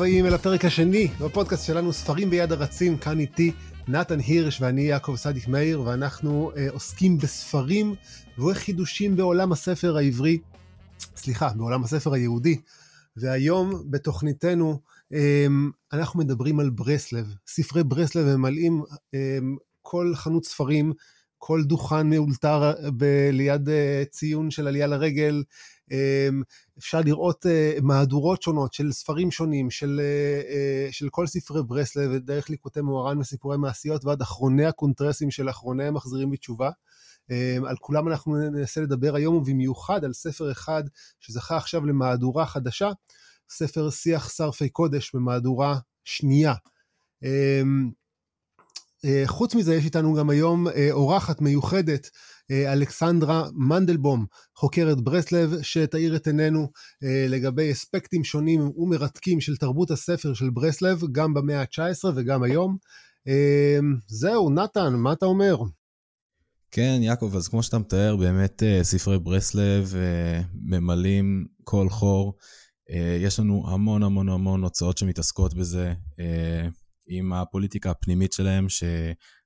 הבאים אל הפרק השני בפודקאסט שלנו, ספרים ביד הרצים, כאן איתי נתן הירש ואני יעקב סדיק מאיר, ואנחנו אה, עוסקים בספרים וחידושים בעולם הספר העברי, סליחה, בעולם הספר היהודי. והיום בתוכניתנו אה, אנחנו מדברים על ברסלב. ספרי ברסלב ממלאים אה, כל חנות ספרים, כל דוכן מאולתר ב- ליד אה, ציון של עלייה לרגל, אמ, אפשר לראות אה, מהדורות שונות של ספרים שונים, של, אה, אה, של כל ספרי ברסלב, דרך ליקוטי מוהר"ן וסיפורי מעשיות ועד אחרוני הקונטרסים של אחרוני המחזירים בתשובה. אמ, על כולם אנחנו ננסה לדבר היום, ובמיוחד על ספר אחד שזכה עכשיו למהדורה חדשה, ספר שיח שרפי קודש במהדורה שנייה. אמ, חוץ מזה, יש איתנו גם היום אורחת מיוחדת אלכסנדרה מנדלבום, חוקרת ברסלב, שתאיר את עינינו אה, לגבי אספקטים שונים ומרתקים של תרבות הספר של ברסלב, גם במאה ה-19 וגם היום. אה, זהו, נתן, מה אתה אומר? כן, יעקב, אז כמו שאתה מתאר, באמת ספרי ברסלב ממלאים כל חור. יש לנו המון המון המון הוצאות שמתעסקות בזה, עם הפוליטיקה הפנימית שלהם, ש...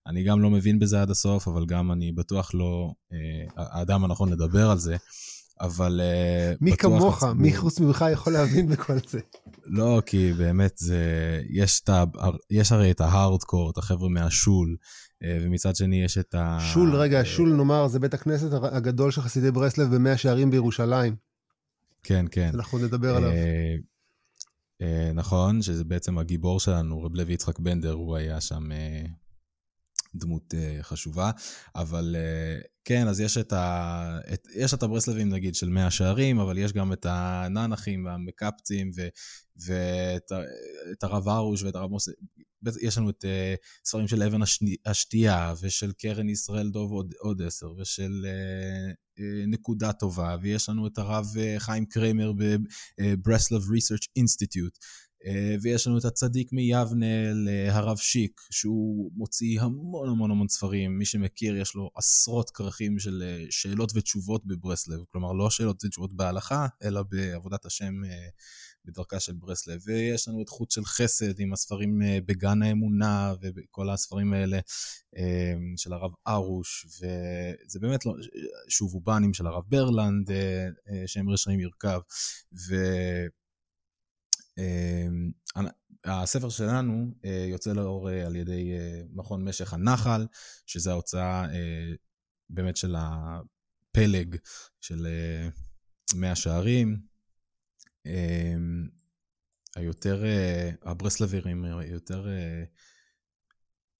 אני גם לא מבין בזה עד הסוף, אבל גם אני בטוח לא אה, האדם הנכון לדבר על זה. אבל uh, מי כמוך, לצבור... מי חוץ ממך יכול להבין בכל זה? לא, כי באמת זה, יש, את ה, יש הרי את ההארדקור, את החבר'ה מהשול, uh, ומצד שני יש את ה... שול, רגע, שול נאמר, זה בית הכנסת הגדול של חסידי ברסלב במאה שערים בירושלים. כן, כן. אנחנו נדבר עליו. נכון, שזה בעצם הגיבור שלנו, רב לוי יצחק בנדר, הוא היה שם דמות uh, חשובה, אבל uh, כן, אז יש את, ה... את... יש את הברסלבים נגיד של מאה שערים, אבל יש גם את הנאנחים והמקפצים ו... ואת את הרב ארוש ואת הרב מוסי. יש לנו את uh, ספרים של אבן השני... השתייה ושל קרן ישראל דוב עוד, עוד עשר ושל uh, נקודה טובה, ויש לנו את הרב uh, חיים קריימר בברסלב ריסרצ' אינסטיטוט. אה, ויש לנו את הצדיק מיבנה להרב שיק, שהוא מוציא המון המון המון ספרים. מי שמכיר, יש לו עשרות כרכים של אה, שאלות ותשובות בברסלב. כלומר, לא שאלות ותשובות בהלכה, אלא בעבודת השם אה, בדרכה של ברסלב. ויש לנו את חוט של חסד עם הספרים בגן האמונה וכל הספרים האלה של הרב ארוש, וזה באמת לא, שוב אובנים של הרב ברלנד, שהם רשעים ירכב. ו... אמ, הספר שלנו אה, יוצא לאור אה, על ידי אה, מכון משך הנחל, שזה ההוצאה באמת של הפלג של מאה שערים. אמ, היותר, הברסלבים היותר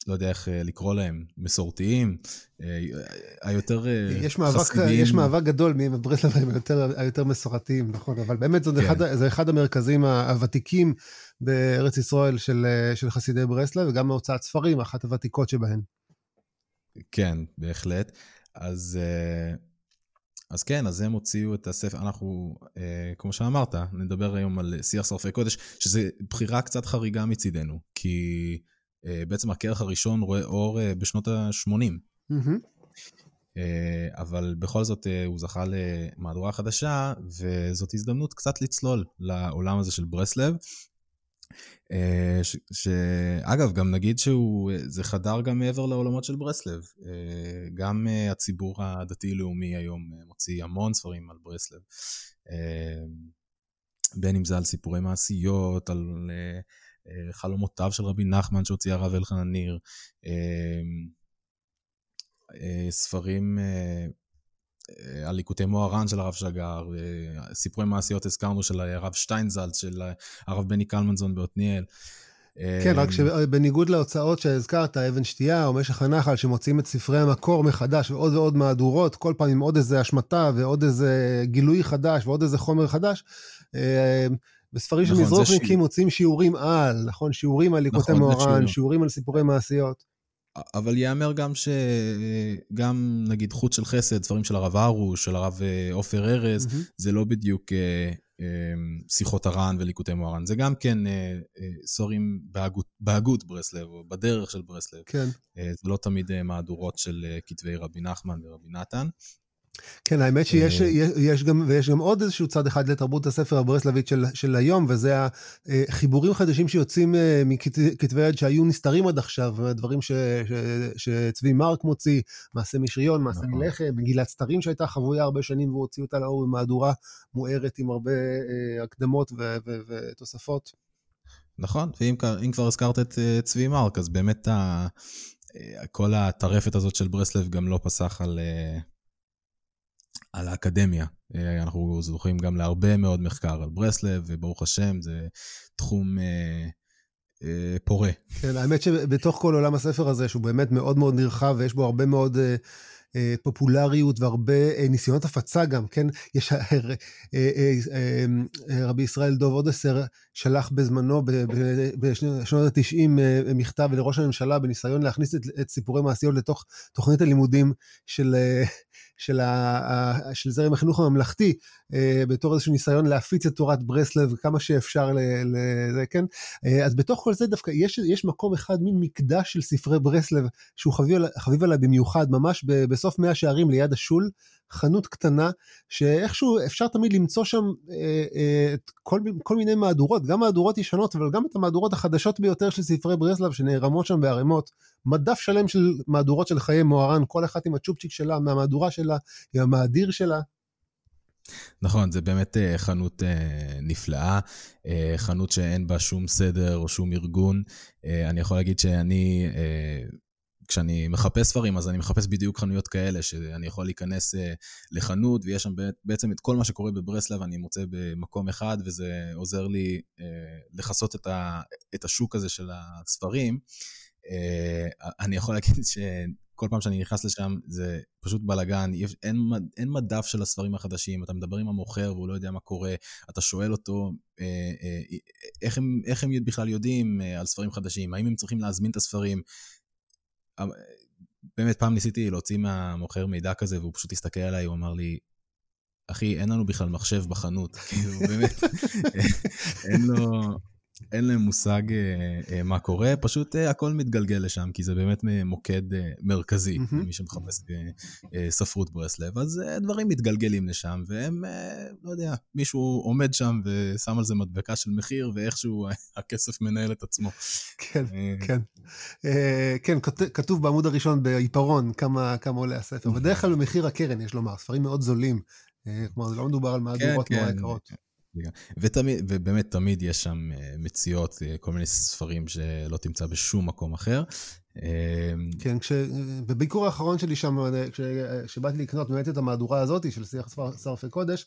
לא יודע איך אה, לקרוא להם, מסורתיים, אה, היותר אה, יש מאבק, חסידים. יש מאבק גדול מי הברסלבים היותר, היותר מסורתיים, נכון, אבל באמת זה, כן. אחד, זה אחד המרכזים הוותיקים בארץ ישראל של, של חסידי ברסלב, וגם מהוצאת ספרים, אחת הוותיקות שבהן. כן, בהחלט. אז, אז כן, אז הם הוציאו את הספר, אנחנו, כמו שאמרת, נדבר היום על שיח שרפי קודש, שזו בחירה קצת חריגה מצידנו, כי... אה, בעצם הכרך הראשון רואה אור אה, בשנות ה-80. Mm-hmm. אבל בכל זאת הוא זכה למהדורה חדשה, וזאת הזדמנות קצת לצלול לעולם הזה של ברסלב. שאגב, גם נגיד שזה חדר גם מעבר לעולמות של ברסלב. גם הציבור הדתי-לאומי היום מוציא המון ספרים על ברסלב. בין אם זה על סיפורי מעשיות, על אה, חלומותיו של רבי נחמן שהוציא הרב אלחנן ניר, אמ, אה, ספרים אה, על ליקוטי מוהר"ן של הרב שגר, סיפורי מעשיות הזכרנו של הרב שטיינזלץ, של הרב בני קלמנזון בעתניאל. כן, רק שבניגוד להוצאות שהזכרת, אבן שתייה או משך הנחל, שמוציאים את ספרי המקור מחדש ועוד ועוד מהדורות, כל פעם עם עוד איזה השמטה ועוד איזה גילוי חדש ועוד איזה חומר חדש, בספרים נכון, של מזרוחניקים ש... מוצאים שיעורים על, נכון? שיעורים על ליקוטי נכון, מוהר"ן, שיעורים על סיפורי מעשיות. אבל ייאמר גם שגם נגיד חוט של חסד, ספרים של הרב ארוש, של הרב אה, עופר ארז, mm-hmm. זה לא בדיוק אה, אה, שיחות הר"ן וליקוטי מוהר"ן, זה גם כן אה, אה, סורים בהגות, בהגות ברסלב, או בדרך של ברסלב. כן. אה, זה לא תמיד אה, מהדורות של אה, כתבי רבי נחמן ורבי נתן. כן, האמת שיש אה, יש גם, ויש גם עוד איזשהו צד אחד לתרבות הספר הברסלבית של, של היום, וזה החיבורים חדשים שיוצאים אה, מכתבי יד שהיו נסתרים עד עכשיו, דברים ש, ש, שצבי מרק מוציא, מעשה משריון, מעשה נכון. מלחם, מגילת סתרים שהייתה חבויה הרבה שנים והוא הוציא אותה לאור במהדורה מוארת עם הרבה אה, הקדמות ו, ו, ותוספות. נכון, ואם כבר הזכרת את צבי מרק, אז באמת ה... כל הטרפת הזאת של ברסלב גם לא פסח על... על האקדמיה. אה, אנחנו זוכים גם להרבה מאוד מחקר על ברסלב, וברוך השם, זה תחום אה, אה, פורה. כן, האמת שבתוך כל עולם הספר הזה, שהוא באמת מאוד מאוד נרחב, ויש בו הרבה מאוד... אה, אה פופולריות והרה אה, ניסיונות הפצה גם, כן? יש, רבי ישראל דוב אודסר שלח בזמנו, בשנות ה-90, מכתב לראש הממשלה בניסיון להכניס את, את סיפורי מעשיות לתוך תוכנית הלימודים של, של, ה, של זרם החינוך הממלכתי, אה, בתור איזשהו ניסיון להפיץ את תורת ברסלב כמה שאפשר לזה, כן? אה, אז בתוך כל זה דווקא יש, יש מקום אחד, מין מקדש של ספרי ברסלב, שהוא חביב, חביב עליי במיוחד, ממש בסוף מאה שערים ליד השול, חנות קטנה, שאיכשהו אפשר תמיד למצוא שם אה, אה, כל, כל מיני מהדורות, גם מהדורות ישנות, אבל גם את המהדורות החדשות ביותר של ספרי ברסלב שנערמות שם בערימות. מדף שלם של מהדורות של חיי מוהר"ן, כל אחת עם הצ'ופצ'יק שלה, מהמהדורה שלה, עם המאדיר שלה. נכון, זה באמת אה, חנות אה, נפלאה, אה, חנות שאין בה שום סדר או שום ארגון. אני יכול להגיד שאני כשאני מחפש ספרים, אז אני מחפש בדיוק חנויות כאלה, שאני יכול להיכנס אה, לחנות, ויש שם בעצם את כל מה שקורה בברסלב, אני מוצא במקום אחד, וזה עוזר לי אה, לכסות את, את השוק הזה של הספרים. אה, אני יכול להגיד שכל פעם שאני נכנס לשם, זה פשוט בלאגן, אין, אין מדף של הספרים החדשים, אתה מדבר עם המוכר והוא לא יודע מה קורה, אתה שואל אותו איך הם, איך הם בכלל יודעים על ספרים חדשים, האם הם צריכים להזמין את הספרים. אמ, באמת, פעם ניסיתי להוציא מהמוכר מידע כזה, והוא פשוט הסתכל עליי, הוא אמר לי, אחי, אין לנו בכלל מחשב בחנות. כאילו, באמת, אין לו... אין להם מושג אה, אה, מה קורה, פשוט אה, הכל מתגלגל לשם, כי זה באמת מוקד אה, מרכזי, mm-hmm. למי שמחפש אה, אה, ספרות ברסלב, אז אה, דברים מתגלגלים לשם, והם, אה, לא יודע, מישהו עומד שם ושם על זה מדבקה של מחיר, ואיכשהו הכסף מנהל את עצמו. כן, אה, כן. אה, כן, כתוב בעמוד הראשון בעיפרון כמה, כמה עולה הספר, בדרך כלל במחיר הקרן, יש לומר, ספרים מאוד זולים. אה, כלומר, זה לא מדובר על מהדורות כן, נורא כן. יקרות. ותמיד, ובאמת תמיד יש שם אה, מציאות, אה, כל מיני ספרים שלא תמצא בשום מקום אחר. אמ, כן, כש... בביקור האחרון שלי שם, אה, כש... כשבאתי לקנות באמת את המהדורה הזאת של שיח שרפי קודש,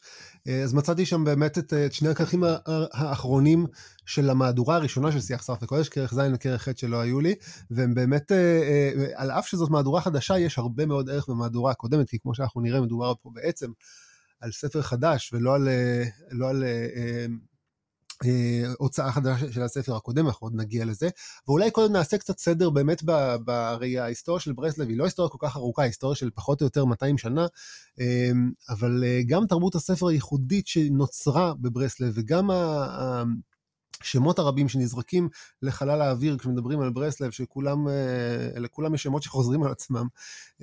אז מצאתי שם באמת את, את שני הכרכים האחרונים של המהדורה הראשונה של שיח שרפי קודש, כרך ז' וכרך ח' שלא היו לי, והם באמת, על אף שזאת מהדורה חדשה, יש הרבה מאוד ערך במהדורה הקודמת, כי כמו שאנחנו נראה, מדובר פה בעצם על ספר חדש ולא על, אה, לא על אה, אה, אה, הוצאה חדשה של הספר הקודם, אנחנו עוד נגיע לזה. ואולי קודם נעשה קצת סדר באמת בראייה, ההיסטוריה של ברסלב היא לא היסטוריה כל כך ארוכה, היסטוריה של פחות או יותר 200 שנה, אה, אבל אה, גם תרבות הספר הייחודית שנוצרה בברסלב וגם ה... השמות הרבים שנזרקים לחלל האוויר כשמדברים על ברסלב, שכולם, אה, לכולם יש שמות שחוזרים על עצמם,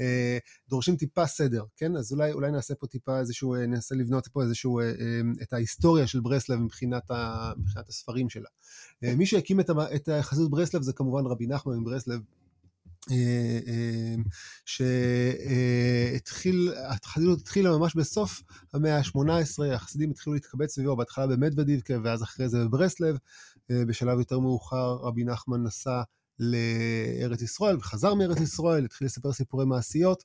אה, דורשים טיפה סדר, כן? אז אולי, אולי נעשה פה טיפה איזשהו, אה, ננסה לבנות פה איזשהו, את ההיסטוריה של ברסלב מבחינת, ה, מבחינת הספרים שלה. מי שהקים את, את חסידות ברסלב זה כמובן רבי נחמן מברסלב, שהתחיל, החסידות התחילה ממש בסוף המאה ה-18, החסידים התחילו להתקבץ סביבו, בהתחלה במדוודיבקה ואז אחרי זה בברסלב. אה, בשלב יותר מאוחר רבי נחמן נסע לארץ ישראל וחזר מארץ ישראל, התחיל לספר סיפורי מעשיות,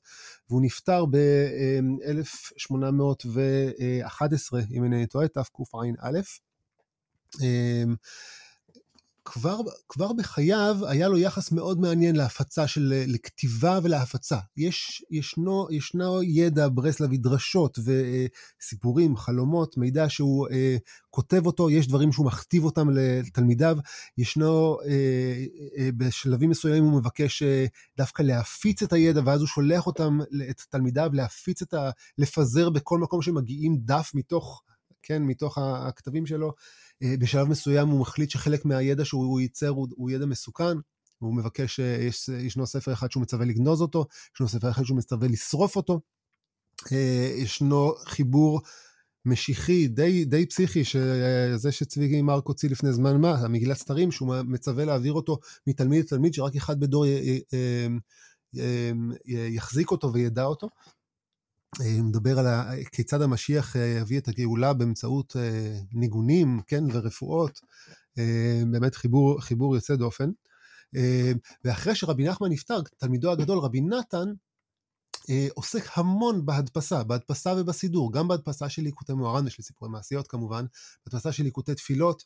והוא נפטר ב-1811, אם אינני טועה, תקע"א. כבר, כבר בחייו היה לו יחס מאוד מעניין להפצה של, לכתיבה ולהפצה. יש, ישנו, ישנו ידע ברסלבי, דרשות וסיפורים, חלומות, מידע שהוא אה, כותב אותו, יש דברים שהוא מכתיב אותם לתלמידיו, ישנו, אה, אה, בשלבים מסוימים הוא מבקש אה, דווקא להפיץ את הידע, ואז הוא שולח אותם, את תלמידיו, להפיץ את ה... לפזר בכל מקום שמגיעים דף מתוך, כן, מתוך הכתבים שלו. אה, בשלב מסוים הוא מחליט שחלק מהידע שהוא ייצר הוא, הוא ידע מסוכן, והוא מבקש, אה, יש, ישנו ספר אחד שהוא מצווה לגנוז אותו, ישנו ספר אחד שהוא מצווה לשרוף אותו. ישנו חיבור משיחי, די, די פסיכי, שזה שצבי מרק הוציא לפני זמן מה, המגילת סתרים, שהוא מצווה להעביר אותו מתלמיד לתלמיד, שרק אחד בדור יחזיק אותו וידע אותו. מדבר על כיצד המשיח יביא את הגאולה באמצעות ניגונים, כן, ורפואות. באמת חיבור, חיבור יוצא דופן. ואחרי שרבי נחמן נפטר, תלמידו הגדול, רבי נתן, אה, עוסק המון בהדפסה, בהדפסה ובסידור, גם בהדפסה של ליקוטי מוהר"ן ושל סיפורי מעשיות כמובן, בהדפסה של ליקוטי תפילות,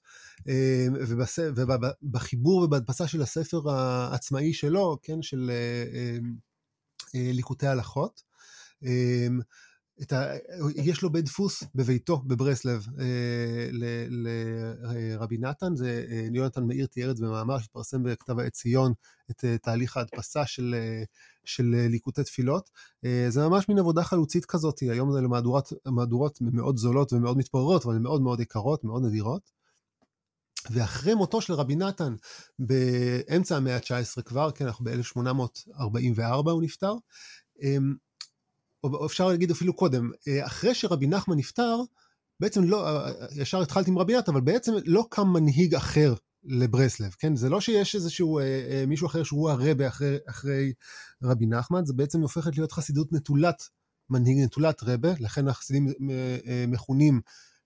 אה, ובחיבור ובהדפסה של הספר העצמאי שלו, כן, של אה, ליקוטי הלכות. את ה... יש לו בית דפוס בביתו בברסלב אה, לרבי נתן, זה אה, יונתן מאיר תיאר את זה במאמר שהתפרסם בכתב העת ציון, את אה, תהליך ההדפסה של, של ליקוטי תפילות. זה ממש מין עבודה חלוצית כזאת, היום זה למהדורות מהדורות מאוד זולות ומאוד מתפוררות, אבל מאוד מאוד יקרות, מאוד נדירות. ואחרי מותו של רבי נתן באמצע המאה ה-19 כבר, כן, אנחנו ב-1844 הוא נפטר, אמ, או אפשר להגיד אפילו קודם, אה, אחרי שרבי נחמן נפטר, בעצם לא, אה, אה, ישר התחלתי עם רבי נתן, אבל בעצם לא קם מנהיג אחר לברסלב, כן? זה לא שיש איזשהו מישהו אחר שהוא הרבה אחרי, אחרי רבי נחמן, זה בעצם הופכת להיות חסידות נטולת מנהיג, נטולת רבה, לכן החסידים מכונים,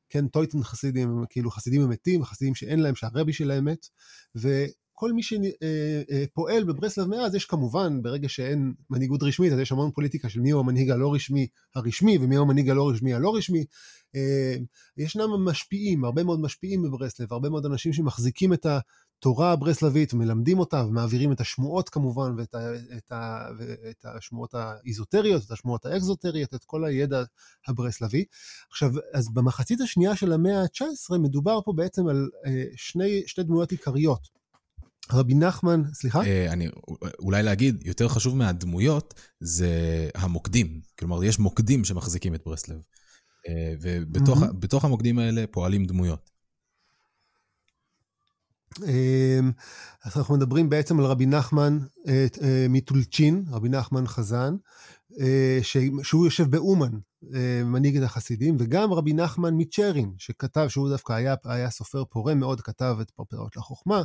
כן, טויטן חסידים, כאילו חסידים אמיתיים, חסידים שאין להם, שהרבי שלהם מת, כל מי שפועל אה, אה, בברסלב מאז, יש כמובן, ברגע שאין מנהיגות רשמית, אז יש המון פוליטיקה של מיהו המנהיג הלא רשמי הרשמי ומיהו המנהיג הלא רשמי הלא רשמי. אה, ישנם משפיעים, הרבה מאוד משפיעים בברסלב, הרבה מאוד אנשים שמחזיקים את התורה הברסלבית ומלמדים אותה ומעבירים את השמועות כמובן ואת ה, את ה, את השמועות האיזוטריות, את השמועות האקזוטריות, את כל הידע הברסלבי. עכשיו, אז במחצית השנייה של המאה ה-19 מדובר פה בעצם על שני, שתי דמויות עיקריות. רבי נחמן, סליחה? אה, אני, אולי להגיד, יותר חשוב מהדמויות, זה המוקדים. כלומר, יש מוקדים שמחזיקים את ברסלב. אה, ובתוך mm-hmm. המוקדים האלה פועלים דמויות. אמ, אז אנחנו מדברים בעצם על רבי נחמן אה, מטולצ'ין, רבי נחמן חזן, שהוא יושב באומן, מנהיג את החסידים, וגם רבי נחמן מצ'רין, שכתב, שהוא דווקא היה, היה סופר פורה מאוד, כתב את פרפרות לחוכמה,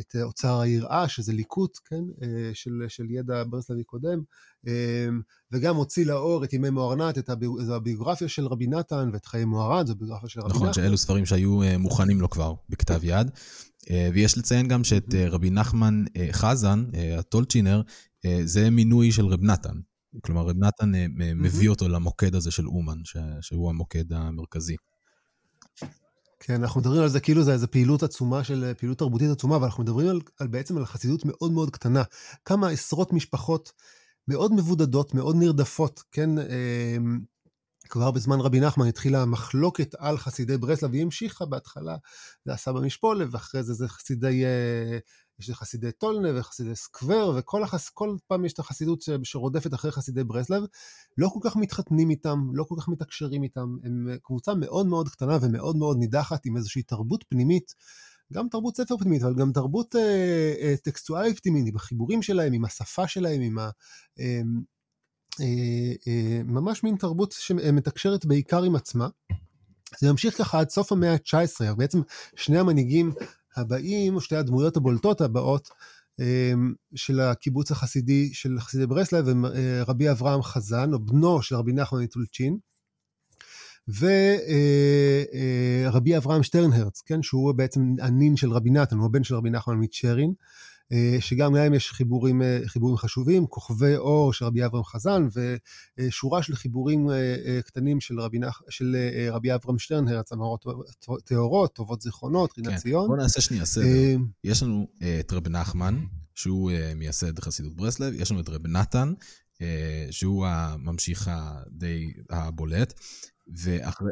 את אוצר היראה, שזה ליקוט, כן, אה, של, של ידע ברסלבי קודם, אה, וגם הוציא לאור את ימי מוהרנת, את הביוגרפיה של רבי נתן, ואת חיי מוהר"ן, זו ביוגרפיה של רבי נכון, נתן. נכון, שאלו ספרים שהיו אה, מוכנים לו כבר בכתב יד. ויש לציין גם שאת רבי נחמן חזן, הטולצ'ינר, זה מינוי של רב נתן. כלומר, רב נתן מביא אותו למוקד הזה של אומן, שהוא המוקד המרכזי. כן, אנחנו מדברים על זה כאילו זה איזו פעילות עצומה של, פעילות תרבותית עצומה, אבל אנחנו מדברים על, על בעצם על חסידות מאוד מאוד קטנה. כמה עשרות משפחות מאוד מבודדות, מאוד נרדפות, כן? אה, כבר בזמן רבי נחמן התחילה המחלוקת על חסידי ברסלב, והיא המשיכה בהתחלה, זה הסבא משפולב, ואחרי זה זה חסידי אה, יש את חסידי טולנה וחסידי סקוור, וכל החס... כל פעם יש את החסידות ש... שרודפת אחרי חסידי ברסלב. לא כל כך מתחתנים איתם, לא כל כך מתקשרים איתם, הם קבוצה מאוד מאוד קטנה ומאוד מאוד נידחת עם איזושהי תרבות פנימית. גם תרבות ספר פנימית, אבל גם תרבות אה, אה, טקסטואלית פנימית, עם החיבורים שלהם, עם השפה שלהם, עם ה... אה, אה, אה, ממש מין תרבות שמתקשרת בעיקר עם עצמה. זה ממשיך ככה עד סוף המאה ה-19, בעצם שני המנהיגים הבאים, או שתי הדמויות הבולטות הבאות אמ, של הקיבוץ החסידי של חסידי ברסלב, הם אה, רבי אברהם חזן, או בנו של רבי נחמן מטולצ'ין, ורבי אה, אה, אברהם שטרנהרץ, כן, שהוא בעצם הנין של רבי נתן, הוא הבן של רבי נחמן מצ'רין. אה, שגם להם יש חיבורים, אה, חיבורים חשובים, כוכבי אור של רבי אברהם חזן, ושורה של חיבורים אה, קטנים של רבי, נח, של רבי אברהם שטרנהרץ, אמרות טהורות, טובות זכרונות, רינת כן. ציון. בוא נעשה שנייה סדר. יש לנו את רבי נחמן, שהוא מייסד חסידות ברסלב, יש לנו את רבי נתן, שהוא הממשיך הדי הבולט, ואחרי...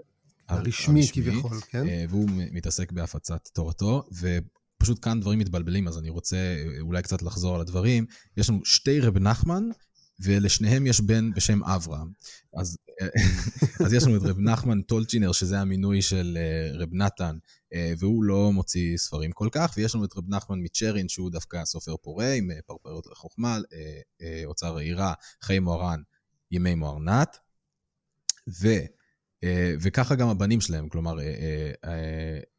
הרשמי, הרשמי כביכול, כן. והוא מתעסק בהפצת תורתו, ו... פשוט כאן דברים מתבלבלים, אז אני רוצה אה, אולי קצת לחזור על הדברים. יש לנו שתי רב נחמן, ולשניהם יש בן בשם אברהם. אז, אה, אז יש לנו את רב נחמן טולצ'ינר, שזה המינוי של אה, רב נתן, והוא לא מוציא ספרים כל כך, ויש לנו את רב נחמן מצ'רין, שהוא דווקא סופר פורה, עם פרפרות לחוכמה, אוצר העירה, חיי מוהר"ן, ימי מוהרנת. ו, וככה גם הבנים שלהם, כלומר,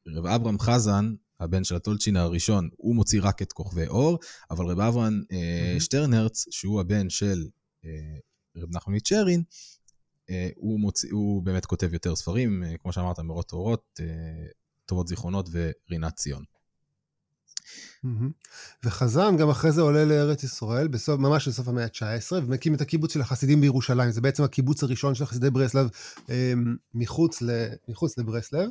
רב אברהם חזן, הבן של הטולצ'ין הראשון, הוא מוציא רק את כוכבי אור, אבל רב אברהם mm-hmm. שטרנהרץ, שהוא הבן של רב נחמן מצ'רין, הוא, מוציא, הוא באמת כותב יותר ספרים, כמו שאמרת, מורות טהורות, טובות זיכרונות ורינת ציון. וחזן גם אחרי זה עולה לארץ ישראל, בסוף, ממש בסוף המאה ה-19, ומקים את הקיבוץ של החסידים בירושלים. זה בעצם הקיבוץ הראשון של חסידי ברסלב אה, מחוץ, ל, מחוץ לברסלב.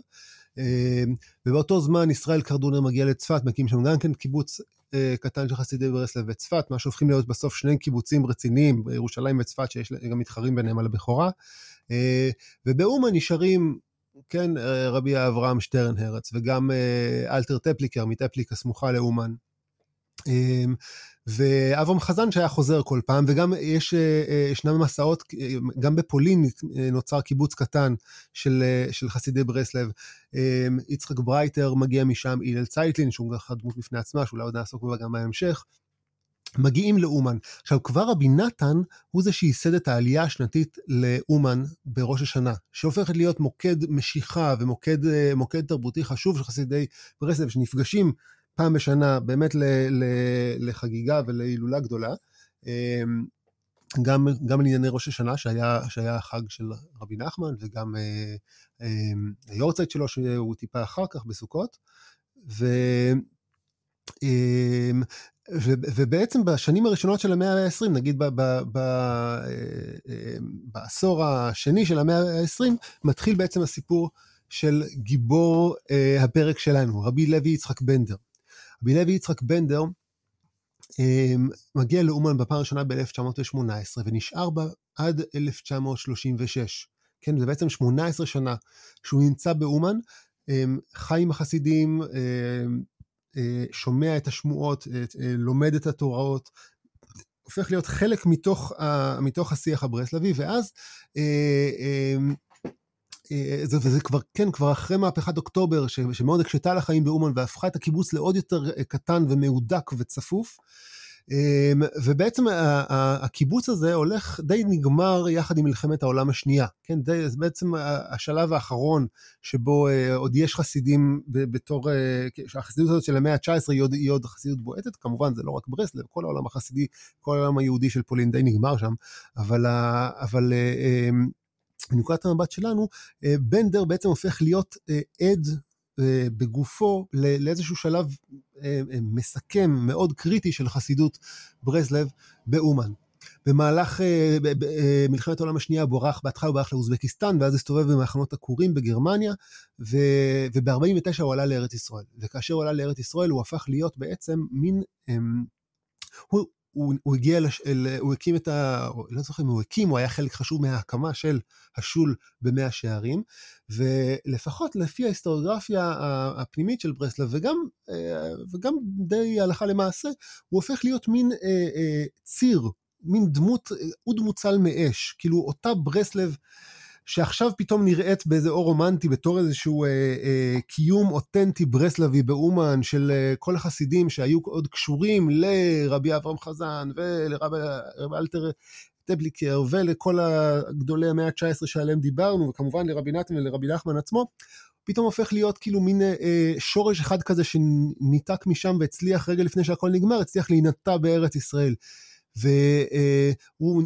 אה, ובאותו זמן ישראל קרדונר מגיע לצפת, מקים שם גם כן קיבוץ אה, קטן של חסידי ברסלב וצפת, מה שהופכים להיות בסוף שני קיבוצים רציניים, בירושלים וצפת, שיש גם מתחרים ביניהם על הבכורה. אה, ובאומן נשארים כן, אה, רבי אברהם שטרנהרץ, וגם אה, אלתר טפליקר מטפליק הסמוכה לאומן. אמ, ואברהם חזן שהיה חוזר כל פעם, וגם יש, אה, ישנם מסעות, גם בפולין נוצר קיבוץ קטן של, של חסידי ברסלב. אמ, יצחק ברייטר מגיע משם, הלל צייטלין, שהוא גם דמות בפני עצמה, שאולי עוד נעסוק בה גם בהמשך. מגיעים לאומן. עכשיו, כבר רבי נתן הוא זה שייסד את העלייה השנתית לאומן בראש השנה, שהופכת להיות מוקד משיכה ומוקד אה, תרבותי חשוב של חסידי ברסלב, שנפגשים פעם בשנה באמת ל, ל, לחגיגה ולהילולה גדולה. אמ, גם, גם לענייני ראש השנה, שהיה, שהיה החג של רבי נחמן, וגם אה, אה, היורצייט שלו, שהוא טיפה אחר כך בסוכות. ו... אמ, ובעצם בשנים הראשונות של המאה ה-20, נגיד ב- ב- ב- אה, אה, בעשור השני של המאה ה-20, מתחיל בעצם הסיפור של גיבור אה, הפרק שלנו, רבי לוי יצחק בנדר. רבי לוי יצחק בנדר מגיע לאומן בפעם הראשונה ב-1918 ונשאר בה עד 1936. כן, זה בעצם 18 שנה שהוא נמצא באומן, חי עם החסידים, אה, שומע את השמועות, אה, לומד את התוראות, הופך להיות חלק מתוך, מתוך השיח הברסלבי, ואז אה, זה, וזה כבר, כן, כבר אחרי מהפכת אוקטובר, שמאוד הקשתה על החיים באומן והפכה את הקיבוץ לעוד יותר קטן ומהודק וצפוף, אמ, ובעצם הקיבוץ הזה הולך, די נגמר יחד עם מלחמת העולם השנייה, כן, די, זה בעצם השלב האחרון שבו אה, עוד יש חסידים בתור, אה, החסידות הזאת של המאה ה-19 היא, היא עוד חסידות בועטת, כמובן זה לא רק ברסלב, כל העולם החסידי, כל העולם היהודי של פולין די נגמר שם, אבל, אבל אה, אמ, מנקודת המבט שלנו, בנדר בעצם הופך להיות עד בגופו לאיזשהו שלב אה, אה, מסכם מאוד קריטי של חסידות ברסלב באומן. במהלך אה, מלחמת העולם השנייה בורח, בהתחלה הוא ברח לאוזבקיסטן, ואז הסתובב במחנות עקורים בגרמניה, וב-49 הוא עלה לארץ ישראל. וכאשר הוא עלה לארץ ישראל הוא הפך להיות בעצם מין... אמ, הוא, הוא, הוא הגיע, לש, אל, הוא הקים את ה... לא זוכר אם הוא הקים, הוא היה חלק חשוב מההקמה של השול במאה שערים, ולפחות לפי ההיסטוריוגרפיה הפנימית של ברסלב, וגם, אה, וגם די הלכה למעשה, הוא הופך להיות מין אה, אה, ציר, מין דמות, אוד מוצל מאש, כאילו אותה ברסלב שעכשיו פתאום נראית באיזה אור רומנטי בתור איזשהו אה, אה, קיום אותנטי ברסלבי באומן של אה, כל החסידים שהיו עוד קשורים לרבי אברהם חזן ולרבי אלתר טבליקר ולכל הגדולי המאה ה-19 שעליהם דיברנו וכמובן לרבי נתן ולרבי נחמן עצמו. פתאום הופך להיות כאילו מין אה, שורש אחד כזה שניתק משם והצליח רגע לפני שהכל נגמר, הצליח להינטע בארץ ישראל. והוא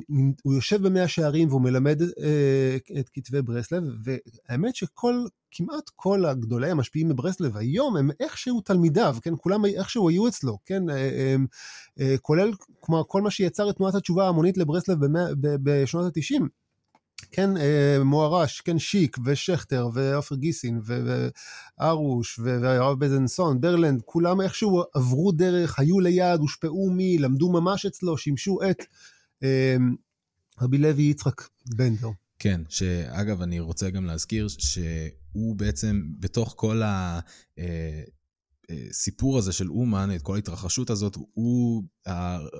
יושב במאה שערים והוא מלמד אה, את כתבי ברסלב, והאמת שכל, כמעט כל הגדולי המשפיעים בברסלב היום הם איכשהו תלמידיו, כן, כולם איכשהו היו אצלו, כן, אה, אה, כולל כמו כל מה שיצר את תנועת התשובה ההמונית לברסלב בשנות ה-90. כן, אה, מוהר"ש, כן, שיק ושכטר ועופר גיסין וארוש והרב בזנסון, ברלנד, כולם איכשהו עברו דרך, היו ליד, הושפעו מי, למדו ממש אצלו, שימשו את אה, רבי לוי יצחק בנדר. כן, שאגב, אני רוצה גם להזכיר שהוא בעצם, בתוך כל הסיפור אה, הזה של אומן, את כל ההתרחשות הזאת, הוא,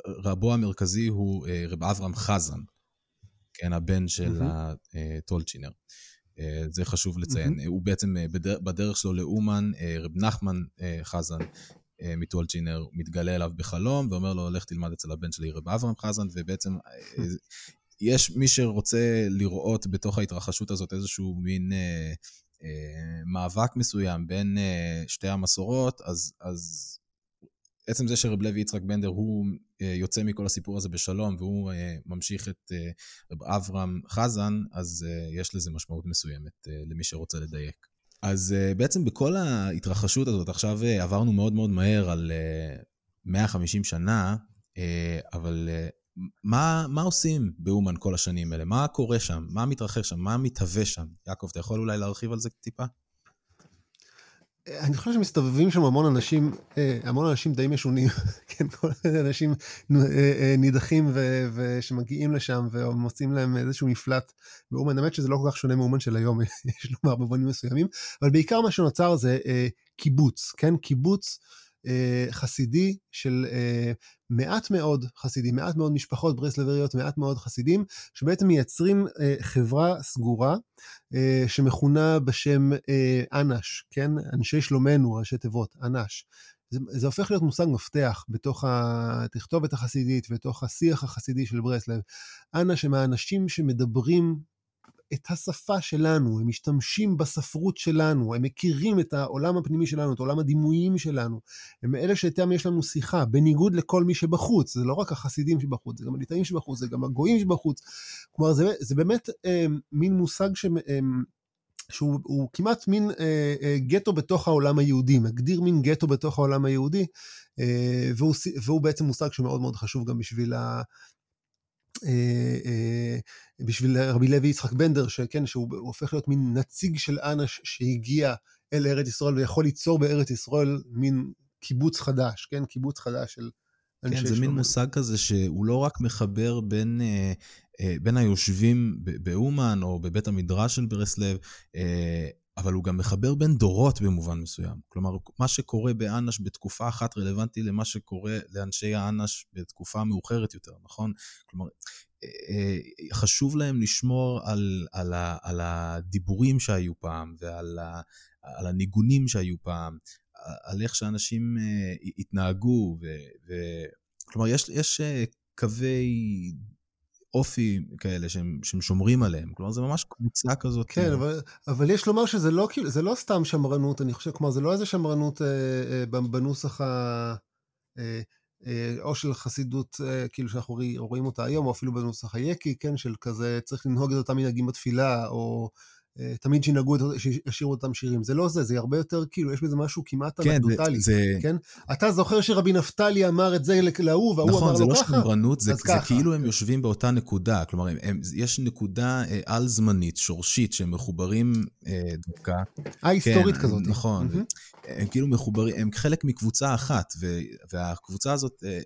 רבו המרכזי הוא רב אברהם חזן. כן, הבן של הטולצ'ינר. אה, זה חשוב לציין. הוא בעצם אה, בדרך שלו לאומן, אה, רב נחמן חזן מטולצ'ינר מתגלה אליו בחלום ואומר לו, לך תלמד אצל הבן שלי רב אברהם חזן, ובעצם יש מי שרוצה לראות בתוך ההתרחשות הזאת איזשהו מין אה, אה, מאבק מסוים בין אה, שתי המסורות, אז, אז עצם זה שרב לוי יצחק בנדר הוא יוצא מכל הסיפור הזה בשלום והוא אה, ממשיך את אה, אברהם חזן, אז יש לזה משמעות מסוימת למי שרוצה לדייק. אז בעצם בכל ההתרחשות הזאת, עכשיו עברנו מאוד מאוד מהר על 150 שנה, אבל מה, מה עושים באומן כל השנים האלה? מה קורה שם? מה מתרחש שם? מה מתהווה שם? יעקב, אתה יכול אולי להרחיב על זה טיפה? אני חושב שמסתובבים שם המון אנשים, אה, המון אנשים די משונים, כן, כל אנשים אה, אה, נידחים ושמגיעים לשם ומוצאים להם איזשהו מפלט באומן. האמת שזה לא כל כך שונה מאומן של היום, יש לומר במובנים מסוימים, אבל בעיקר מה שנוצר זה קיבוץ, כן, קיבוץ חסידי של מעט מאוד חסידים, מעט מאוד משפחות ברסלבריות, מעט מאוד חסידים, שבעצם מייצרים אה, חברה סגורה אה, שמכונה בשם אה, אנש, כן? אנשי שלומנו, ראשי תיבות, אנש. זה, זה הופך להיות מושג מפתח בתוך התכתובת החסידית, בתוך השיח החסידי של ברסלב. אנש הם האנשים שמדברים את השפה שלנו, הם משתמשים בספרות שלנו, הם מכירים את העולם הפנימי שלנו, את עולם הדימויים שלנו. הם אלה שאיתם יש לנו שיחה, בניגוד לכל מי שבחוץ. זה לא רק החסידים שבחוץ, זה גם הליטאים שבחוץ, זה גם הגויים שבחוץ. כלומר, זה, זה באמת אה, מין מושג ש... אה, שהוא כמעט מין אה, אה, גטו בתוך העולם היהודי, מגדיר מין גטו בתוך העולם היהודי, אה, והוא, והוא בעצם מושג שמאוד מאוד חשוב גם בשביל ה, בשביל רבי לוי יצחק בנדר, שכן, שהוא הופך להיות מין נציג של אנש שהגיע אל ארץ ישראל ויכול ליצור בארץ ישראל מין קיבוץ חדש, כן? קיבוץ חדש של אנשי שלום. כן, זה מין מושג כזה שהוא לא רק מחבר בין, אה, בין היושבים באומן או בבית המדרש של ברסלב, אבל הוא גם מחבר בין דורות במובן מסוים. כלומר, מה שקורה באנש בתקופה אחת רלוונטי למה שקורה לאנשי האנש בתקופה מאוחרת יותר, נכון? כלומר, אה, אה, חשוב להם לשמור על, על, ה, על הדיבורים שהיו פעם ועל ה, על הניגונים שהיו פעם, על איך שאנשים אה, התנהגו, ו, ו, כלומר, יש, יש קווי אופי כאלה שהם, שהם שומרים עליהם. כלומר, זה ממש קבוצה כזאת. כן, אבל, אבל יש לומר שזה לא, כאילו, זה לא סתם שמרנות, אני חושב, כלומר, זה לא איזה שמרנות אה, אה, בנוסח ה... אה, אה, או של חסידות, אה, כאילו שאנחנו רואים אותה היום, או אפילו בנוסח היקי, כן, של כזה, צריך לנהוג את אותם מנהגים בתפילה, או אה, תמיד שינהגו, שישירו אותם שירים. זה לא זה, זה הרבה יותר, כאילו, יש בזה משהו כמעט כן, אנקדוטלי. זה... כן? אתה זוכר שרבי נפתלי אמר את זה להוא, והוא נכון, אמר לו לא ככה? נכון, זה לא שמרנות, זה, זה כאילו הם יושבים באותה נקודה. כלומר, הם, הם, יש נקודה אה, על-זמנית, שורשית, שהם מחוברים אה, דווקא. אה-היסטורית כן, כזאת. נכון. Mm-hmm. הם כאילו מחוברים, הם חלק מקבוצה אחת, ו, והקבוצה הזאת, אה,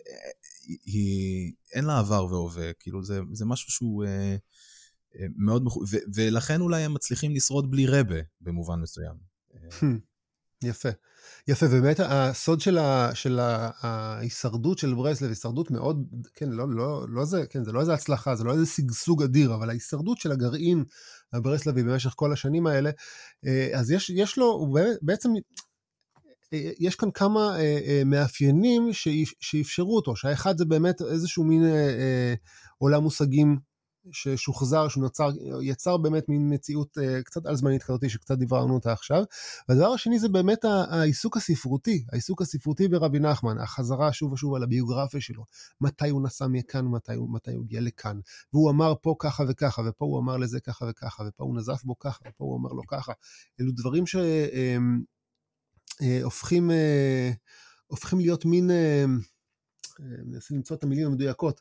היא, אין לה עבר והווה. כאילו, זה, זה משהו שהוא... אה, מאוד, ו- ולכן אולי הם מצליחים לשרוד בלי רבה במובן מסוים. Hmm. יפה. יפה, ובאמת הסוד של, ה, של ההישרדות של ברסלב, הישרדות מאוד, כן, לא, לא, לא זה, כן, זה לא איזה הצלחה, זה לא איזה שגשוג אדיר, אבל ההישרדות של הגרעין הברסלבי במשך כל השנים האלה, אה, אז יש, יש לו, הוא בעצם, אה, יש כאן כמה אה, מאפיינים שאפשרו אותו, שהאחד זה באמת איזשהו מין עולם מושגים ששוחזר, שהוא נוצר, יצר באמת מין מציאות uh, קצת על זמנית כזאת שקצת דיברנו אותה עכשיו. והדבר השני זה באמת העיסוק הספרותי, העיסוק הספרותי ברבי נחמן, החזרה שוב ושוב על הביוגרפיה שלו, מתי הוא נסע מכאן, מתי מתי הוא הגיע לכאן, והוא אמר פה ככה וככה, ופה הוא אמר לזה ככה וככה, ופה הוא נזף בו ככה, ופה הוא אמר לו ככה. אלו דברים שהופכים אמ, אה, uh, הופכים להיות מין, מנסה למצוא את המילים המדויקות,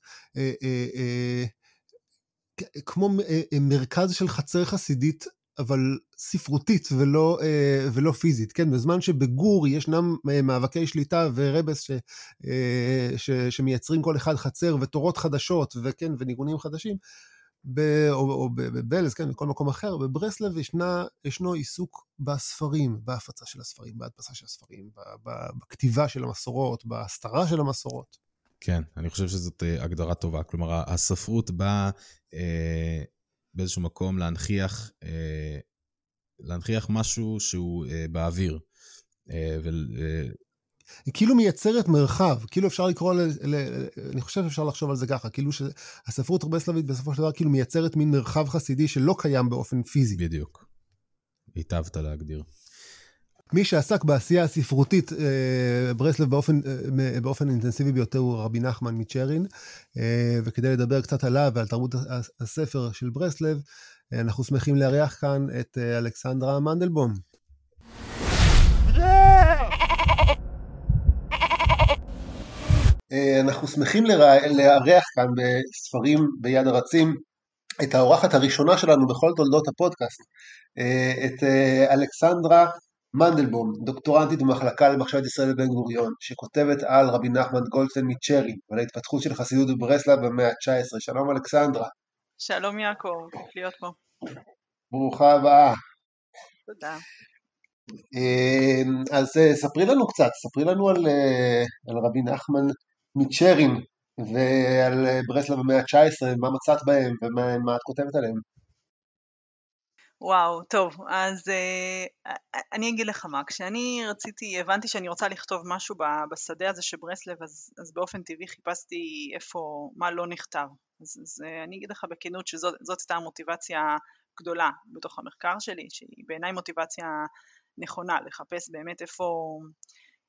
כמו אה, אה, מרכז של חצר חסידית, אבל ספרותית ולא, אה, ולא פיזית, כן? בזמן שבגור ישנם מאבקי שליטה ורבס ש, ש, שמייצרים כל אחד חצר ותורות חדשות, וכן, וניגונים חדשים, ב, או, או בבלז, כן, בכל מקום אחר, בברסלב ישנה, ישנו עיסוק בספרים, בהפצה של הספרים, בהדפסה של הספרים, בכתיבה של המסורות, בהסתרה של המסורות. כן, אני חושב שזאת אה, הגדרה טובה. כלומר, הספרות באה אה, באיזשהו מקום להנכיח, אה, להנכיח משהו שהוא אה, באוויר. אה, ו, אה, היא כאילו מייצרת מרחב, כאילו אפשר לקרוא, ל, ל, אני חושב שאפשר לחשוב על זה ככה, כאילו שהספרות הברסלבית בסופו של דבר כאילו מייצרת מין מרחב חסידי שלא קיים באופן פיזי. בדיוק. היטבת להגדיר. מי שעסק בעשייה הספרותית אה, ברסלב באופן, אה, באופן אינטנסיבי ביותר הוא רבי נחמן מצ'רין, אה, וכדי לדבר קצת עליו ועל תרבות הספר של ברסלב, אנחנו שמחים לארח כאן את אלכסנדרה מנדלבום. אנחנו שמחים לארח כאן בספרים ביד הרצים את האורחת הראשונה שלנו בכל תולדות הפודקאסט, את אלכסנדרה מנדלבום, דוקטורנטית במחלקה למחשבת ישראל בבן גוריון, שכותבת על רבי נחמן גולדשטיין מצ'רי, ועל ההתפתחות של חסידות בברסלב במאה ה-19. שלום אלכסנדרה. שלום יעקב, כיף להיות פה. ברוכה הבאה. תודה. אמ, אז אה, ספרי לנו קצת, ספרי לנו על, אה, על רבי נחמן מצ'רין ועל אה, ברסלב במאה ה-19, מה מצאת בהם ומה את כותבת עליהם. וואו, טוב, אז uh, אני אגיד לך מה, כשאני רציתי, הבנתי שאני רוצה לכתוב משהו בשדה הזה של ברסלב, אז, אז באופן טבעי חיפשתי איפה, מה לא נכתב. אז, אז uh, אני אגיד לך בכנות שזאת הייתה המוטיבציה הגדולה בתוך המחקר שלי, שהיא בעיניי מוטיבציה נכונה, לחפש באמת איפה,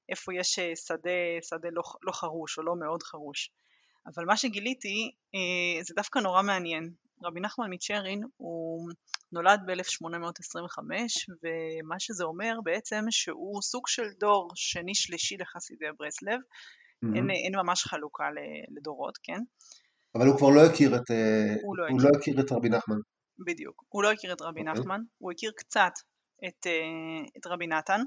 איפה יש שדה, שדה לא, לא חרוש או לא מאוד חרוש. אבל מה שגיליתי uh, זה דווקא נורא מעניין. רבי נחמן מצ'רין הוא נולד ב-1825 ומה שזה אומר בעצם שהוא סוג של דור שני שלישי לחסידי ברסלב, mm-hmm. אין, אין ממש חלוקה לדורות, כן? אבל הוא כבר לא הכיר את, אה, הוא לא, הוא הכיר. לא הכיר את רבי נחמן. בדיוק, הוא לא הכיר את רבי okay. אוקיי. נחמן, הוא הכיר קצת את, אה, את רבי נתן,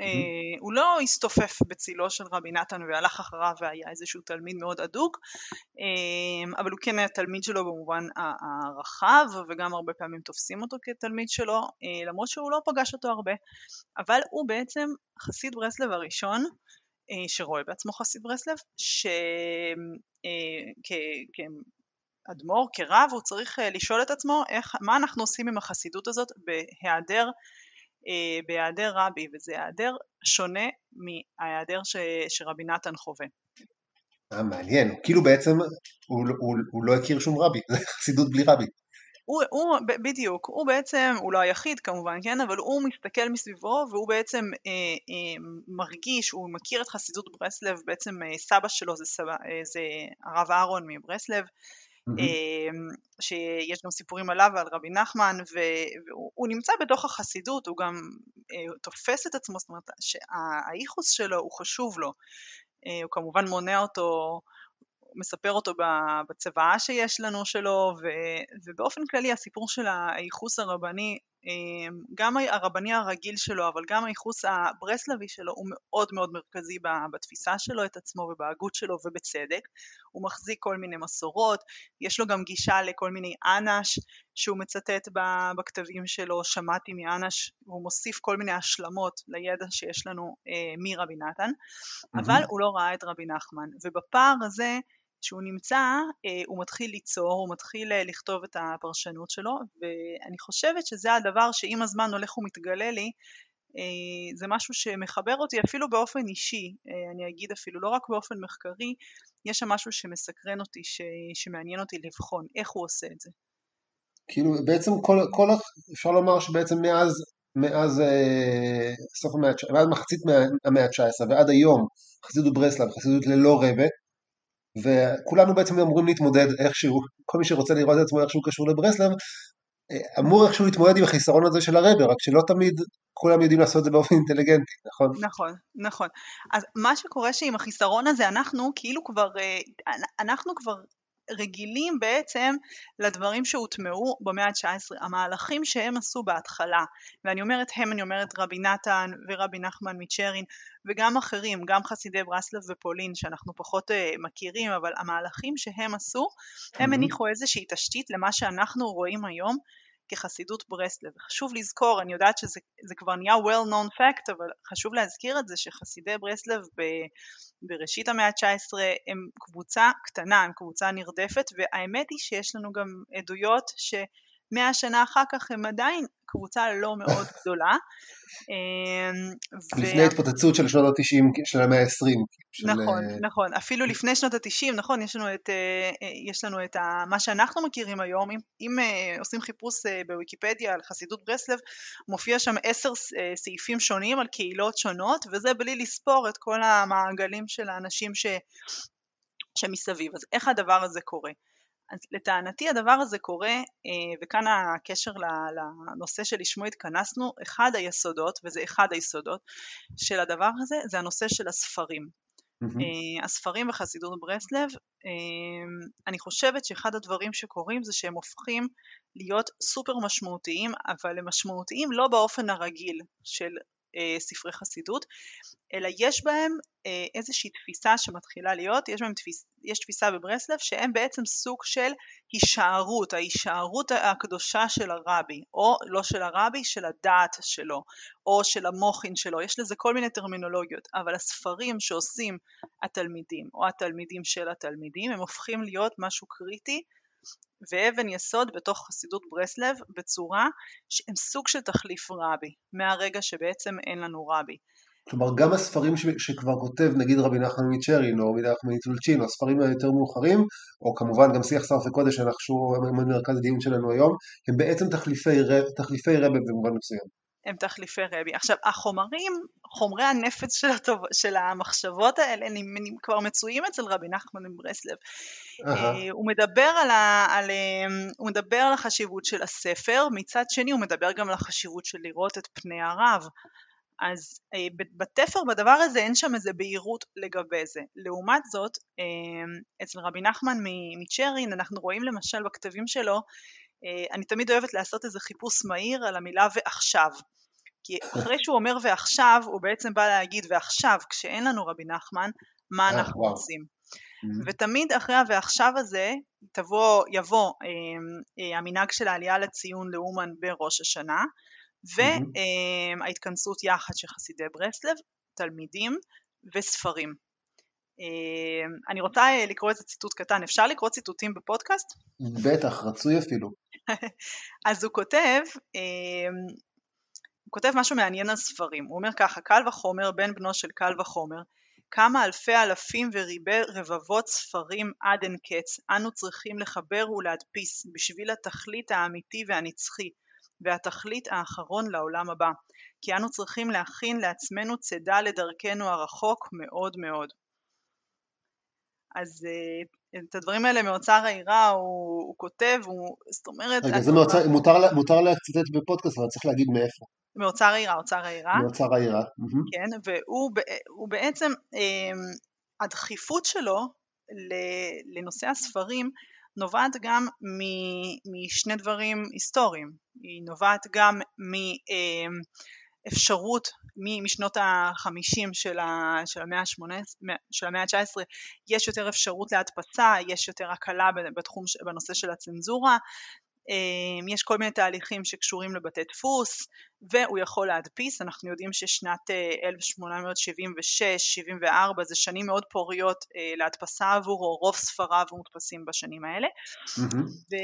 אה, הוא לא הסתופף בצילו של רבי נתן והלך אחריו והיה איזשהו תלמיד מאוד אדוק, אה, אבל הוא כן היה תלמיד שלו במובן הרחב וגם הרבה פעמים תופסים אותו כתלמיד שלו, אה, למרות שהוא לא פגש אותו הרבה, אבל הוא בעצם חסיד ברסלב הראשון שרואה בעצמו חסיד ברסלב, כאדמו"ר, כרב, הוא צריך לשאול את עצמו איך, מה אנחנו עושים עם החסידות הזאת בהיעדר בהיעדר רבי, וזה היעדר שונה מההיעדר ש, שרבי נתן חווה. אה, מעניין, כאילו בעצם הוא, הוא, הוא לא הכיר שום רבי, זה חסידות בלי רבי. הוא, הוא בדיוק, הוא בעצם, הוא לא היחיד כמובן, כן, אבל הוא מסתכל מסביבו והוא בעצם אה, אה, מרגיש, הוא מכיר את חסידות ברסלב, בעצם אה, סבא שלו זה, סבא, אה, זה הרב אהרון מברסלב, אמ, שיש גם סיפורים עליו ועל רבי נחמן, והוא נמצא בתוך החסידות, הוא גם אה, תופס את עצמו, זאת אומרת שהייחוס שלו הוא חשוב לו, אה, הוא כמובן מונע אותו מספר אותו בצוואה שיש לנו שלו, ובאופן כללי הסיפור של הייחוס הרבני, גם הרבני הרגיל שלו, אבל גם הייחוס הברסלבי שלו הוא מאוד מאוד מרכזי בתפיסה שלו את עצמו ובהגות שלו, ובצדק. הוא מחזיק כל מיני מסורות, יש לו גם גישה לכל מיני אנש שהוא מצטט בכתבים שלו, שמעתי מאנש, והוא מוסיף כל מיני השלמות לידע שיש לנו אה, מרבי נתן. אבל הוא לא ראה את רבי נחמן, ובפער הזה כשהוא נמצא אה, הוא מתחיל ליצור, הוא מתחיל אה, לכתוב את הפרשנות שלו ואני חושבת שזה הדבר שעם הזמן הולך ומתגלה לי אה, זה משהו שמחבר אותי אפילו באופן אישי, אני אגיד אפילו לא רק באופן מחקרי, יש שם משהו שמסקרן אותי, ש... שמעניין אותי לבחון איך הוא עושה את זה. כאילו בעצם כל, כל אפשר לומר שבעצם מאז, מאז סוף המאה, מאז מחצית המאה ה-19 ועד היום חסידות ברסלב, חסידות ללא רבה, וכולנו בעצם אמורים להתמודד איכשהו, כל מי שרוצה לראות את עצמו איכשהו קשור לברסלב, אמור איכשהו להתמודד עם החיסרון הזה של הרבר, רק שלא תמיד כולם יודעים לעשות את זה באופן אינטליגנטי, נכון? נכון, נכון. אז מה שקורה שעם החיסרון הזה אנחנו כאילו כבר, אה, אנחנו כבר רגילים בעצם לדברים שהוטמעו במאה ה-19, המהלכים שהם עשו בהתחלה, ואני אומרת הם, אני אומרת רבי נתן ורבי נחמן מצ'רין וגם אחרים, גם חסידי ברסלב ופולין שאנחנו פחות uh, מכירים, אבל המהלכים שהם עשו, הם הניחו איזושהי תשתית למה שאנחנו רואים היום כחסידות ברסלב. חשוב לזכור, אני יודעת שזה כבר נהיה well known fact, אבל חשוב להזכיר את זה שחסידי ברסלב ב, בראשית המאה ה-19 הם קבוצה קטנה, הם קבוצה נרדפת, והאמת היא שיש לנו גם עדויות ש... מאה שנה אחר כך הם עדיין קבוצה לא מאוד גדולה. אמ, לפני התפוצצות של שנות ה-90 של המאה ה-20. נכון, של... נכון, אפילו לפני שנות ה-90, נכון, יש לנו את, אה, אה, יש לנו את ה, מה שאנחנו מכירים היום, אם, אם אה, עושים חיפוש בוויקיפדיה על חסידות ברסלב, מופיע שם עשר סעיפים שונים על קהילות שונות, וזה בלי לספור את כל המעגלים של האנשים ש, שמסביב. אז איך הדבר הזה קורה? אז לטענתי הדבר הזה קורה, אה, וכאן הקשר לנושא שלשמו התכנסנו, אחד היסודות, וזה אחד היסודות של הדבר הזה, זה הנושא של הספרים. Mm-hmm. הספרים בחסידות ברסלב, אה, אני חושבת שאחד הדברים שקורים זה שהם הופכים להיות סופר משמעותיים, אבל הם משמעותיים לא באופן הרגיל של ספרי חסידות, אלא יש בהם אה, איזושהי תפיסה שמתחילה להיות, יש בהם תפיס, יש תפיסה בברסלב שהם בעצם סוג של הישארות, ההישארות הקדושה של הרבי, או לא של הרבי, של הדעת שלו, או של המוחין שלו, יש לזה כל מיני טרמינולוגיות, אבל הספרים שעושים התלמידים, או התלמידים של התלמידים, הם הופכים להיות משהו קריטי ואבן יסוד בתוך חסידות ברסלב בצורה שהם סוג של תחליף רבי, מהרגע שבעצם אין לנו רבי. כלומר גם הספרים ש... שכבר כותב נגיד רבי נחמן מצ'רין או רבי נחמן מטולצ'ין או הספרים היותר מאוחרים או כמובן גם שיח שרף וקודש שאנחנו מרכז הדיון שלנו היום הם בעצם תחליפי, תחליפי רבי במובן מסוים. הם תחליפי רבי. עכשיו, החומרים, חומרי הנפץ של, הטוב, של המחשבות האלה, הם, הם כבר מצויים אצל רבי נחמן מברסלב. Uh-huh. הוא, מדבר על ה, על, אמ, הוא מדבר על החשיבות של הספר, מצד שני הוא מדבר גם על החשיבות של לראות את פני הרב. אז אה, בתפר בדבר הזה אין שם איזה בהירות לגבי זה. לעומת זאת, אמ, אצל רבי נחמן מצ'רין אנחנו רואים למשל בכתבים שלו אה, אני תמיד אוהבת לעשות איזה חיפוש מהיר על המילה ועכשיו. כי אחרי שהוא אומר ועכשיו, הוא בעצם בא להגיד ועכשיו, כשאין לנו רבי נחמן, מה אה, אנחנו עושים. ותמיד אחרי ה"ועכשיו" הזה תבוא, יבוא אה, אה, המנהג של העלייה לציון לאומן בראש השנה, וההתכנסות. אה, יחד של חסידי ברסלב, תלמידים וספרים. אה, אני רוצה אה, לקרוא איזה ציטוט קטן, אפשר לקרוא ציטוטים בפודקאסט? בטח, רצוי אפילו. אז הוא כותב, אה, הוא כותב משהו מעניין על ספרים, הוא אומר ככה, קל וחומר, בן בנו של קל וחומר, כמה אלפי אלפים וריבי רבבות ספרים עד אין קץ אנו צריכים לחבר ולהדפיס בשביל התכלית האמיתי והנצחי והתכלית האחרון לעולם הבא כי אנו צריכים להכין לעצמנו צידה לדרכנו הרחוק מאוד מאוד. אז uh, את הדברים האלה מאוצר העירה הוא, הוא כותב, הוא, זאת אומרת... רגע, זה מאוצר, מותר, מותר לצטט בפודקאסט, אבל צריך להגיד מאיפה. מאוצר העירה, אוצר העירה. מאוצר העירה. כן, והוא בעצם, um, הדחיפות שלו לנושא הספרים נובעת גם משני דברים היסטוריים. היא נובעת גם מ... Um, אפשרות משנות החמישים של, של המאה ה-19 יש יותר אפשרות להדפסה, יש יותר הקלה בתחום, בנושא של הצנזורה, אמ, יש כל מיני תהליכים שקשורים לבתי דפוס והוא יכול להדפיס, אנחנו יודעים ששנת 1876-74 אה, זה שנים מאוד פוריות אה, להדפסה עבורו, רוב ספריו מודפסים בשנים האלה. mm-hmm. ו...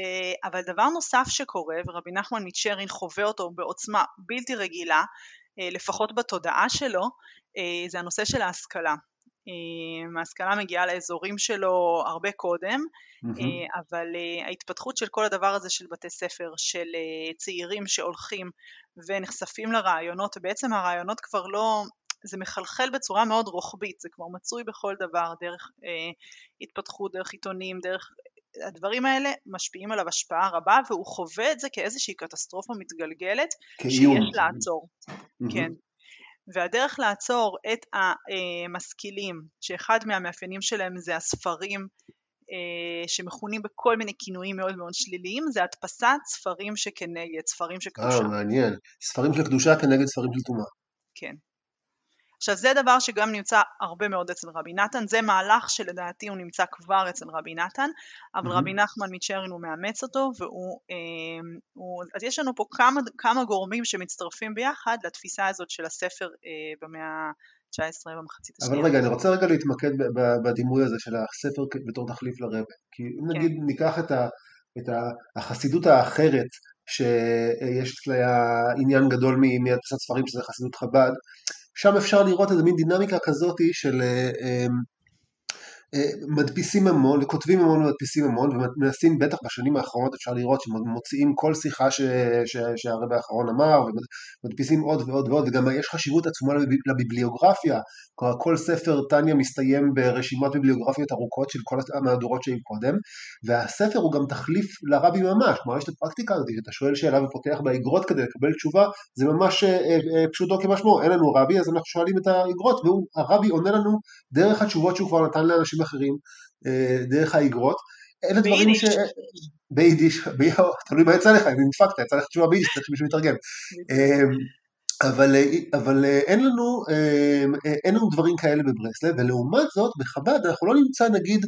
אבל דבר נוסף שקורה ורבי נחמן מצ'רין חווה אותו בעוצמה בלתי רגילה אה, לפחות בתודעה שלו זה הנושא של ההשכלה ההשכלה מגיעה לאזורים שלו הרבה קודם, mm-hmm. אבל אה, ההתפתחות של כל הדבר הזה של בתי ספר, של אה, צעירים שהולכים ונחשפים לרעיונות, ובעצם הרעיונות כבר לא, זה מחלחל בצורה מאוד רוחבית, זה כבר מצוי בכל דבר, דרך אה, התפתחות, דרך עיתונים, דרך... הדברים האלה משפיעים עליו השפעה רבה והוא חווה את זה כאיזושהי קטסטרופה מתגלגלת שיש לעצור. Mm-hmm. כן. והדרך לעצור את המשכילים, שאחד מהמאפיינים שלהם זה הספרים אה, שמכונים בכל מיני כינויים מאוד מאוד שליליים, זה הדפסת ספרים שכנגד, ספרים של קדושה. אה, מעניין. ספרים של קדושה כנגד ספרים של טומאה. כן. עכשיו זה דבר שגם נמצא הרבה מאוד אצל רבי נתן, זה מהלך שלדעתי הוא נמצא כבר אצל רבי נתן, אבל mm-hmm. רבי נחמן מצ'רין הוא מאמץ אותו, והוא, אה, הוא, אז יש לנו פה כמה, כמה גורמים שמצטרפים ביחד לתפיסה הזאת של הספר אה, במאה ה-19 במחצית השנייה. אבל רגע, אני רוצה רגע להתמקד בדימוי הזה של הספר בתור תחליף לרבה, כי אם כן. נגיד ניקח את, ה, את החסידות האחרת שיש אצלה עניין גדול מהדפסת ספרים שזה חסידות חב"ד, שם אפשר לראות איזה מין דינמיקה כזאת של אה, מדפיסים המון וכותבים המון ומדפיסים המון ומנסים בטח בשנים האחרונות אפשר לראות שמוציאים כל שיחה שהרבי האחרון אמר ומדפיסים עוד ועוד ועוד וגם יש חשיבות עצומה לביבליוגרפיה. כלומר כל ספר טניה מסתיים ברשימת ביבליוגרפיות ארוכות של כל המהדורות שהיו קודם והספר הוא גם תחליף לרבי ממש. כלומר יש את הפרקטיקה הזאת שאתה שואל שאלה ופותח באגרות כדי לקבל תשובה זה ממש אה, אה, פשוטו כמשמעו. אין לנו רבי אז אנחנו שואלים את האגרות והרבי עונה לנו דרך התשובות שהוא כבר נתן לאנשים אחרים אה, דרך האגרות. אלה דברים ש... ביידיש, תלוי מה יצא לך, אם נדפקת, יצא לך תשובה ביידיש, צריך שמישהו יתרגם. אמ, אבל, אה, אבל אה, אין, לנו, אין לנו דברים כאלה בברסלב, ולעומת זאת בחב"ד אנחנו לא נמצא נגיד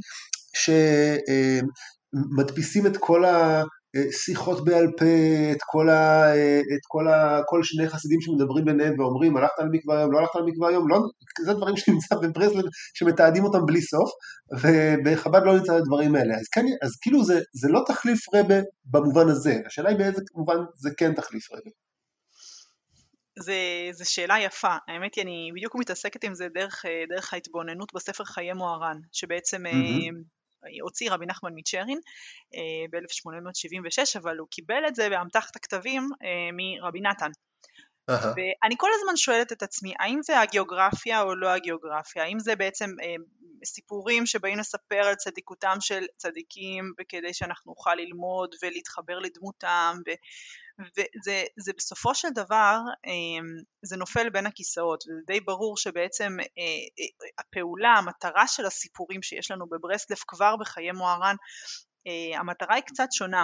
שמדפיסים את כל ה... אה, שיחות בעל פה, את כל, ה, אה, את כל, ה, כל שני חסידים שמדברים ביניהם ואומרים הלכת למקווה היום, לא הלכת למקווה היום, לא, זה דברים שנמצא בברסלב שמתעדים אותם בלי סוף, ובחב"ד לא נמצא את הדברים האלה. אז, כן, אז כאילו זה, זה לא תחליף רבה במובן הזה, השאלה היא באיזה מובן זה כן תחליף רבה. זו שאלה יפה, האמת היא אני בדיוק מתעסקת עם זה דרך, אה, דרך ההתבוננות בספר חיי מוהר"ן, שבעצם mm-hmm. הוציא רבי נחמן מצ'רין אה, ב-1876, אבל הוא קיבל את זה באמתחת הכתבים אה, מרבי נתן. Uh-huh. ואני כל הזמן שואלת את עצמי, האם זה הגיאוגרפיה או לא הגיאוגרפיה? האם זה בעצם אה, סיפורים שבאים לספר על צדיקותם של צדיקים וכדי שאנחנו נוכל ללמוד ולהתחבר לדמותם ו, וזה בסופו של דבר אמ, זה נופל בין הכיסאות וזה די ברור שבעצם אה, אה, הפעולה המטרה של הסיפורים שיש לנו בברסלב כבר בחיי מוהר"ן אה, המטרה היא קצת שונה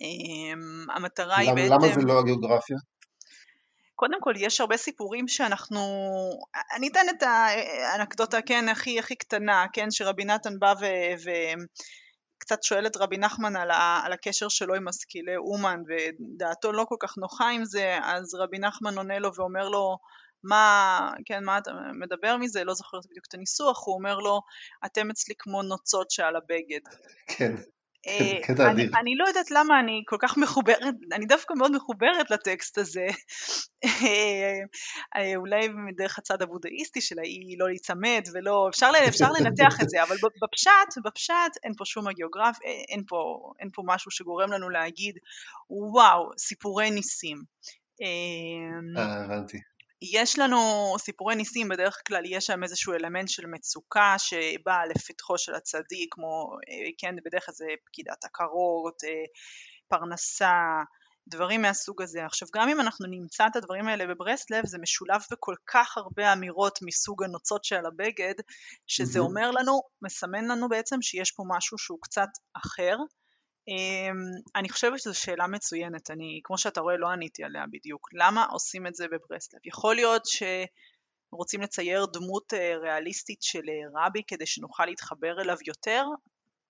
אמ, המטרה היא בעצם... למה זה לא הגיאוגרפיה? קודם כל יש הרבה סיפורים שאנחנו, אני אתן את האנקדוטה כן הכי הכי קטנה, כן שרבי נתן בא ו... וקצת שואל את רבי נחמן על, ה, על הקשר שלו עם משכילי אומן ודעתו לא כל כך נוחה עם זה, אז רבי נחמן עונה לו ואומר לו מה, כן, מה אתה מדבר מזה, לא זוכרת בדיוק את הניסוח, הוא אומר לו, אתם אצלי כמו נוצות שעל הבגד. כן. קטע אה, אדיר. אני לא יודעת למה אני כל כך מחוברת, אני דווקא מאוד מחוברת לטקסט הזה. אה, אולי דרך הצד הבודהיסטי שלה היא לא להיצמד ולא, אפשר, אפשר לנתח את זה, אבל בפשט, בפשט אין פה שום הגיאוגרף, אה, אין פה, אין פה משהו שגורם לנו להגיד, וואו, סיפורי ניסים. אה, הבנתי. יש לנו סיפורי ניסים, בדרך כלל יש שם איזשהו אלמנט של מצוקה שבאה לפתחו של הצדיק, כמו, אה, כן, בדרך כלל זה פקידת עקרות, אה, פרנסה, דברים מהסוג הזה. עכשיו גם אם אנחנו נמצא את הדברים האלה בברסלב זה משולב בכל כך הרבה אמירות מסוג הנוצות שעל הבגד שזה mm-hmm. אומר לנו, מסמן לנו בעצם שיש פה משהו שהוא קצת אחר אני חושבת שזו שאלה מצוינת, אני, כמו שאתה רואה, לא עניתי עליה בדיוק. למה עושים את זה בברסלב? יכול להיות שרוצים לצייר דמות אה, ריאליסטית של אה, רבי כדי שנוכל להתחבר אליו יותר?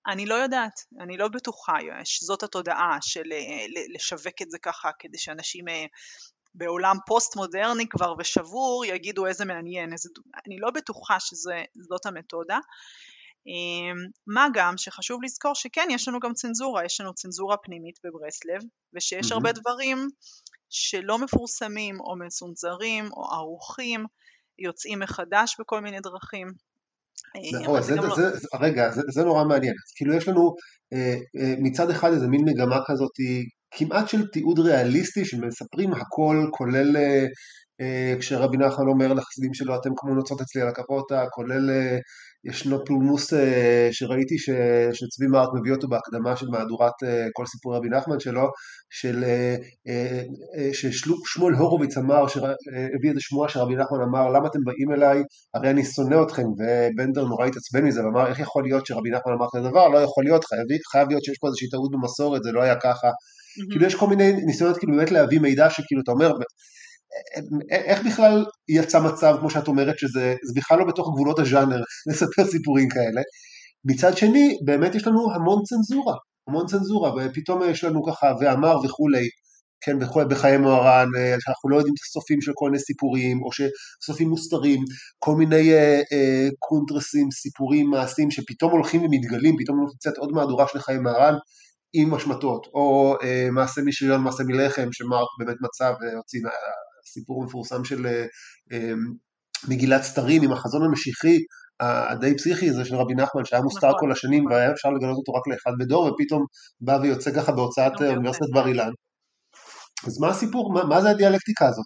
אני לא יודעת, אני לא בטוחה, זאת התודעה של אה, לשווק את זה ככה כדי שאנשים בעולם פוסט מודרני כבר ושבור יגידו איזה מעניין, איזה... אני לא בטוחה שזאת המתודה. אמ, מה גם שחשוב לזכור שכן יש לנו גם צנזורה, יש לנו צנזורה פנימית בברסלב ושיש mm-hmm. הרבה דברים שלא מפורסמים או מצונזרים או ערוכים, יוצאים מחדש בכל מיני דרכים. אה, נכון, זה, זה, לא... זה, רגע, זה, זה נורא מעניין, אז כאילו יש לנו אה, אה, מצד אחד איזה מין מגמה כזאת כמעט של תיעוד ריאליסטי שמספרים הכל כולל אה, כשרבי נחמן אומר לחסידים שלו אתם כמו נוצות אצלי על הקפוטה, כולל ישנו פולמוס אה, שראיתי ש, שצבי מרק מביא אותו בהקדמה של מהדורת כל סיפור רבי נחמן שלו, של, ששמואל הורוביץ אמר, הביא איזה שמועה שרבי נחמן אמר למה אתם באים אליי, הרי אני שונא אתכם, ובנדר נורא התעצבן מזה ואמר איך יכול להיות שרבי נחמן אמר כזה דבר, לא יכול להיות, חייב, חייב להיות שיש פה איזושהי טעות במסורת, זה לא היה ככה, mm-hmm. כאילו יש כל מיני ניסיונות כאילו באמת להביא מידע שכאילו אתה אומר איך בכלל יצא מצב, כמו שאת אומרת, שזה בכלל לא בתוך גבולות הז'אנר לספר סיפורים כאלה. מצד שני, באמת יש לנו המון צנזורה, המון צנזורה, ופתאום יש לנו ככה, ואמר וכולי, כן, וכולי, בחיי מוהר"ן, שאנחנו לא יודעים את הסופים של כל מיני סיפורים, או שסופים מוסתרים, כל מיני אה, אה, קונטרסים, סיפורים, מעשים, שפתאום הולכים ומתגלים, פתאום נמצאת עוד מהדורה של חיי מוהר"ן, עם השמטות, או אה, מעשה משריון, מעשה מלחם, שמרק באמת מצא והוציא הסיפור המפורסם של אה, אה, מגילת סתרים עם החזון המשיחי הדי פסיכי הזה של רבי נחמן שהיה מוסתר נכון, כל השנים. והיה אפשר לגלות אותו רק לאחד בדור ופתאום בא ויוצא ככה בהוצאת נכון, אוניברסיטת בר אילן. אז מה הסיפור, מה, מה זה הדיאלקטיקה הזאת?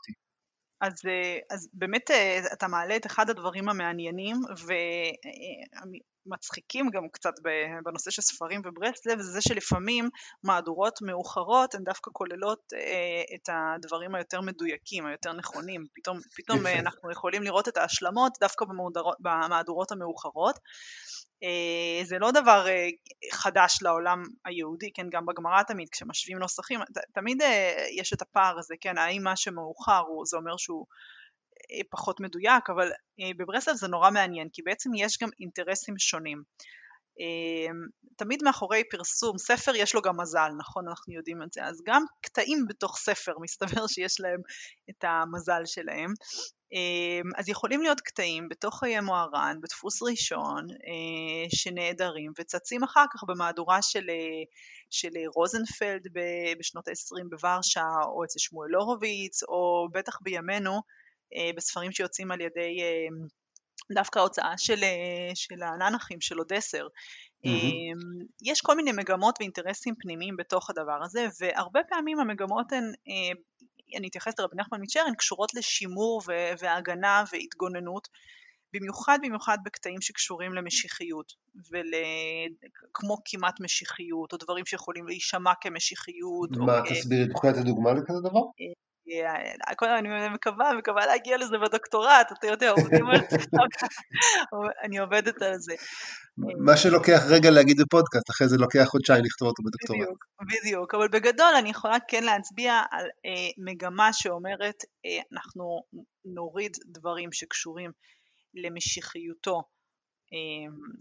אז, אה, אז באמת אה, אתה מעלה את אחד הדברים המעניינים ומצחיקים גם קצת בנושא של ספרים וברסלב, זה שלפעמים מהדורות מאוחרות הן דווקא כוללות אה, את הדברים היותר מדויקים, היותר נכונים, פתאום, פתאום אנחנו יכולים לראות את ההשלמות דווקא במהדורות המאוחרות. אה, זה לא דבר אה, חדש לעולם היהודי, כן, גם בגמרא תמיד כשמשווים נוסחים, תמיד אה, יש את הפער הזה, כן, האם מה שמאוחר הוא, זה אומר שהוא פחות מדויק, אבל בברסלב זה נורא מעניין, כי בעצם יש גם אינטרסים שונים. תמיד מאחורי פרסום ספר יש לו גם מזל, נכון? אנחנו יודעים את זה. אז גם קטעים בתוך ספר מסתבר שיש להם את המזל שלהם. אמ, אז יכולים להיות קטעים בתוך חיי מוהר"ן, בדפוס ראשון, אה, שנעדרים וצצים אחר כך במהדורה של, אה, של רוזנפלד בשנות ה-20 בוורשה, או אצל שמואל הורוביץ, או בטח בימינו אה, בספרים שיוצאים על ידי דווקא ההוצאה של, של הננחים, של אודסר. Mm-hmm. יש כל מיני מגמות ואינטרסים פנימיים בתוך הדבר הזה, והרבה פעמים המגמות הן אני אתייחס לרבי נחמן מצ'ר, הן קשורות לשימור והגנה והתגוננות, במיוחד במיוחד בקטעים שקשורים למשיחיות, וכמו כמעט משיחיות, או דברים שיכולים להישמע כמשיחיות. מה, או... תסבירי, תוכלי לתת דוגמה לכזה דבר? אה, אני מקווה, מקווה להגיע לזה בדוקטורט, אתה יודע, עובדים על זה, אני עובדת על זה. מה שלוקח רגע להגיד בפודקאסט, אחרי זה לוקח חודשיים לכתוב אותו בדוקטורט. בדיוק, בדיוק, אבל בגדול אני יכולה כן להצביע על אה, מגמה שאומרת, אה, אנחנו נוריד דברים שקשורים למשיחיותו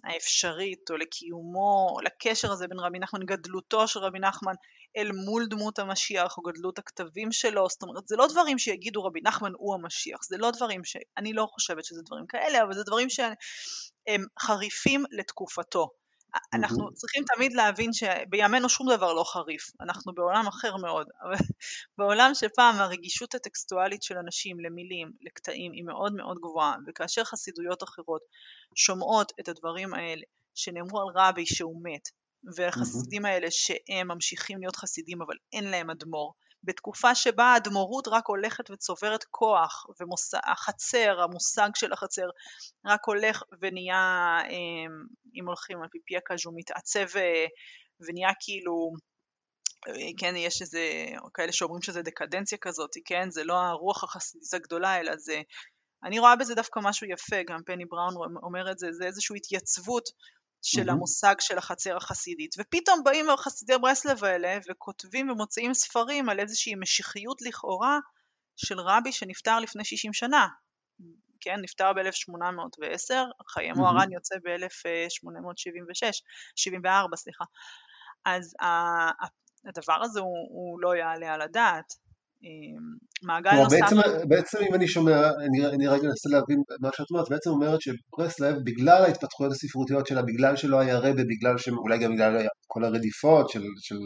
האפשרית, או לקיומו, או לקשר הזה בין רבי נחמן, גדלותו של רבי נחמן אל מול דמות המשיח, או גדלות הכתבים שלו, זאת אומרת, זה לא דברים שיגידו רבי נחמן הוא המשיח, זה לא דברים ש... אני לא חושבת שזה דברים כאלה, אבל זה דברים שהם חריפים לתקופתו. אנחנו צריכים תמיד להבין שבימינו שום דבר לא חריף, אנחנו בעולם אחר מאוד, אבל בעולם שפעם הרגישות הטקסטואלית של אנשים למילים, לקטעים, היא מאוד מאוד גבוהה, וכאשר חסידויות אחרות שומעות את הדברים האלה שנאמרו על רבי שהוא מת, והחסידים האלה שהם ממשיכים להיות חסידים אבל אין להם אדמו"ר, בתקופה שבה האדמו"רות רק הולכת וצוברת כוח, והחצר, המושג של החצר, רק הולך ונהיה, אמ, אם הולכים על פי פי הקז'ו, מתעצב אה, ונהיה כאילו, אה, כן, יש איזה, כאלה שאומרים שזה דקדנציה כזאת, כן, זה לא הרוח החסידית הגדולה, אלא זה, אני רואה בזה דווקא משהו יפה, גם פני בראון אומר את זה, זה איזושהי התייצבות של mm-hmm. המושג של החצר החסידית. ופתאום באים חסידי ברסלב האלה וכותבים ומוציאים ספרים על איזושהי משיחיות לכאורה של רבי שנפטר לפני 60 שנה. כן, נפטר ב-1810, חיי mm-hmm. מוהר"ן יוצא ב-1876, 74 סליחה. אז הדבר הזה הוא, הוא לא יעלה על הדעת. אמ, מעגל נוסף... בעצם, בעצם אם אני שומע, אני, אני רגע אנסה להבין מה שאת אומרת, בעצם אומרת שברסלב, בגלל ההתפתחויות הספרותיות שלה, בגלל שלא היה רבה, בגלל שאולי גם בגלל כל הרדיפות של, של,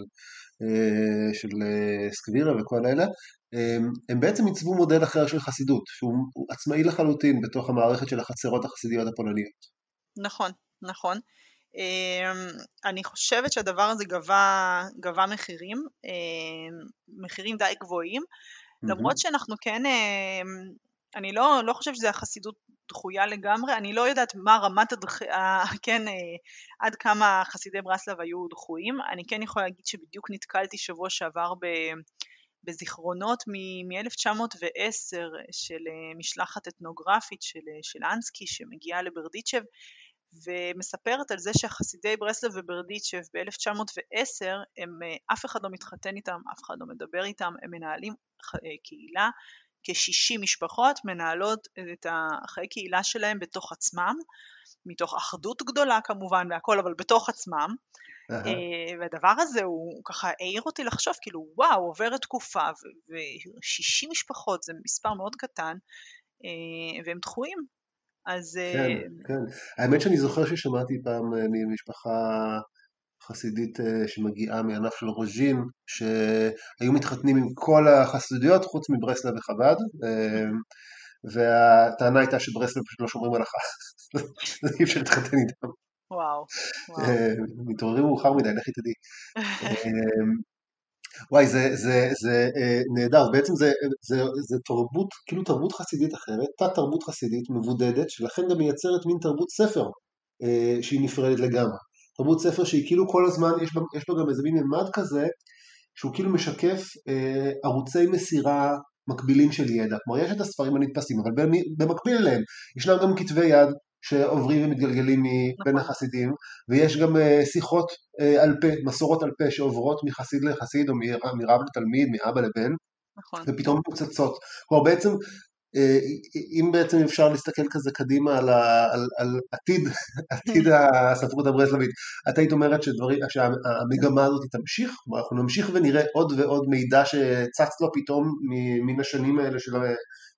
אה, של, של אה, סקווירה וכל אלה, אמ, הם בעצם עיצבו מודל אחר של חסידות, שהוא עצמאי לחלוטין בתוך המערכת של החצרות החסידיות הפולניות. נכון, נכון. אמ, אני חושבת שהדבר הזה גבה, גבה מחירים, אמ, מחירים די גבוהים, mm-hmm. למרות שאנחנו כן, אמ, אני לא, לא חושבת שזו החסידות דחויה לגמרי, אני לא יודעת מה רמת הדח... כן, אה, עד כמה חסידי ברסלב היו דחויים, אני כן יכולה להגיד שבדיוק נתקלתי שבוע שעבר ב... בזיכרונות מ-1910 של אה, משלחת אתנוגרפית של, אה, של אנסקי שמגיעה לברדיצ'ב ומספרת על זה שהחסידי ברסלב וברדיצ'ב ב-1910, הם, אה, אף אחד לא מתחתן איתם, אף אחד לא מדבר איתם, הם מנהלים אה, קהילה, כ-60 משפחות מנהלות את החיי קהילה שלהם בתוך עצמם, מתוך אחדות גדולה כמובן והכל, אבל בתוך עצמם. Uh-huh. והדבר הזה הוא ככה העיר אותי לחשוב, כאילו וואו, עוברת תקופה ו-60 משפחות זה מספר מאוד קטן, והם דחויים, אז... כן, כן. האמת שאני זוכר ששמעתי פעם אה, ממשפחה חסידית שמגיעה מענף של רוז'ין, שהיו מתחתנים עם כל החסידויות חוץ מברסלב וחב"ד, והטענה הייתה שברסלב פשוט לא שומרים הלכה, אז אי אפשר להתחתן איתם. וואו. מתעוררים מאוחר מדי, לכי תדעי. וואי, זה, זה, זה אה, נהדר, בעצם זה, זה, זה תרבות, כאילו תרבות חסידית אחרת, תת תרבות חסידית מבודדת, שלכן גם מייצרת מין תרבות ספר אה, שהיא נפרדת לגמרי. תרבות ספר שהיא כאילו כל הזמן, יש בה, יש בה גם איזה מין ממד כזה, שהוא כאילו משקף אה, ערוצי מסירה מקבילים של ידע. כלומר, יש את הספרים הנתפסים, אבל במקביל אליהם ישנם גם כתבי יד שעוברים ומתגלגלים מבין נכון. החסידים, ויש גם uh, שיחות uh, על פה, מסורות על פה שעוברות מחסיד לחסיד או מרב לתלמיד, מאבא לבן, נכון. ופתאום מפוצצות. כלומר בעצם, uh, אם בעצם אפשר להסתכל כזה קדימה על, ה, על, על עתיד, עתיד הספרות הברסלבית, את היית אומרת שדברים, שהמגמה הזאת תמשיך? כלומר אנחנו נמשיך ונראה עוד ועוד מידע שצץ לו פתאום מן השנים האלה של,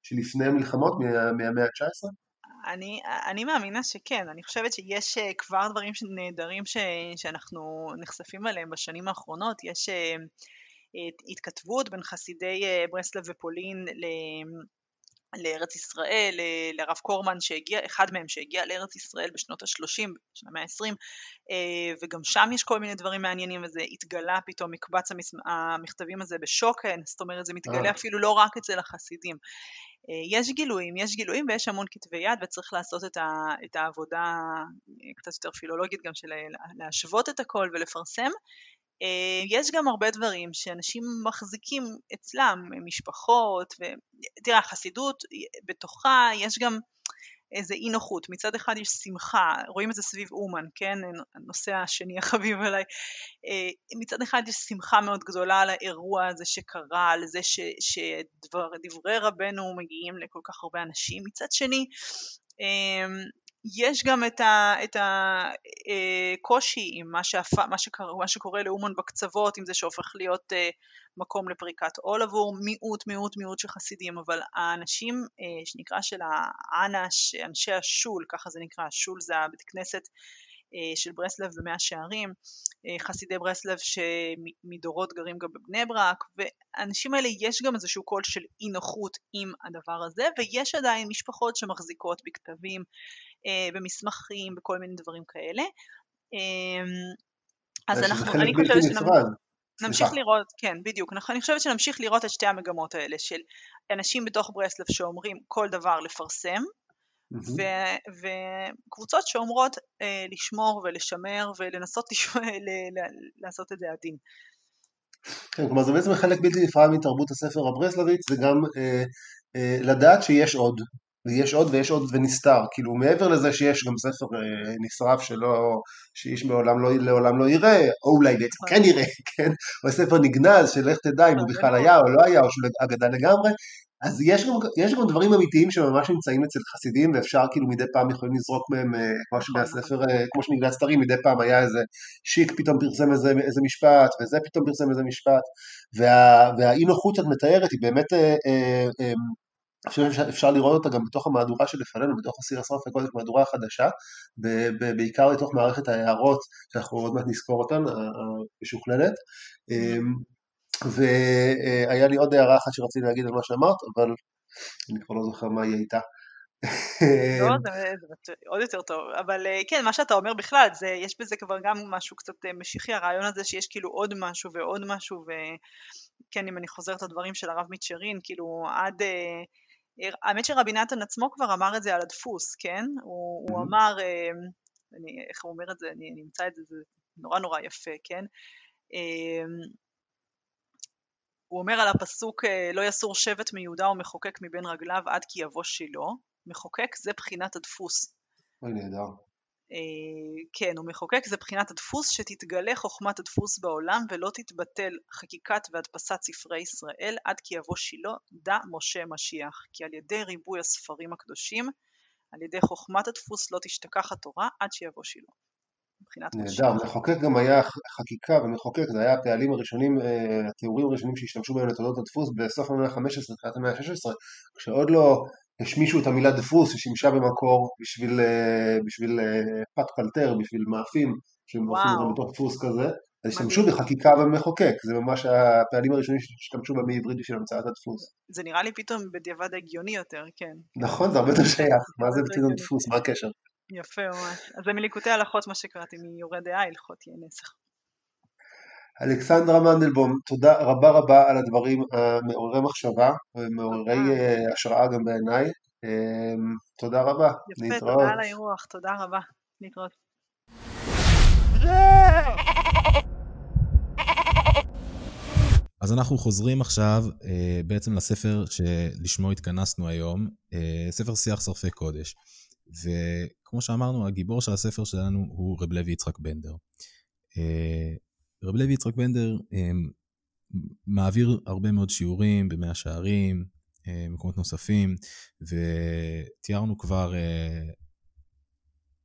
שלפני המלחמות, מהמאה ה-19? אני, אני מאמינה שכן, אני חושבת שיש אה, כבר דברים נהדרים ש, שאנחנו נחשפים אליהם בשנים האחרונות, יש אה, התכתבות בין חסידי אה, ברסלב ופולין לארץ ישראל, לרב קורמן שהגיע, אחד מהם שהגיע לארץ ישראל בשנות ה-30, של המאה ה-20, וגם שם יש כל מיני דברים מעניינים, וזה התגלה פתאום מקבץ המכתבים הזה בשוקן, זאת אומרת זה מתגלה אפילו לא רק אצל החסידים. אה, יש גילויים, יש גילויים ויש המון כתבי יד וצריך לעשות את, ה, את העבודה אה, קצת יותר פילולוגית גם של להשוות את הכל ולפרסם. אה, יש גם הרבה דברים שאנשים מחזיקים אצלם, משפחות, ותראה, החסידות בתוכה יש גם איזה אי נוחות, מצד אחד יש שמחה, רואים את זה סביב אומן, כן, הנושא השני החביב עליי, אה, מצד אחד יש שמחה מאוד גדולה על האירוע הזה שקרה, על זה שדברי רבנו מגיעים לכל כך הרבה אנשים, מצד שני אמ, יש גם את הקושי אה, עם מה, שהפ... מה, שקרה, מה שקורה לאומן בקצוות, עם זה שהופך להיות אה, מקום לפריקת עול עבור מיעוט, מיעוט, מיעוט של חסידים, אבל האנשים אה, שנקרא של האנש, אנשי השול, ככה זה נקרא, השול זה הבית כנסת של ברסלב במאה שערים, חסידי ברסלב שמדורות גרים גם בבני ברק, והאנשים האלה יש גם איזשהו קול של אי נוחות עם הדבר הזה, ויש עדיין משפחות שמחזיקות בכתבים אה, במסמכים, בכל מיני דברים כאלה. אמ, אז אנחנו, אני חושבת שנמשיך לראות, כן, בדיוק, אני חושבת שנמשיך לראות את שתי המגמות האלה של אנשים בתוך ברסלב שאומרים כל דבר לפרסם, ו- וקבוצות שאומרות אה, לשמור ולשמר ולנסות לשמור, לעשות את זה עדין. כן, כלומר זה בעצם חלק בלתי נפרד מתרבות הספר הברסלבית, זה גם אה, אה, לדעת שיש עוד, ויש עוד ויש עוד ונסתר, כאילו מעבר לזה שיש גם ספר אה, נשרף שלא, שאיש מעולם לא, לעולם לא יראה, או אולי בעצם כן יראה, כן, או ספר נגנז של לך תדע אם הוא בכלל היה או לא היה או שהוא אגדה לגמרי, אז יש גם, יש גם דברים אמיתיים שממש נמצאים אצל חסידים ואפשר כאילו מדי פעם יכולים לזרוק מהם, אה, כמו שמהספר, אה, כמו שמגלת סתרים, מדי פעם היה איזה שיק פתאום פרסם איזה, איזה משפט וזה פתאום פרסם איזה משפט וה, והאי נוחות שאת מתארת היא באמת אה, אה, אה, אני חושב שאפשר לראות אותה גם בתוך המהדורה שלפנינו, בתוך הסיר הסוף הקודם, מהדורה חדשה, בעיקר בתוך מערכת ההערות, שאנחנו עוד מעט נזכור אותן, המשוכללת. אמ, והיה לי עוד הערה אחת שרציתי להגיד על מה שאמרת, אבל אני כבר לא זוכר מה היא הייתה. לא, זה עוד יותר טוב, אבל אה, כן, מה שאתה אומר בכלל, זה, יש בזה כבר גם משהו קצת אה, משיחי, הרעיון הזה שיש כאילו עוד משהו ועוד משהו, וכן, אם אני חוזרת לדברים של הרב מיטשרין, כאילו עד... אה, האמת שרבי נתן עצמו כבר אמר את זה על הדפוס, כן? הוא, mm-hmm. הוא אמר, אני, איך הוא אומר את זה, אני אמצא את זה, זה נורא נורא יפה, כן? הוא אומר על הפסוק אה, לא יסור שבט מיהודה ומחוקק מבין רגליו עד כי יבוא שילה, מחוקק זה בחינת הדפוס. אוי נהדר. אה, כן, הוא מחוקק זה בחינת הדפוס שתתגלה חוכמת הדפוס בעולם ולא תתבטל חקיקת והדפסת ספרי ישראל עד כי יבוא שילה דע משה משיח כי על ידי ריבוי הספרים הקדושים על ידי חוכמת הדפוס לא תשתכח התורה עד שיבוא שילה. נהדר, מחוקק גם היה חקיקה ומחוקק זה היה הפעלים הראשונים, אה, התיאורים הראשונים שהשתמשו בהם לתולדות הדפוס בסוף המאה ה-15, תחילת המאה ה-16 כשעוד לא השמישו את המילה דפוס ששימשה במקור בשביל, אה, בשביל אה, פת פלטר, בשביל מאפים, שהם את זה בתוך דפוס כזה, אז השתמשו בחקיקה במחוקק, זה ממש הפעלים הראשונים שהשתמשו בה מעברית בשביל המצאת הדפוס. זה נראה לי פתאום בדיעבד הגיוני יותר, כן. נכון, זה הרבה יותר שייך, מה זה פתאום דפוס, מה הקשר? יפה ממש. אז זה מליקוטי הלכות מה שקראתי, מיורה דעה, הלכות יהיה נסח. אלכסנדרה מנדלבום, תודה רבה רבה על הדברים המעוררי מחשבה ומעוררי אה, השראה גם בעיניי. אמ, תודה רבה, יפה, להתראות. תודה על האירוח, תודה רבה, להתראות. אז אנחנו חוזרים עכשיו אה, בעצם לספר שלשמו התכנסנו היום, אה, ספר שיח שרפי קודש. וכמו שאמרנו, הגיבור של הספר שלנו הוא רב לוי יצחק בנדר. אה, רב לוי יצחק בנדר אה, מעביר הרבה מאוד שיעורים במאה שערים, אה, מקומות נוספים, ותיארנו כבר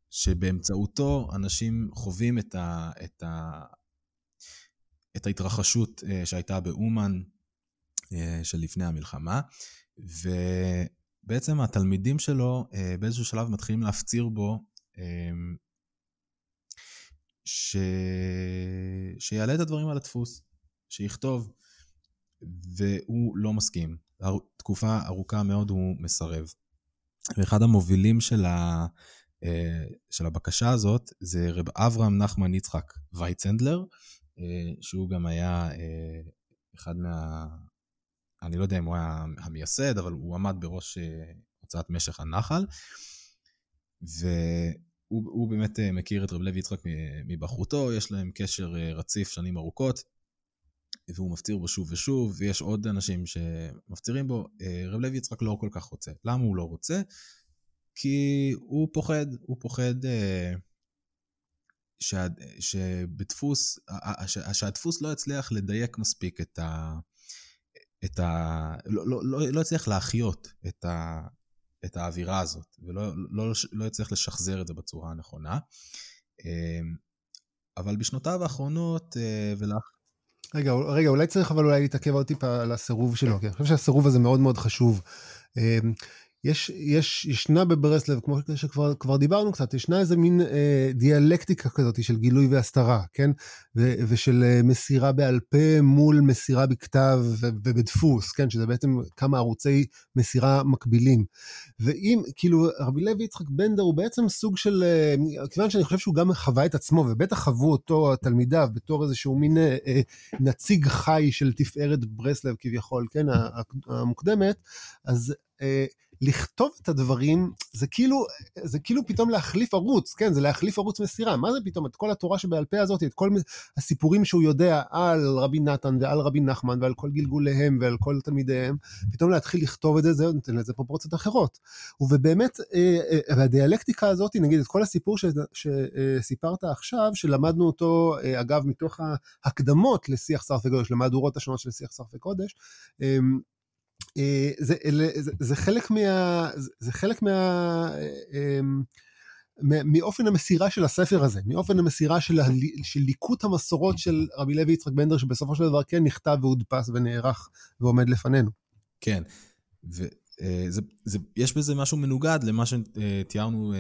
שבאמצעותו אנשים חווים את, ה, את, ה, את ההתרחשות שהייתה באומן של לפני המלחמה, ובעצם התלמידים שלו באיזשהו שלב מתחילים להפציר בו ש... שיעלה את הדברים על הדפוס, שיכתוב, והוא לא מסכים. תקופה ארוכה מאוד הוא מסרב. ואחד המובילים של, ה... אה, של הבקשה הזאת זה רב אברהם נחמן יצחק וייצנדלר, אה, שהוא גם היה אה, אחד מה... אני לא יודע אם הוא היה המייסד, אבל הוא עמד בראש הוצאת משך הנחל. ו... הוא, הוא באמת אה, מכיר את רב לוי יצחק מבחרותו, יש להם קשר אה, רציף שנים ארוכות, והוא מפציר בו שוב ושוב, ויש עוד אנשים שמפצירים בו. אה, רב לוי יצחק לא כל כך רוצה. למה הוא לא רוצה? כי הוא פוחד, הוא פוחד שה, שבדפוס, שהדפוס לא יצליח לדייק מספיק את ה... את ה... לא, לא, לא, לא יצליח להחיות את, ה, את האווירה הזאת, ולא לא, לא יצליח לשחזר את זה בצורה הנכונה. אמ, אבל בשנותיו האחרונות, אה, ולאח... רגע, רגע, אולי צריך אבל אולי להתעכב עוד טיפה על הסירוב שלו, כי אני חושב שהסירוב הזה מאוד מאוד חשוב. יש, יש, ישנה בברסלב, כמו שכבר דיברנו קצת, ישנה איזה מין אה, דיאלקטיקה כזאת של גילוי והסתרה, כן? ו, ושל אה, מסירה בעל פה מול מסירה בכתב ו, ובדפוס, כן? שזה בעצם כמה ערוצי מסירה מקבילים. ואם, כאילו, רבי לוי יצחק בנדר הוא בעצם סוג של, אה, כיוון שאני חושב שהוא גם חווה את עצמו, ובטח חוו אותו התלמידיו בתור איזשהו מין אה, אה, נציג חי של תפארת ברסלב כביכול, כן? המוקדמת, אז... אה, לכתוב את הדברים, זה כאילו, זה כאילו פתאום להחליף ערוץ, כן? זה להחליף ערוץ מסירה. מה זה פתאום? את כל התורה שבעל פה הזאת, את כל הסיפורים שהוא יודע על רבי נתן ועל רבי נחמן ועל כל גלגוליהם ועל כל תלמידיהם, פתאום להתחיל לכתוב את זה, זה נותן לזה פרופורציות אחרות. ובאמת, אה, אה, והדיאלקטיקה הזאת, נגיד, את כל הסיפור שסיפרת עכשיו, שלמדנו אותו, אה, אגב, מתוך ההקדמות לשיח שרפי קודש, למהדורות השונות של שיח שרפי קודש, אמ, זה, זה, זה חלק מה... זה חלק מה... אה, אמ, מאופן המסירה של הספר הזה, מאופן המסירה של, ה, של ליקוט המסורות של רבי לוי יצחק בנדר, שבסופו של דבר כן נכתב והודפס ונערך ועומד לפנינו. כן, ויש אה, בזה משהו מנוגד למה שתיארנו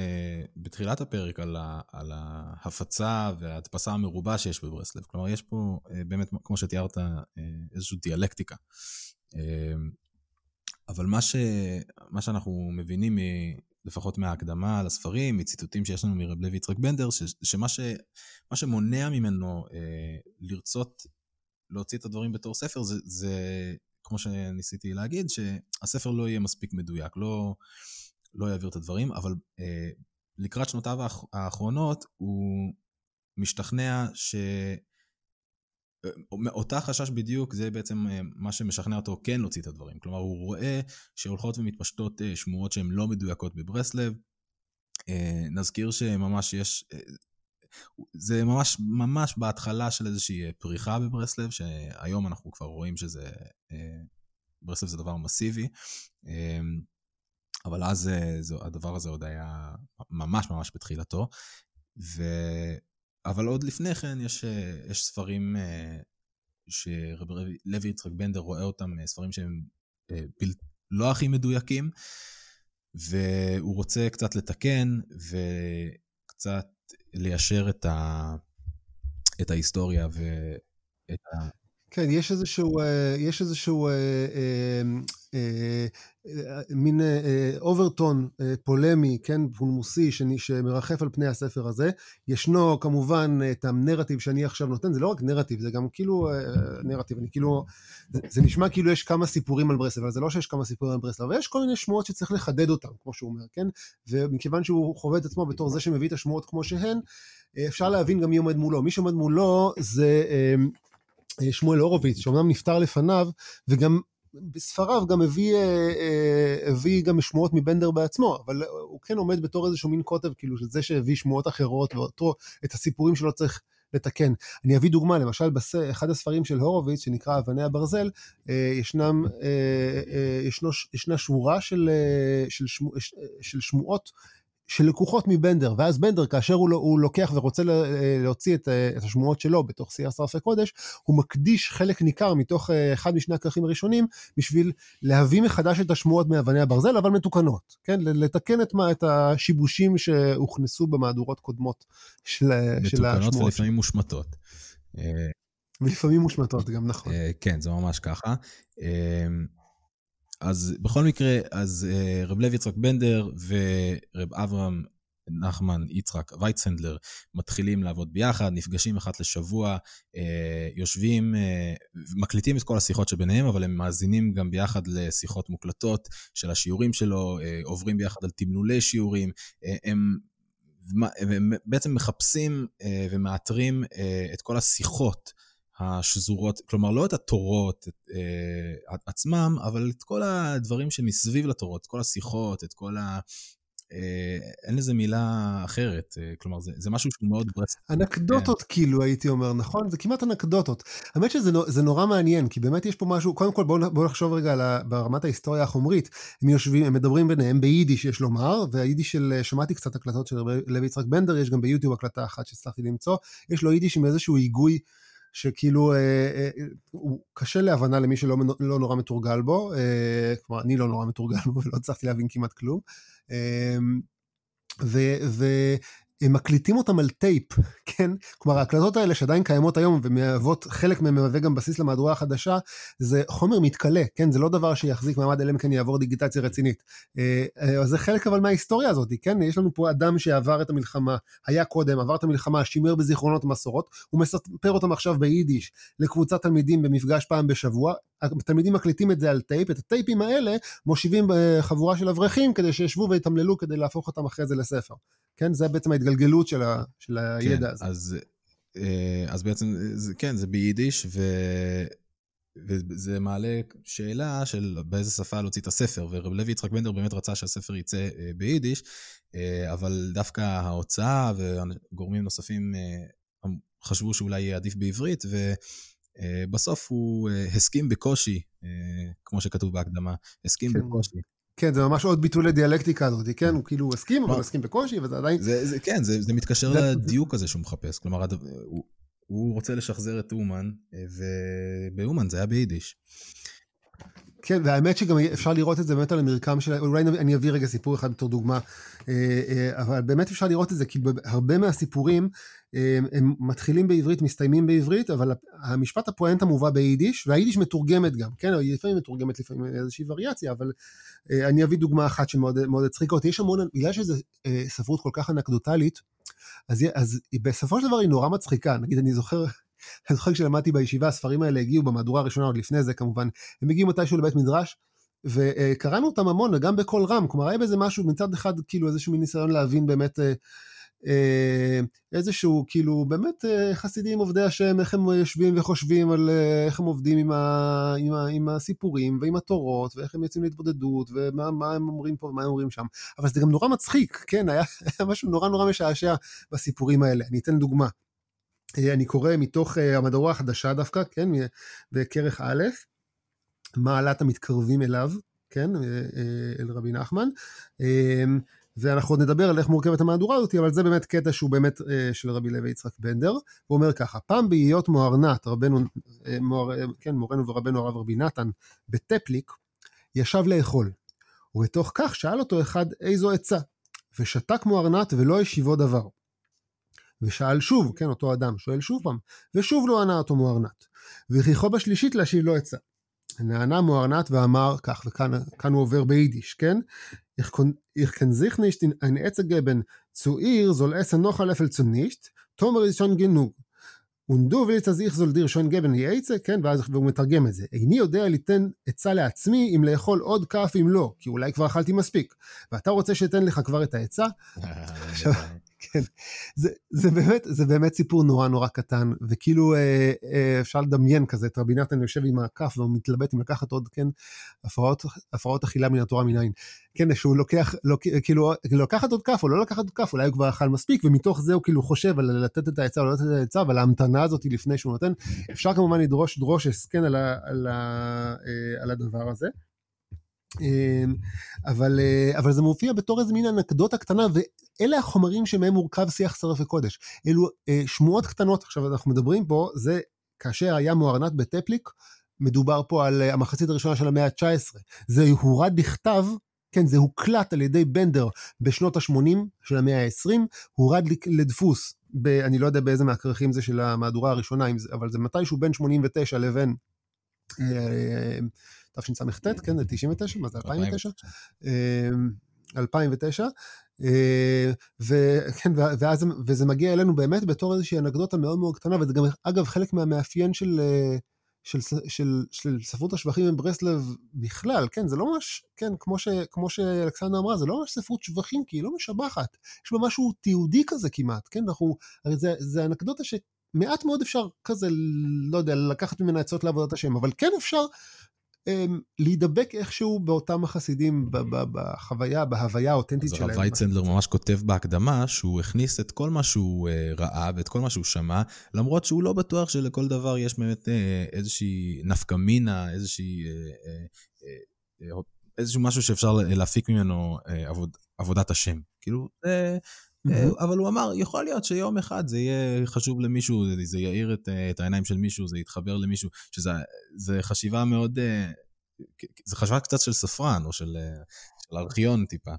בתחילת הפרק על, ה, על ההפצה וההדפסה המרובה שיש בברסלב. כלומר, יש פה באמת, כמו שתיארת, איזושהי דיאלקטיקה. אבל מה, ש... מה שאנחנו מבינים, מ... לפחות מההקדמה לספרים, מציטוטים שיש לנו מרב לוי יצחק בנדר, ש... שמה ש... שמונע ממנו אה, לרצות להוציא את הדברים בתור ספר, זה, זה, כמו שניסיתי להגיד, שהספר לא יהיה מספיק מדויק, לא, לא יעביר את הדברים, אבל אה, לקראת שנותיו האחרונות הוא משתכנע ש... אותה חשש בדיוק זה בעצם אה, מה שמשכנע אותו כן להוציא את הדברים. כלומר, הוא רואה שהולכות ומתפשטות אה, שמועות שהן לא מדויקות בברסלב. אה, נזכיר שממש יש, זה ממש ממש בהתחלה של איזושהי פריחה בברסלב, שהיום אנחנו כבר רואים שזה, ברסלב זה דבר מסיבי. אבל אז זה, הדבר הזה עוד היה ממש ממש בתחילתו. ו... אבל עוד לפני כן יש, אה, יש ספרים אה, שרבי לוי יצחק בנדר רואה אותם, אה, ספרים שהם בל, לא הכי מדויקים, והוא רוצה קצת לתקן וקצת ליישר את, ה, את ההיסטוריה ואת ה... כן, יש איזשהו, יש איזשהו מין אה, אוברטון אה, פולמי, כן, פולמוסי, שמרחף על פני הספר הזה. ישנו כמובן את הנרטיב שאני עכשיו נותן, זה לא רק נרטיב, זה גם כאילו אה, נרטיב, אני כאילו, זה, נשמע כאילו יש כמה סיפורים על ברסלב, אבל זה לא שיש כמה סיפורים על ברסלב, אבל יש כל מיני שמועות שצריך לחדד אותם, כמו שהוא אומר, כן? ומכיוון שהוא חווה את עצמו בתור זה שמביא את השמועות כמו שהן, אה, אפשר להבין גם מי עומד מולו. מי שעומד מולו זה... אה, אה, שמואל הורוביץ, שאומנם נפטר לפניו, וגם בספריו גם הביא, אה, אה, הביא גם שמועות מבנדר בעצמו, אבל הוא כן עומד בתור איזשהו מין קוטב, כאילו, של זה שהביא שמועות אחרות, ואותו, את הסיפורים שלו צריך לתקן. אני אביא דוגמה, למשל, באחד הספרים של הורוביץ, שנקרא אבני הברזל, ישנם, ישנו, ישנה שורה של, של, שמו, של שמועות שלקוחות מבנדר, ואז בנדר, כאשר הוא, לא, הוא לוקח ורוצה להוציא את, את השמועות שלו בתוך שיא שרפי קודש, הוא מקדיש חלק ניכר מתוך אה, אחד משני הכרכים הראשונים, בשביל להביא מחדש את השמועות מאבני הברזל, אבל מתוקנות, כן? לתקן את, את השיבושים שהוכנסו במהדורות קודמות של, של השמועות. מתוקנות ולפעמים מושמטות. אה, ולפעמים מושמטות גם, נכון. אה, כן, זה ממש ככה. אז בכל מקרה, אז uh, רב לב יצחק בנדר ורב אברהם נחמן יצחק וייצנדלר מתחילים לעבוד ביחד, נפגשים אחת לשבוע, uh, יושבים, uh, מקליטים את כל השיחות שביניהם, אבל הם מאזינים גם ביחד לשיחות מוקלטות של השיעורים שלו, uh, עוברים ביחד על תמלולי שיעורים, uh, הם... הם בעצם מחפשים uh, ומאתרים uh, את כל השיחות השזורות, כלומר לא את התורות את, אה, עצמם, אבל את כל הדברים שמסביב לתורות, את כל השיחות, את כל ה... אה, אין לזה מילה אחרת, אה, כלומר זה, זה משהו שהוא מאוד. אנקדוטות כן. כאילו הייתי אומר, נכון? זה כמעט אנקדוטות. האמת שזה נורא מעניין, כי באמת יש פה משהו, קודם כל בואו בוא נחשוב רגע על, ברמת ההיסטוריה החומרית, הם יושבים, הם מדברים ביניהם ביידיש יש לומר, והיידיש של, שמעתי קצת הקלטות של לוי יצחק בנדר, יש גם ביוטיוב הקלטה אחת שהצלחתי למצוא, יש לו יידיש עם איזשהו היגוי. שכאילו אה, אה, הוא קשה להבנה למי שלא לא נורא מתורגל בו, אה, כלומר אני לא נורא מתורגל בו ולא הצלחתי להבין כמעט כלום. אה, ו, ו, הם מקליטים אותם על טייפ, כן? כלומר, ההקלטות האלה שעדיין קיימות היום ומהוות, חלק מהם מהווה גם בסיס למהדורה החדשה, זה חומר מתכלה, כן? זה לא דבר שיחזיק מעמד אלא אם כן יעבור דיגיטציה רצינית. אה, אה, אז זה חלק אבל מההיסטוריה הזאת, כן? יש לנו פה אדם שעבר את המלחמה, היה קודם, עבר את המלחמה, שימר בזיכרונות ומסורות, הוא מספר אותם עכשיו ביידיש לקבוצת תלמידים במפגש פעם בשבוע, התלמידים מקליטים את זה על טייפ, את הטייפים האלה מושיבים בחבורה של אברכים כדי שישבו ויתמללו כדי להפוך אותם אחרי זה לספר. כן, זה בעצם ההתגלגלות של, ה, של הידע כן, הזה. אז, אה, אז בעצם, כן, זה ביידיש, ו... וזה מעלה שאלה של באיזה שפה להוציא את הספר, ורב לוי יצחק בנדר באמת רצה שהספר יצא אה, ביידיש, אה, אבל דווקא ההוצאה וגורמים נוספים חשבו שאולי יהיה עדיף בעברית, ובסוף הוא הסכים בקושי, כמו שכתוב בהקדמה, הסכים כן. בקושי כן, זה ממש עוד ביטול לדיאלקטיקה הזאת, כן? הוא כאילו הסכים, אבל הסכים בקושי, וזה עדיין... זה, זה, כן, זה, זה מתקשר. לדיוק הזה שהוא מחפש. כלומר, הוא, הוא רוצה לשחזר את אומן, ובאומן זה היה ביידיש. כן, והאמת שגם אפשר לראות את זה באמת על המרקם של... אולי אני אביא רגע סיפור אחד בתור דוגמה, אה, אה, אבל באמת אפשר לראות את זה, כי הרבה מהסיפורים אה, הם מתחילים בעברית, מסתיימים בעברית, אבל המשפט הפואנטה מובא ביידיש, והיידיש מתורגמת גם, כן? לפעמים מתורגמת לפעמים איזושהי וריאציה, אבל אני אביא דוגמה אחת שמאוד הצחיקה אותי. יש המון, בגלל שזו ספרות כל כך אנקדוטלית, אז, אז בסופו של דבר היא נורא מצחיקה. נגיד, אני זוכר... אני זוכר כשלמדתי בישיבה, הספרים האלה הגיעו במהדורה הראשונה, עוד לפני זה כמובן, הם הגיעו מתישהו לבית מדרש, וקראנו אותם המון, וגם בקול רם, כלומר היה בזה משהו, מצד אחד כאילו איזשהו מין ניסיון להבין באמת אה, אה, איזשהו כאילו באמת אה, חסידים עובדי השם, איך הם יושבים וחושבים על איך הם עובדים עם, ה, עם, ה, עם הסיפורים ועם התורות, ואיך הם יוצאים להתבודדות, ומה הם אומרים פה ומה הם אומרים שם. אבל זה גם נורא מצחיק, כן, היה, היה משהו נורא נורא משעשע בסיפורים האלה. אני אתן דוגמה. אני קורא מתוך המדורה החדשה דווקא, כן, בכרך א', מעלת המתקרבים אליו, כן, אל רבי נחמן, ואנחנו עוד נדבר על איך מורכבת המהדורה הזאת, אבל זה באמת קטע שהוא באמת של רבי לוי יצחק בנדר, הוא אומר ככה, פעם בהיות מוארנת, רבנו, מואר, כן, מורנו ורבנו הרב רבי נתן, בטפליק, ישב לאכול, ובתוך כך שאל אותו אחד איזו עצה, ושתק מוארנת ולא השיבו דבר. ושאל שוב, כן, אותו אדם שואל שוב פעם, ושוב לא ענה אותו מוארנת. וכיכו בשלישית להשיב לו עצה. נענה מוארנת ואמר כך, וכאן הוא עובר ביידיש, כן? Ich kann sich nicht in eine Etze geben zu ihr, soll essen noch ein Löffel zu nicht, Tomer ist schon genug. Und du willst, אז ich soll dir schon geben die עצה, כן? ואז הוא מתרגם את זה. איני יודע ליתן עצה לעצמי אם לאכול עוד כף אם לא, כי אולי כבר אכלתי מספיק. ואתה רוצה שאתן לך כבר את העצה? כן, זה, זה, באמת, זה באמת סיפור נורא נורא קטן, וכאילו אה, אה, אפשר לדמיין כזה את רבי נתן יושב עם הכף והוא מתלבט אם לקחת עוד, כן, הפרעות, הפרעות אכילה מן התורה מנין. כן, שהוא לוקח, לוק, כאילו, לקחת עוד כף או לא לקחת עוד כף, אולי הוא כבר אכל מספיק, ומתוך זה הוא כאילו חושב על לתת את העצה או לא לתת את העצה, אבל ההמתנה הזאת לפני שהוא נותן, אפשר כמובן לדרוש דרושס, כן, על, ה, על, ה, אה, על הדבר הזה. אמ, אבל, אה, אבל זה מופיע בתור איזה מין אנקדוטה קטנה, ואלה החומרים שמהם מורכב שיח שרף וקודש. אלו אה, שמועות קטנות, עכשיו אנחנו מדברים פה, זה כאשר היה מוארנת בטפליק, מדובר פה על אה, המחצית הראשונה של המאה ה-19. זה הורד בכתב, כן, זה הוקלט על ידי בנדר בשנות ה-80 של המאה ה-20, הורד לדפוס, ב, אני לא יודע באיזה מהכרכים זה של המהדורה הראשונה, אבל זה מתישהו בין 89 לבין... תשס"ט, כן, זה 99, מה זה 2009? 2009. וכן, ואז, וזה מגיע אלינו באמת בתור איזושהי אנקדוטה מאוד מאוד קטנה, וזה גם אגב חלק מהמאפיין של, של, של, של של ספרות השבחים בברסלב בכלל, כן, זה לא ממש, כן, כמו, ש, כמו שאלכסנדר אמרה, זה לא ממש ספרות שבחים, כי היא לא משבחת, יש בה משהו תיעודי כזה כמעט, כן, אנחנו, הרי זה, זה אנקדוטה שמעט מאוד אפשר כזה, לא יודע, לקחת ממנה עצות לעבודת השם, אבל כן אפשר להידבק איכשהו באותם החסידים בחוויה, בהוויה האותנטית שלהם. אז הרב וייצנדלר ממש כותב בהקדמה שהוא הכניס את כל מה שהוא אה, ראה ואת כל מה שהוא שמע, למרות שהוא לא בטוח שלכל דבר יש באמת אה, איזושהי נפקא מינה, איזושהי... אה, איזשהו משהו שאפשר להפיק ממנו עבוד, עבודת השם. כאילו, אבל הוא אמר, יכול להיות שיום אחד זה יהיה חשוב למישהו, זה יאיר את, את העיניים של מישהו, זה יתחבר למישהו, שזה חשיבה מאוד, זה חשיבה קצת של ספרן, או של, של ארכיון טיפה,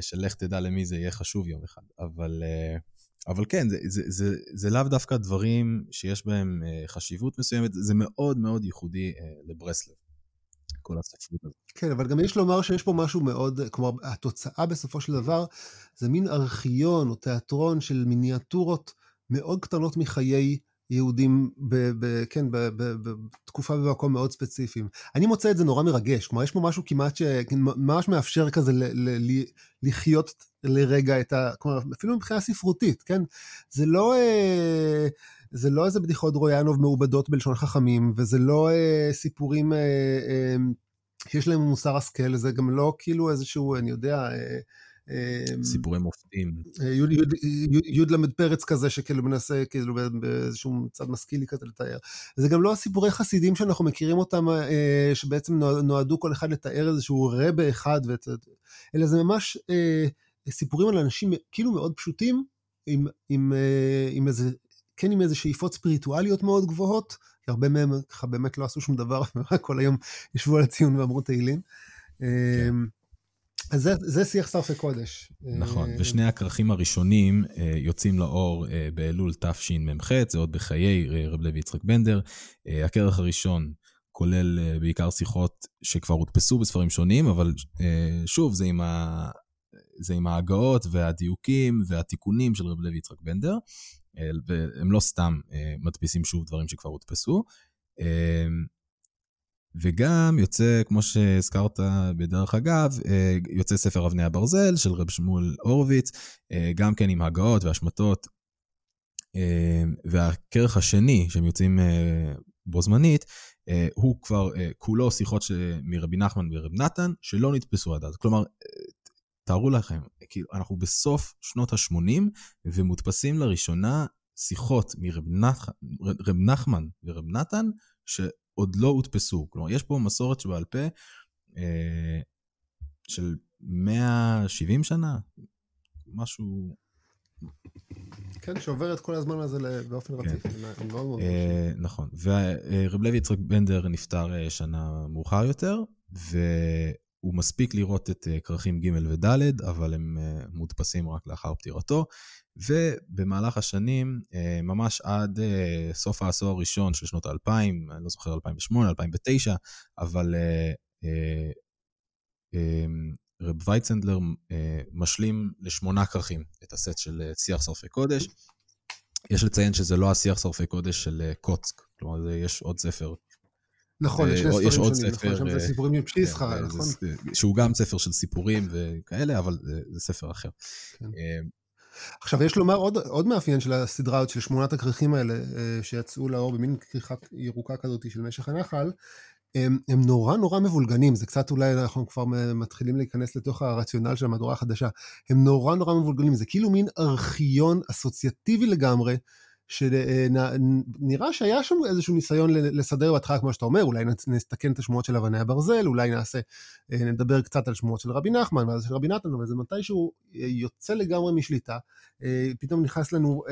של לך תדע למי זה יהיה חשוב יום אחד. אבל, אבל כן, זה, זה, זה, זה לאו דווקא דברים שיש בהם חשיבות מסוימת, זה מאוד מאוד ייחודי לברסלב. כל הספרות הזאת. כן, אבל גם יש לומר שיש פה משהו מאוד, כלומר, התוצאה בסופו של דבר זה מין ארכיון או תיאטרון של מיניאטורות מאוד קטנות מחיי יהודים, ב, ב, כן, ב, ב, בתקופה ובמקום מאוד ספציפיים. אני מוצא את זה נורא מרגש, כלומר, יש פה משהו כמעט שממש מאפשר כזה ל, ל, ל, לחיות לרגע את ה... כלומר, אפילו מבחינה ספרותית, כן? זה לא... אה, זה לא איזה בדיחות רויאנוב מעובדות בלשון חכמים, וזה לא אה, סיפורים אה, אה, שיש להם מוסר השכל, זה גם לא כאילו איזשהו, אני יודע... אה, אה סיפורי מופתים. אה, י' ל' פרץ כזה שכאילו מנסה כאילו באיזשהו צד משכילי כזה לתאר. זה גם לא הסיפורי חסידים שאנחנו מכירים אותם, אה, שבעצם נועדו כל אחד לתאר איזשהו רבה אחד, אלא זה ממש סיפורים על אנשים כאילו מאוד פשוטים, עם, עם, עם איזה כן עם איזה שאיפות ספיריטואליות מאוד גבוהות, כי הרבה מהם ככה באמת לא עשו שום דבר, כל היום ישבו על הציון ואמרו תהילים. כן. אמ, אז זה, זה שיח שרפי קודש. נכון, אה, ושני הכרכים הראשונים אה, יוצאים לאור אה, באלול תשמ"ח, זה עוד בחיי רב לוי יצחק בנדר. הכרך הראשון כולל בעיקר שיחות שכבר הודפסו בספרים שונים, אבל שוב, זה עם. זה עם ההגאות והדיוקים והתיקונים של רב לוי יצחק בנדר. והם לא סתם אה, מדפיסים שוב דברים שכבר הודפסו. אה, וגם יוצא, כמו שהזכרת בדרך אגב, אה, יוצא ספר אבני הברזל של רב שמואל הורוביץ, גם כן עם הגאות והשמטות. והכרך השני, שהם יוצאים בו זמנית, הוא כבר כולו שיחות מרבי נחמן ורב נתן, שלא נתפסו עד אז. כלומר, תארו לכם, כאילו, אנחנו בסוף שנות ה-80, ומודפסים לראשונה שיחות מרב נח... נחמן ורב נתן, שעוד לא הודפסו. כלומר, יש פה מסורת שבעל פה אה, של 170 שנה, משהו... כן, שעוברת כל הזמן הזה באופן כן. רציף. אה, נכון, ורב לוי יצחק בנדר נפטר אה, שנה מאוחר יותר. הוא מספיק לראות את אה, כרכים ג' וד', אבל הם אה, מודפסים רק לאחר פטירתו. ובמהלך השנים, ממש עד סוף העשור הראשון של שנות האלפיים, אני לא זוכר 2008, 2009, אבל רב וייצנדלר משלים לשמונה כרכים את הסט של שיח שרפי קודש. יש לציין שזה לא השיח שרפי קודש של קוצק, כלומר יש עוד ספר נכון, יש שני ספרים שונים, נכון, שם זה סיפורים עם פשיסחה, כן, נכון? שהוא גם ספר של סיפורים וכאלה, אבל זה ספר אחר. כן. אה, עכשיו, יש לומר עוד, עוד מאפיין של הסדרה הזאת, של שמונת הכרכים האלה, אה, שיצאו לאור במין כריכה ירוקה כזאת של משך הנחל, הם, הם נורא נורא מבולגנים, זה קצת אולי אנחנו כבר מתחילים להיכנס לתוך הרציונל של המהדורה החדשה, הם נורא נורא מבולגנים, זה כאילו מין ארכיון אסוציאטיבי לגמרי, שנראה שהיה שם איזשהו ניסיון לסדר בהתחלה, כמו שאתה אומר, אולי נסתכן את השמועות של אבני הברזל, אולי נעשה, אה, נדבר קצת על שמועות של רבי נחמן ואז של רבי נתן, אבל זה מתישהו אה, יוצא לגמרי משליטה, אה, פתאום נכנס לנו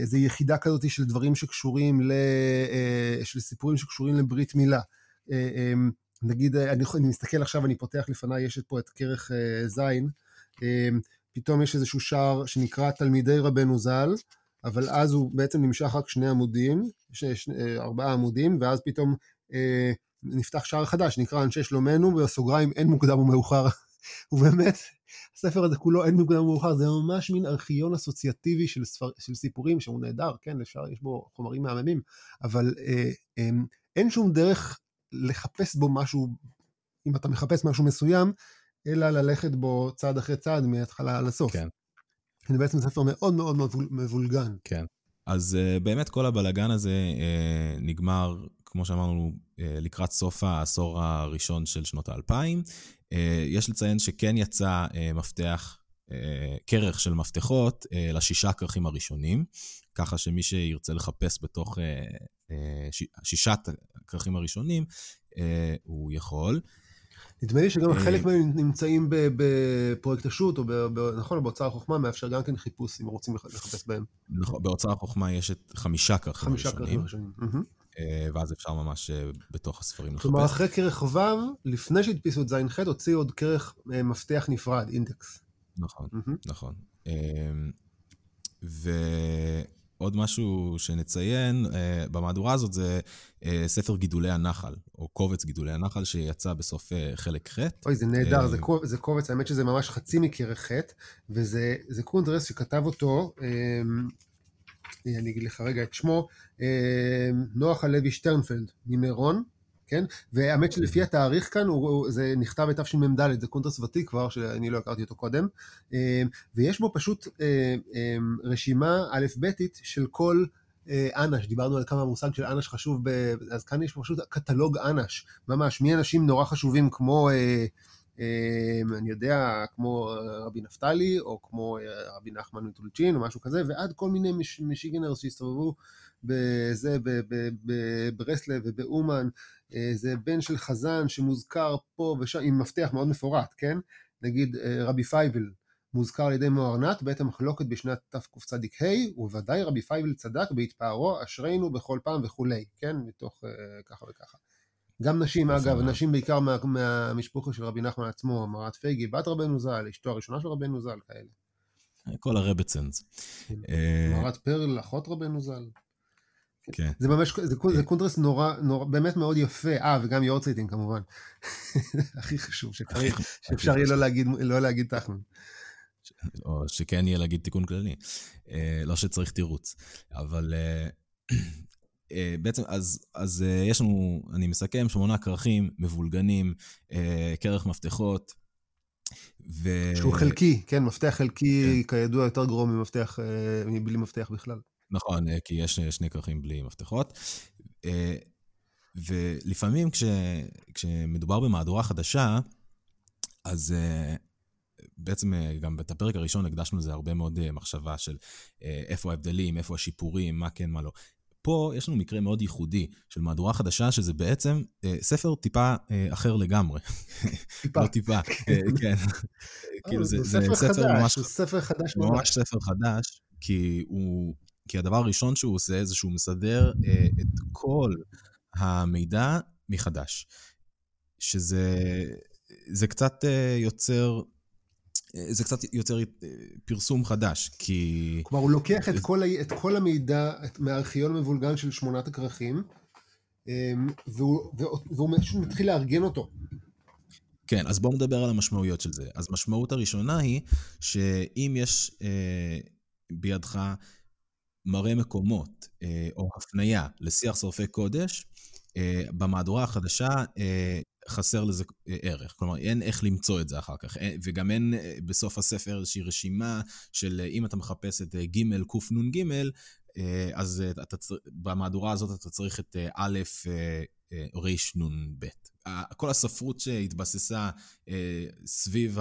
איזו יחידה כזאת של דברים שקשורים, ל, של סיפורים שקשורים לברית מילה. נגיד, אני, אני מסתכל עכשיו, אני פותח לפניי, יש פה את כרך זין, פתאום יש איזשהו שער שנקרא תלמידי רבנו ז"ל, אבל אז הוא בעצם נמשך רק שני עמודים, שני, שני, אה, ארבעה עמודים, ואז פתאום אה, נפתח שער חדש, שנקרא אנשי שלומנו, בסוגריים אין מוקדם ומאוחר. ובאמת, הספר הזה כולו אין מוקדם ומאוחר, זה ממש מין ארכיון אסוציאטיבי של, ספר, של סיפורים שהוא נהדר, כן, אפשר, יש בו חומרים מהממים, אבל אה, אה, אין שום דרך לחפש בו משהו, אם אתה מחפש משהו מסוים, אלא ללכת בו צעד אחרי צעד מההתחלה עד הסוף. כן. זה בעצם ספר מאוד מאוד מבולגן. כן. אז uh, באמת כל הבלגן הזה uh, נגמר, כמו שאמרנו, uh, לקראת סוף העשור הראשון של שנות האלפיים. Uh, יש לציין שכן יצא uh, מפתח, uh, כרך של מפתחות uh, לשישה כרכים הראשונים, ככה שמי שירצה לחפש בתוך uh, uh, שישת הכרכים הראשונים, uh, הוא יכול. נדמה לי שגם חלק אה, מהם נמצאים בפרויקט השו"ת, או נכון, באוצר החוכמה מאפשר גם כן חיפוש, אם רוצים לחפש בהם. נכון, באוצר החוכמה יש את חמישה כרכים ראשונים. חמישה כרכים ראשונים. אה, ואז אפשר ממש אה, בתוך הספרים לחפש. כלומר, אחרי כרך ו', לפני שהדפיסו את ז'-ח', הוציאו עוד כרך מפתח נפרד, אינדקס. נכון, נכון. עוד משהו שנציין אה, במהדורה הזאת זה אה, ספר גידולי הנחל, או קובץ גידולי הנחל שיצא בסוף אה, חלק ח'. אוי, זה נהדר, אה, זה, קובץ, זה קובץ, האמת שזה ממש חצי מכרך ח', וזה קונטרס שכתב אותו, אמ, אני אגיד לך רגע את שמו, אמ, נוח הלוי שטרנפלד ממירון. כן? והאמת שלפי התאריך כאן, הוא, זה נכתב בתשמ"ד, זה קונטרס ותיק כבר, שאני לא הכרתי אותו קודם, אה, ויש בו פשוט אה, אה, רשימה א'-ב'ית של כל אנש, דיברנו על כמה המושג של אנש חשוב, ב... אז כאן יש פשוט קטלוג אנש, ממש, מאנשים נורא חשובים כמו... אני יודע, כמו רבי נפתלי, או כמו רבי נחמן מטולצ'ין, או משהו כזה, ועד כל מיני משיגנרס שהסתובבו בזה, בברסלב ובאומן, אה, זה בן של חזן שמוזכר פה ושם, עם מפתח מאוד מפורט, כן? נגיד אה, רבי פייבל מוזכר על ידי מוהרנ"ת בעת המחלוקת בשנת תקצ"ה, ובוודאי רבי פייבל צדק בהתפארו אשרינו בכל פעם וכולי, כן? מתוך אה, ככה וככה. גם נשים, אגב, נשים בעיקר מה, מהמשפחה של רבי נחמן עצמו, מרת פייגי, בת רבנו ז"ל, אשתו הראשונה של רבנו ז"ל, כאלה. כל הרביצינס. כן. מרת פרל, אחות רבנו ז"ל. כן. זה ממש, זה, זה כן. קונטרס נורא, נורא, באמת מאוד יפה, אה, וגם יורצייטים כמובן. הכי חשוב, שצריך, שאפשר יהיה לא להגיד, לא להגיד תחמן. או שכן יהיה להגיד תיקון כללי. אה, לא שצריך תירוץ. אבל אה, אה, בעצם, אז, אז יש לנו, אני מסכם, שמונה כרכים מבולגנים, כרך מפתחות. ו... שהוא חלקי, כן, מפתח חלקי כן. כידוע יותר גרוע ממפתח, מבלי מפתח בכלל. נכון, אה, כי יש אה, שני כרכים בלי מפתחות. אה, ולפעמים כש, כשמדובר במהדורה חדשה, אז בעצם גם את הפרק הראשון הקדשנו לזה הרבה מאוד מחשבה של איפה ההבדלים, איפה השיפורים, מה כן, מה לא. פה יש לנו מקרה מאוד ייחודי של מהדורה חדשה, שזה בעצם ספר טיפה אחר לגמרי. טיפה. לא טיפה, כן. כאילו זה, זה ספר חדש, ממש, ספר חדש ממש ספר חדש, כי הוא כי הדבר הראשון שהוא עושה זה שהוא מסדר אה, את כל המידע מחדש. שזה זה קצת אה, יוצר זה קצת יותר פרסום חדש, כי... כלומר, הוא לוקח את כל, את כל המידע מהארכיון המבולגן של שמונת הכרכים, והוא, והוא פשוט מתחיל לארגן אותו. כן, אז בואו נדבר על המשמעויות של זה. אז משמעות הראשונה היא שאם יש אה, בידך מראה מקומות אה, או הפנייה לשיח שורפי קודש, אה, במהדורה החדשה אה, חסר לזה ערך. כלומר, אין איך למצוא את זה אחר כך. וגם אין בסוף הספר איזושהי רשימה של אם אתה מחפש את ג' קנ"ג, אז אתה, במהדורה הזאת אתה צריך את א' רנ"ב. כל הספרות שהתבססה סביב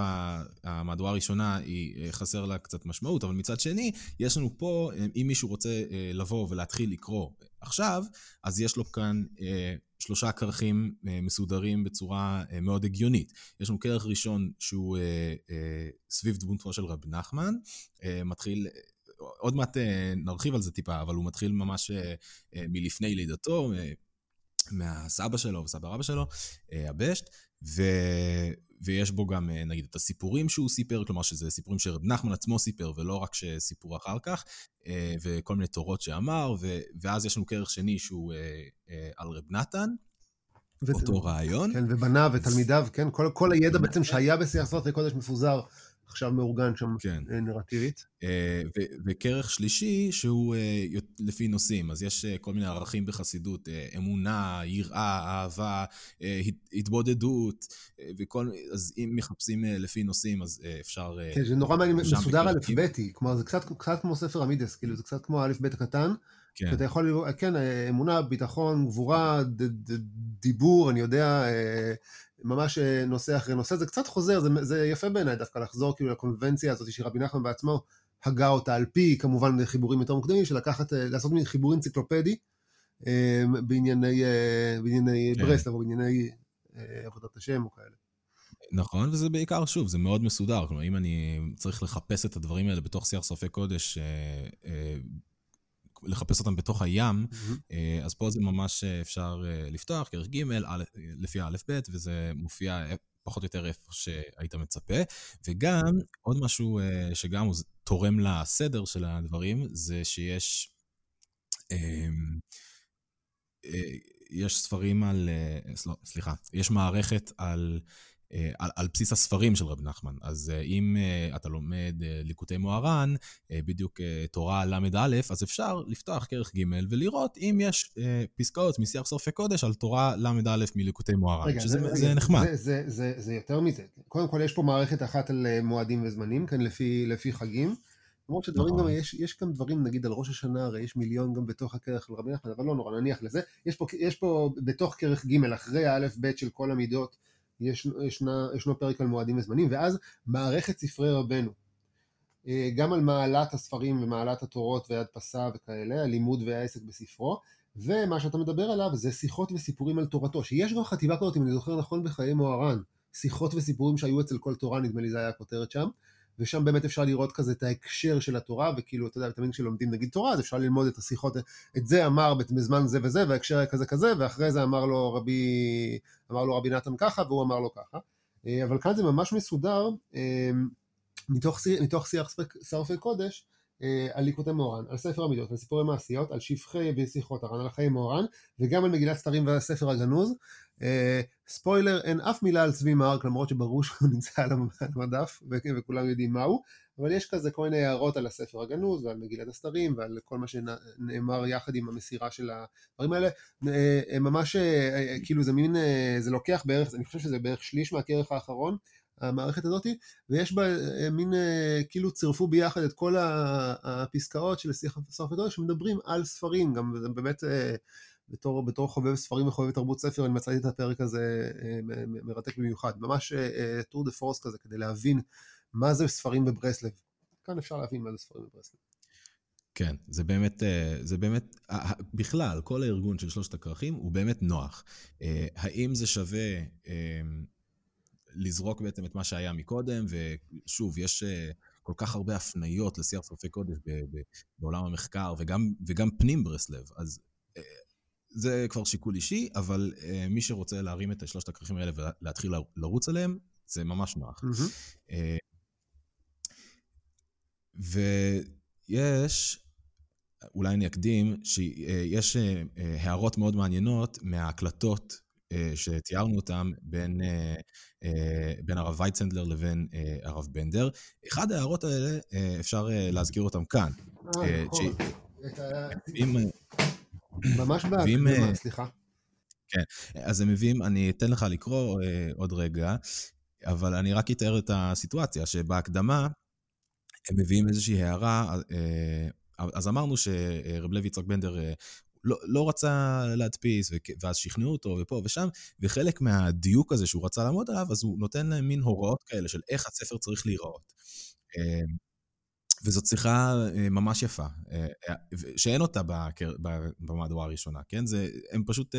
המהדורה הראשונה, היא חסר לה קצת משמעות, אבל מצד שני, יש לנו פה, אם מישהו רוצה לבוא ולהתחיל לקרוא עכשיו, אז יש לו כאן שלושה כרכים מסודרים בצורה מאוד הגיונית. יש לנו כרך ראשון שהוא סביב דמותו של רב נחמן, מתחיל עוד מעט נרחיב על זה טיפה, אבל הוא מתחיל ממש מלפני לידתו, מהסבא שלו וסבא רבא שלו, הבשט, ו... ויש בו גם נגיד את הסיפורים שהוא סיפר, כלומר שזה סיפורים שרב נחמן עצמו סיפר ולא רק שסיפור אחר כך, וכל מיני תורות שאמר, ו... ואז יש לנו כרך שני שהוא על רב נתן, אותו רעיון. כן, ובניו ותלמידיו, כן, כל, כל הידע בעצם שהיה בשיח סרטי קודש מפוזר עכשיו מאורגן שם כן. אה, נרטיבית. אה, וכרך שלישי שהוא אה, לפי נושאים, אז יש כל מיני ערכים בחסידות, אמונה, יראה, אהבה, התבודדות, וכל, אז אם מחפשים לפי נושאים אז אפשר... כן, זה נורא מעניין, מסודר א' ב', כלומר זה קצת, קצת כמו ספר המידס, כאילו זה קצת כמו א' ב' הקטן. כן. אתה יכול לראות, כן, אמונה, ביטחון, גבורה, ד, ד, דיבור, אני יודע, ממש אה, נושא אחרי נושא, זה קצת חוזר, זה, זה יפה בעיניי דווקא לחזור כאילו לקונבנציה הזאת שרבי נחמן בעצמו הגה אותה על פי כמובן חיבורים יותר מוקדמים, של לקחת, אה, לעשות מין חיבור אנציקלופדי אה, בענייני, בענייני כן. ברסלב או בענייני עבודת השם או כאלה. נכון, וזה בעיקר, שוב, זה מאוד מסודר. כלומר, אם אני צריך לחפש את הדברים האלה בתוך שיח שרפי קודש, לחפש אותם בתוך הים, mm-hmm. אז פה זה ממש אה, אפשר אה, לפתוח, כרך ג', לפי א'-ב', וזה מופיע פחות או יותר איפה שהיית מצפה. וגם, עוד משהו שגם הוא תורם לסדר של הדברים, זה שיש... אמ, יש ספרים על, סליחה, יש מערכת על אה, על, על בסיס הספרים של רב נחמן. אז אה, אם אה, אתה לומד ליקוטי מוהר"ן, בדיוק תורה ל"א, אז אפשר לפתוח כרך ג' ולראות אם יש פסקאות משיח שורפי קודש על תורה ל"א מליקוטי מוהר"ן, שזה רגע, זה נחמד. זה, זה, זה, זה יותר מזה. קודם כל, יש פה מערכת אחת על מועדים וזמנים, כאן לפי, לפי חגים. למרות שדברים נכון. גם, יש, יש גם דברים, נגיד על ראש השנה, הרי יש מיליון גם בתוך הכרך של רבי נחמן, אבל לא נורא, נניח לזה. יש פה, יש פה בתוך כרך ג', אחרי האלף-בית של כל המידות, יש, ישנה, ישנו פרק על מועדים וזמנים, ואז מערכת ספרי רבנו. אה, גם על מעלת הספרים ומעלת התורות והדפסה וכאלה, הלימוד והעסק בספרו, ומה שאתה מדבר עליו זה שיחות וסיפורים על תורתו, שיש גם חטיבה כזאת, אם אני זוכר נכון, בחיי מוהר"ן, שיחות וסיפורים שהיו אצל כל תורה, נדמה לי זה היה הכותרת שם, ושם באמת אפשר לראות כזה את ההקשר של התורה, וכאילו, אתה יודע, תמיד כשלומדים נגיד תורה, אז אפשר ללמוד את השיחות, את זה אמר בזמן זה וזה, וההקשר היה כזה כזה, ואחרי זה אמר לו רבי, אמר לו רבי נתן ככה, והוא אמר לו ככה. אה, אבל כאן זה ממש מסודר, אה, מתוך, מתוך שיח שרפי קודש, אה, על ליקוטי מוהר"ן, על ספר המידות, על סיפורי מעשיות, על שפחי ושיחות הר"ן, על חיי מוהר"ן, וגם על מגילת סתרים והספר הגנוז. אה, ספוילר, אין אף מילה על צבי מרק, למרות שברור שהוא נמצא על המדף, וכולם יודעים מהו, אבל יש כזה כל מיני הערות על הספר הגנוז, ועל מגילת הסתרים, ועל כל מה שנאמר יחד עם המסירה של הדברים האלה. אה, ממש, כאילו זה מין, זה לוקח בערך, אני חושב שזה בערך שליש מהכרך האחרון. המערכת הזאתי, ויש בה אה, מין, אה, כאילו צירפו ביחד את כל הפסקאות של שיח הגדול שמדברים על ספרים, גם זה באמת, אה, בתור, בתור חובב ספרים וחובב תרבות ספר, אני מצאתי את הפרק הזה מרתק במיוחד, ממש טור דה פורס כזה, כדי להבין מה זה ספרים בברסלב. כאן אפשר להבין מה זה ספרים בברסלב. כן, זה באמת, זה באמת, בכלל, כל הארגון של שלושת הכרכים הוא באמת נוח. האם זה שווה לזרוק בעצם את מה שהיה מקודם, ושוב, יש אה, כל כך הרבה הפניות לשיח שרפי קודש בעולם המחקר, וגם, וגם פנים ברסלב, אז אה, זה כבר שיקול אישי, אבל אה, מי שרוצה להרים את שלושת הכרכים האלה ולהתחיל לרוץ עליהם, זה ממש נוח. Mm-hmm. ויש, אולי אני אקדים, שיש הערות מאוד מעניינות מההקלטות שתיארנו אותן בין, בין הרב וייצנדלר לבין הרב בנדר. אחד ההערות האלה, אפשר להזכיר אותן כאן. נכון. ממש בהקדמה, סליחה. כן, אז הם מביאים, אני אתן לך לקרוא עוד רגע, אבל אני רק אתאר את הסיטואציה, שבהקדמה הם מביאים איזושהי הערה, אז אמרנו שרב לוי יצחק בנדר לא, לא רצה להדפיס, ואז שכנעו אותו ופה ושם, וחלק מהדיוק הזה שהוא רצה לעמוד עליו, אז הוא נותן להם מין הוראות כאלה של איך הספר צריך להיראות. וזאת שיחה ממש יפה, שאין אותה במהדורה הראשונה, כן? זה, הם פשוט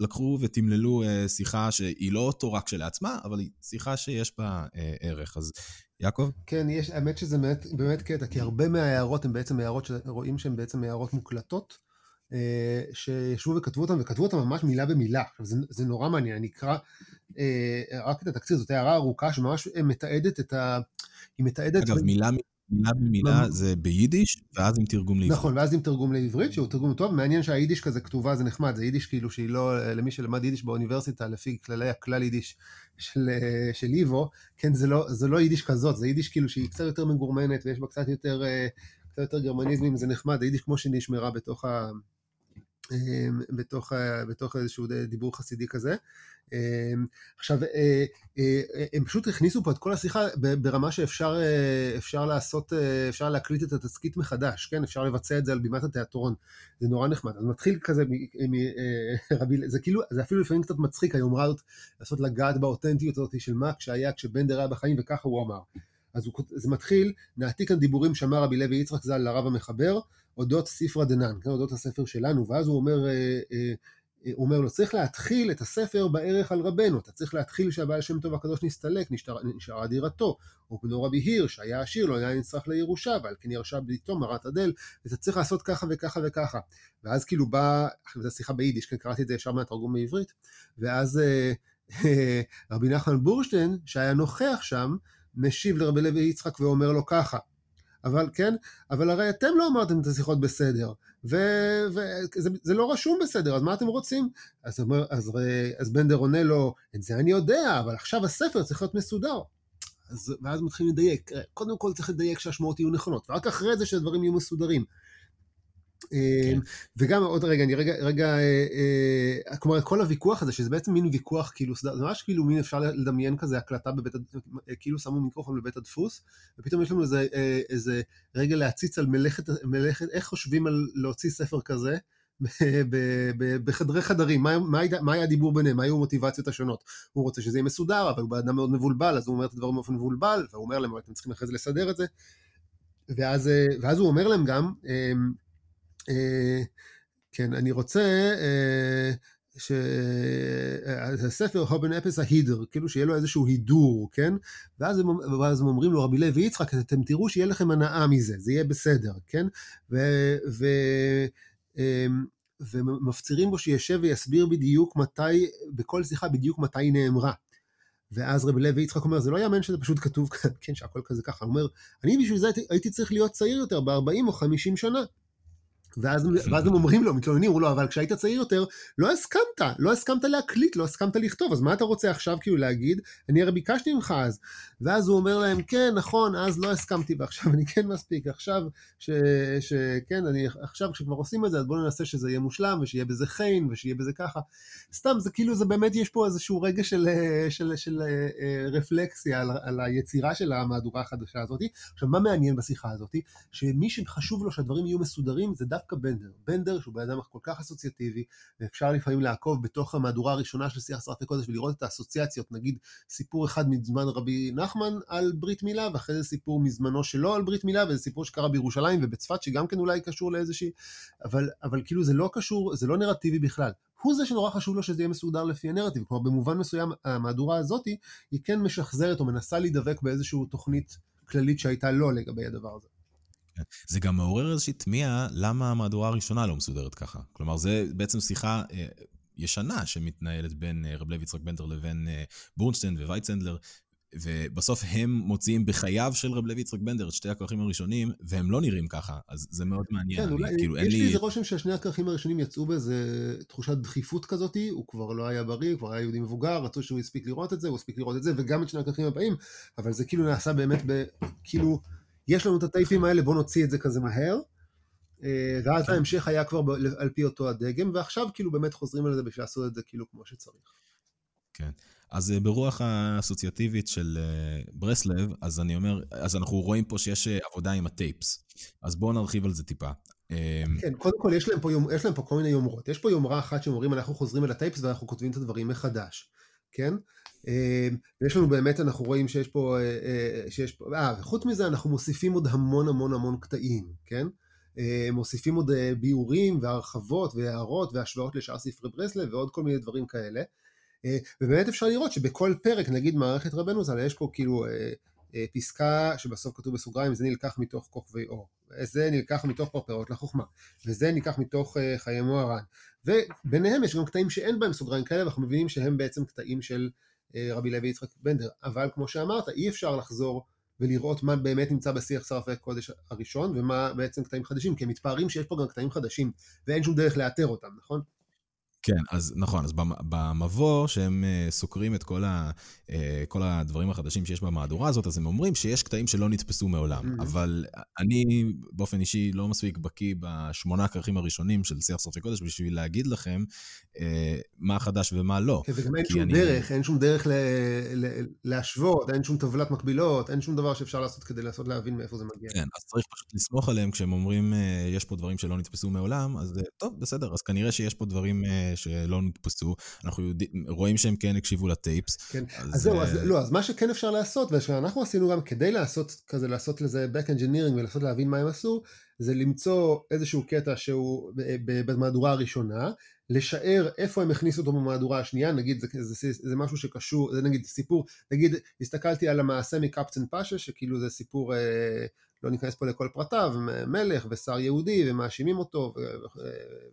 לקחו ותמללו שיחה שהיא לא אותו רק כשלעצמה, אבל היא שיחה שיש בה ערך. אז יעקב? כן, יש, האמת שזה באמת, באמת קטע, כי הרבה מההערות הן בעצם הערות שרואים שהן בעצם הערות מוקלטות, שישבו וכתבו אותן, וכתבו אותן ממש מילה במילה. עכשיו, זה, זה נורא מעניין, אני אקרא רק את התקציר, זאת הערה ארוכה שממש מתעדת את ה... היא מתעדת... אגב, מילה מילה במילה זה ביידיש, ואז עם תרגום לעברית. נכון, ואז עם תרגום לעברית, שהוא תרגום טוב. מעניין שהיידיש כזה כתובה זה נחמד, זה יידיש כאילו שהיא לא, למי שלמד יידיש באוניברסיטה, לפי כללי הכלל יידיש של, של איבו, כן, זה לא, זה לא יידיש כזאת, זה יידיש כאילו שהיא קצת יותר מגורמנת, ויש בה קצת יותר, קצת יותר גרמניזמים, זה נחמד, היידיש כמו שנשמרה בתוך ה... בתוך, בתוך איזשהו דיבור חסידי כזה. אמ, עכשיו, אה, אה, הם פשוט הכניסו פה את כל השיחה ברמה שאפשר אה, לעשות, אפשר להקליט את התסכית מחדש, כן? אפשר לבצע את זה על בימת התיאטרון. זה נורא נחמד. אז מתחיל כזה מרבי, זה כאילו, זה אפילו לפעמים קצת מצחיק היומרה הזאת, לעשות לגעת באותנטיות הזאת של מה כשהיה, כשבנדר היה בחיים, וככה הוא אמר. אז הוא, זה מתחיל, נעתיק כאן דיבורים שאמר רבי לוי יצחק ז"ל לרב המחבר, אודות ספרא דנן, כן, אודות הספר שלנו, ואז הוא אומר, אה, אה, הוא אומר לו, צריך להתחיל את הספר בערך על רבנו, אתה צריך להתחיל שהבעל שם טוב הקדוש נסתלק, נשארה דירתו, או בנו רבי היר, שהיה עשיר, לא היה נצרך לירושה, ועל כן ירשה בליתו מרת הדל, ואתה צריך לעשות ככה וככה וככה. ואז כאילו בא, זו שיחה ביידיש, כן, קראתי את זה ישר מהתרגום בעברית, ואז אה, רבי נחמן בורשטיין, שהיה נוכח שם, משיב לרבי לוי יצחק ואומר לו ככה, אבל כן, אבל הרי אתם לא אמרתם את השיחות בסדר, וזה לא רשום בסדר, אז מה אתם רוצים? אז, אומר, אז, אז בנדר עונה לו, את זה אני יודע, אבל עכשיו הספר צריך להיות מסודר. אז, ואז מתחילים לדייק, קודם כל צריך לדייק שהשמועות יהיו נכונות, ורק אחרי זה שהדברים יהיו מסודרים. כן. אמ, וגם עוד רגע, אני רגע, רגע, אה, אה, כלומר כל הוויכוח הזה, שזה בעצם מין ויכוח כאילו, זה ממש כאילו מין אפשר לדמיין כזה הקלטה בבית, אה, כאילו שמו מיקרופון בבית הדפוס, ופתאום יש לנו איזה, איזה רגע להציץ על מלאכת, מלאכת, איך חושבים על להוציא ספר כזה. בחדרי חדרים, מה, מה, מה היה הדיבור ביניהם, מה היו המוטיבציות השונות. הוא רוצה שזה יהיה מסודר, אבל הוא אדם מאוד מבולבל, אז הוא אומר את הדברים באופן מבולבל, והוא אומר להם, אתם צריכים אחרי זה לסדר את זה. ואז, ואז הוא אומר להם גם, אמ, כן, אני רוצה אה, שהספר הובן אפס ההידר, כאילו שיהיה לו איזשהו הידור, כן? ואז הם, ואז הם אומרים לו, רבי לוי יצחק, אתם תראו שיהיה לכם הנאה מזה, זה יהיה בסדר, כן? ו, ו, אמ, ומפצירים בו שישב ויסביר בדיוק מתי, בכל שיחה בדיוק מתי היא נאמרה. ואז רבי לוי יצחק אומר, זה לא יאמן שזה פשוט כתוב כאן, כן, שהכל כזה ככה. הוא אומר, אני בשביל זה הייתי צריך להיות צעיר יותר, ב-40 או 50 שנה. ואז, ואז הם אומרים לו, מתלוננים, אמרו לו, אבל כשהיית צעיר יותר, לא הסכמת, לא הסכמת להקליט, לא הסכמת לכתוב, אז מה אתה רוצה עכשיו כאילו להגיד? אני הרי ביקשתי ממך אז. ואז הוא אומר להם, כן, נכון, אז לא הסכמתי, ועכשיו אני כן מספיק, עכשיו, ש, שכן, אני, עכשיו כשכבר עושים את זה, אז בואו ננסה שזה יהיה מושלם, ושיהיה בזה חן, ושיהיה בזה ככה. סתם, זה כאילו, זה באמת, יש פה איזשהו רגע של, של, של, של אה, רפלקסיה על, על היצירה של המהדורה החדשה הזאת. עכשיו, מה מעניין בשיחה הזאת? שמי שחשוב לו שהדברים יהיו מסודרים, זה דווקא בנדר. בנדר, שהוא בן אדם כל כך אסוציאטיבי, ואפשר לפעמים לעקוב בתוך המהדורה הראשונה של שיח שרפי קודש ולראות את האסוציאציות, נגיד סיפור אחד מזמן רבי נחמן על ברית מילה, ואחרי זה סיפור מזמנו שלו על ברית מילה, וזה סיפור שקרה בירושלים ובצפת, שגם כן אולי קשור לאיזושהי, אבל, אבל כאילו זה לא קשור, זה לא נרטיבי בכלל. הוא זה שנורא חשוב לו שזה יהיה מסודר לפי הנרטיב, כלומר במובן מסוים המהדורה הזאת היא כן משחזרת או מנסה להידבק באיזושהי תוכנית כללית שהייתה לו לגבי הדבר הזה. זה גם מעורר איזושהי תמיהה למה המהדורה הראשונה לא מסודרת ככה. כלומר, זה בעצם שיחה אה, ישנה שמתנהלת בין אה, רב לוי יצחק בנדר לבין אה, בורנשטיין ווייצנדלר, ובסוף הם מוציאים בחייו של רב לוי יצחק בנדר את שתי הכרכים הראשונים, והם לא נראים ככה, אז זה מאוד מעניין. כן, אולי, כאילו, יש לי איזה רושם שהשני הכרכים הראשונים יצאו באיזה תחושת דחיפות כזאת, הוא כבר לא היה בריא, הוא כבר היה יהודי מבוגר, רצו שהוא הספיק לראות את זה, הוא הספיק לראות את זה, וגם את שני הכרכים הבאים, אבל זה כאילו נעשה באמת, ב, כאילו, יש לנו את הטייפים האלה, בואו נוציא את זה כזה מהר. אה, ואז כן. ההמשך היה כבר על פי אותו הדגם, ועכשיו כאילו באמת חוזרים על זה בשביל לעשות את זה כאילו כמו שצריך. כן. אז אה, ברוח האסוציאטיבית של אה, ברסלב, אז אני אומר, אז אנחנו רואים פה שיש עבודה עם הטייפס. אז בואו נרחיב על זה טיפה. כן, קודם כל יש להם, פה יום, יש להם פה כל מיני יומרות. יש פה יומרה אחת שאומרים אנחנו חוזרים אל הטייפס ואנחנו כותבים את הדברים מחדש, כן? ויש לנו באמת, אנחנו רואים שיש פה, שיש פה, אה, וחוץ מזה אנחנו מוסיפים עוד המון המון המון קטעים, כן? אה, מוסיפים עוד אה, ביאורים והרחבות והערות והשוואות לשאר ספרי ברסלב ועוד כל מיני דברים כאלה. אה, ובאמת אפשר לראות שבכל פרק, נגיד מערכת רבנו ז"ל, יש פה כאילו פסקה שבסוף כתוב בסוגריים, זה נלקח מתוך כוכבי אור, זה נלקח מתוך פרפרות לחוכמה, וזה נלקח מתוך חיי מוהר"ן, וביניהם יש גם קטעים שאין בהם סוגריים כאלה, ואנחנו מבינים שהם בעצם קטעים של רבי לוי יצחק בנדר, אבל כמו שאמרת, אי אפשר לחזור ולראות מה באמת נמצא בשיח שרפי הקודש הראשון ומה בעצם קטעים חדשים, כי הם מתפארים שיש פה גם קטעים חדשים ואין שום דרך לאתר אותם, נכון? כן, אז נכון, אז במבוא שהם אה, סוקרים את כל, ה, אה, כל הדברים החדשים שיש במהדורה הזאת, אז הם אומרים שיש קטעים שלא נתפסו מעולם, mm-hmm. אבל אני באופן אישי לא מספיק בקיא בשמונה הכרכים הראשונים של שיח שרפי קודש בשביל להגיד לכם אה, מה חדש ומה לא. כן, וגם אין שום אני... דרך, אין שום דרך ל, ל, להשוות, אין שום טבלת מקבילות, אין שום דבר שאפשר לעשות כדי לעשות להבין מאיפה זה מגיע. כן, אז צריך פשוט לסמוך עליהם כשהם אומרים יש פה דברים שלא נתפסו מעולם, אז טוב, בסדר, אז כנראה שיש פה דברים... שלא נתפסו, אנחנו יודע, רואים שהם כן הקשיבו לטייפס. כן, אז, אז זהו, אז, אה, לא, אז מה שכן אפשר לעשות, ושאנחנו עשינו גם כדי לעשות כזה, לעשות לזה back engineering ולנסות להבין מה הם עשו, זה למצוא איזשהו קטע שהוא במהדורה הראשונה, לשער איפה הם הכניסו אותו במהדורה השנייה, נגיד זה, זה, זה, זה משהו שקשור, זה נגיד סיפור, נגיד הסתכלתי על המעשה מקפטן פאשה, שכאילו זה סיפור אה, לא ניכנס פה לכל פרטיו, מלך ושר יהודי ומאשימים אותו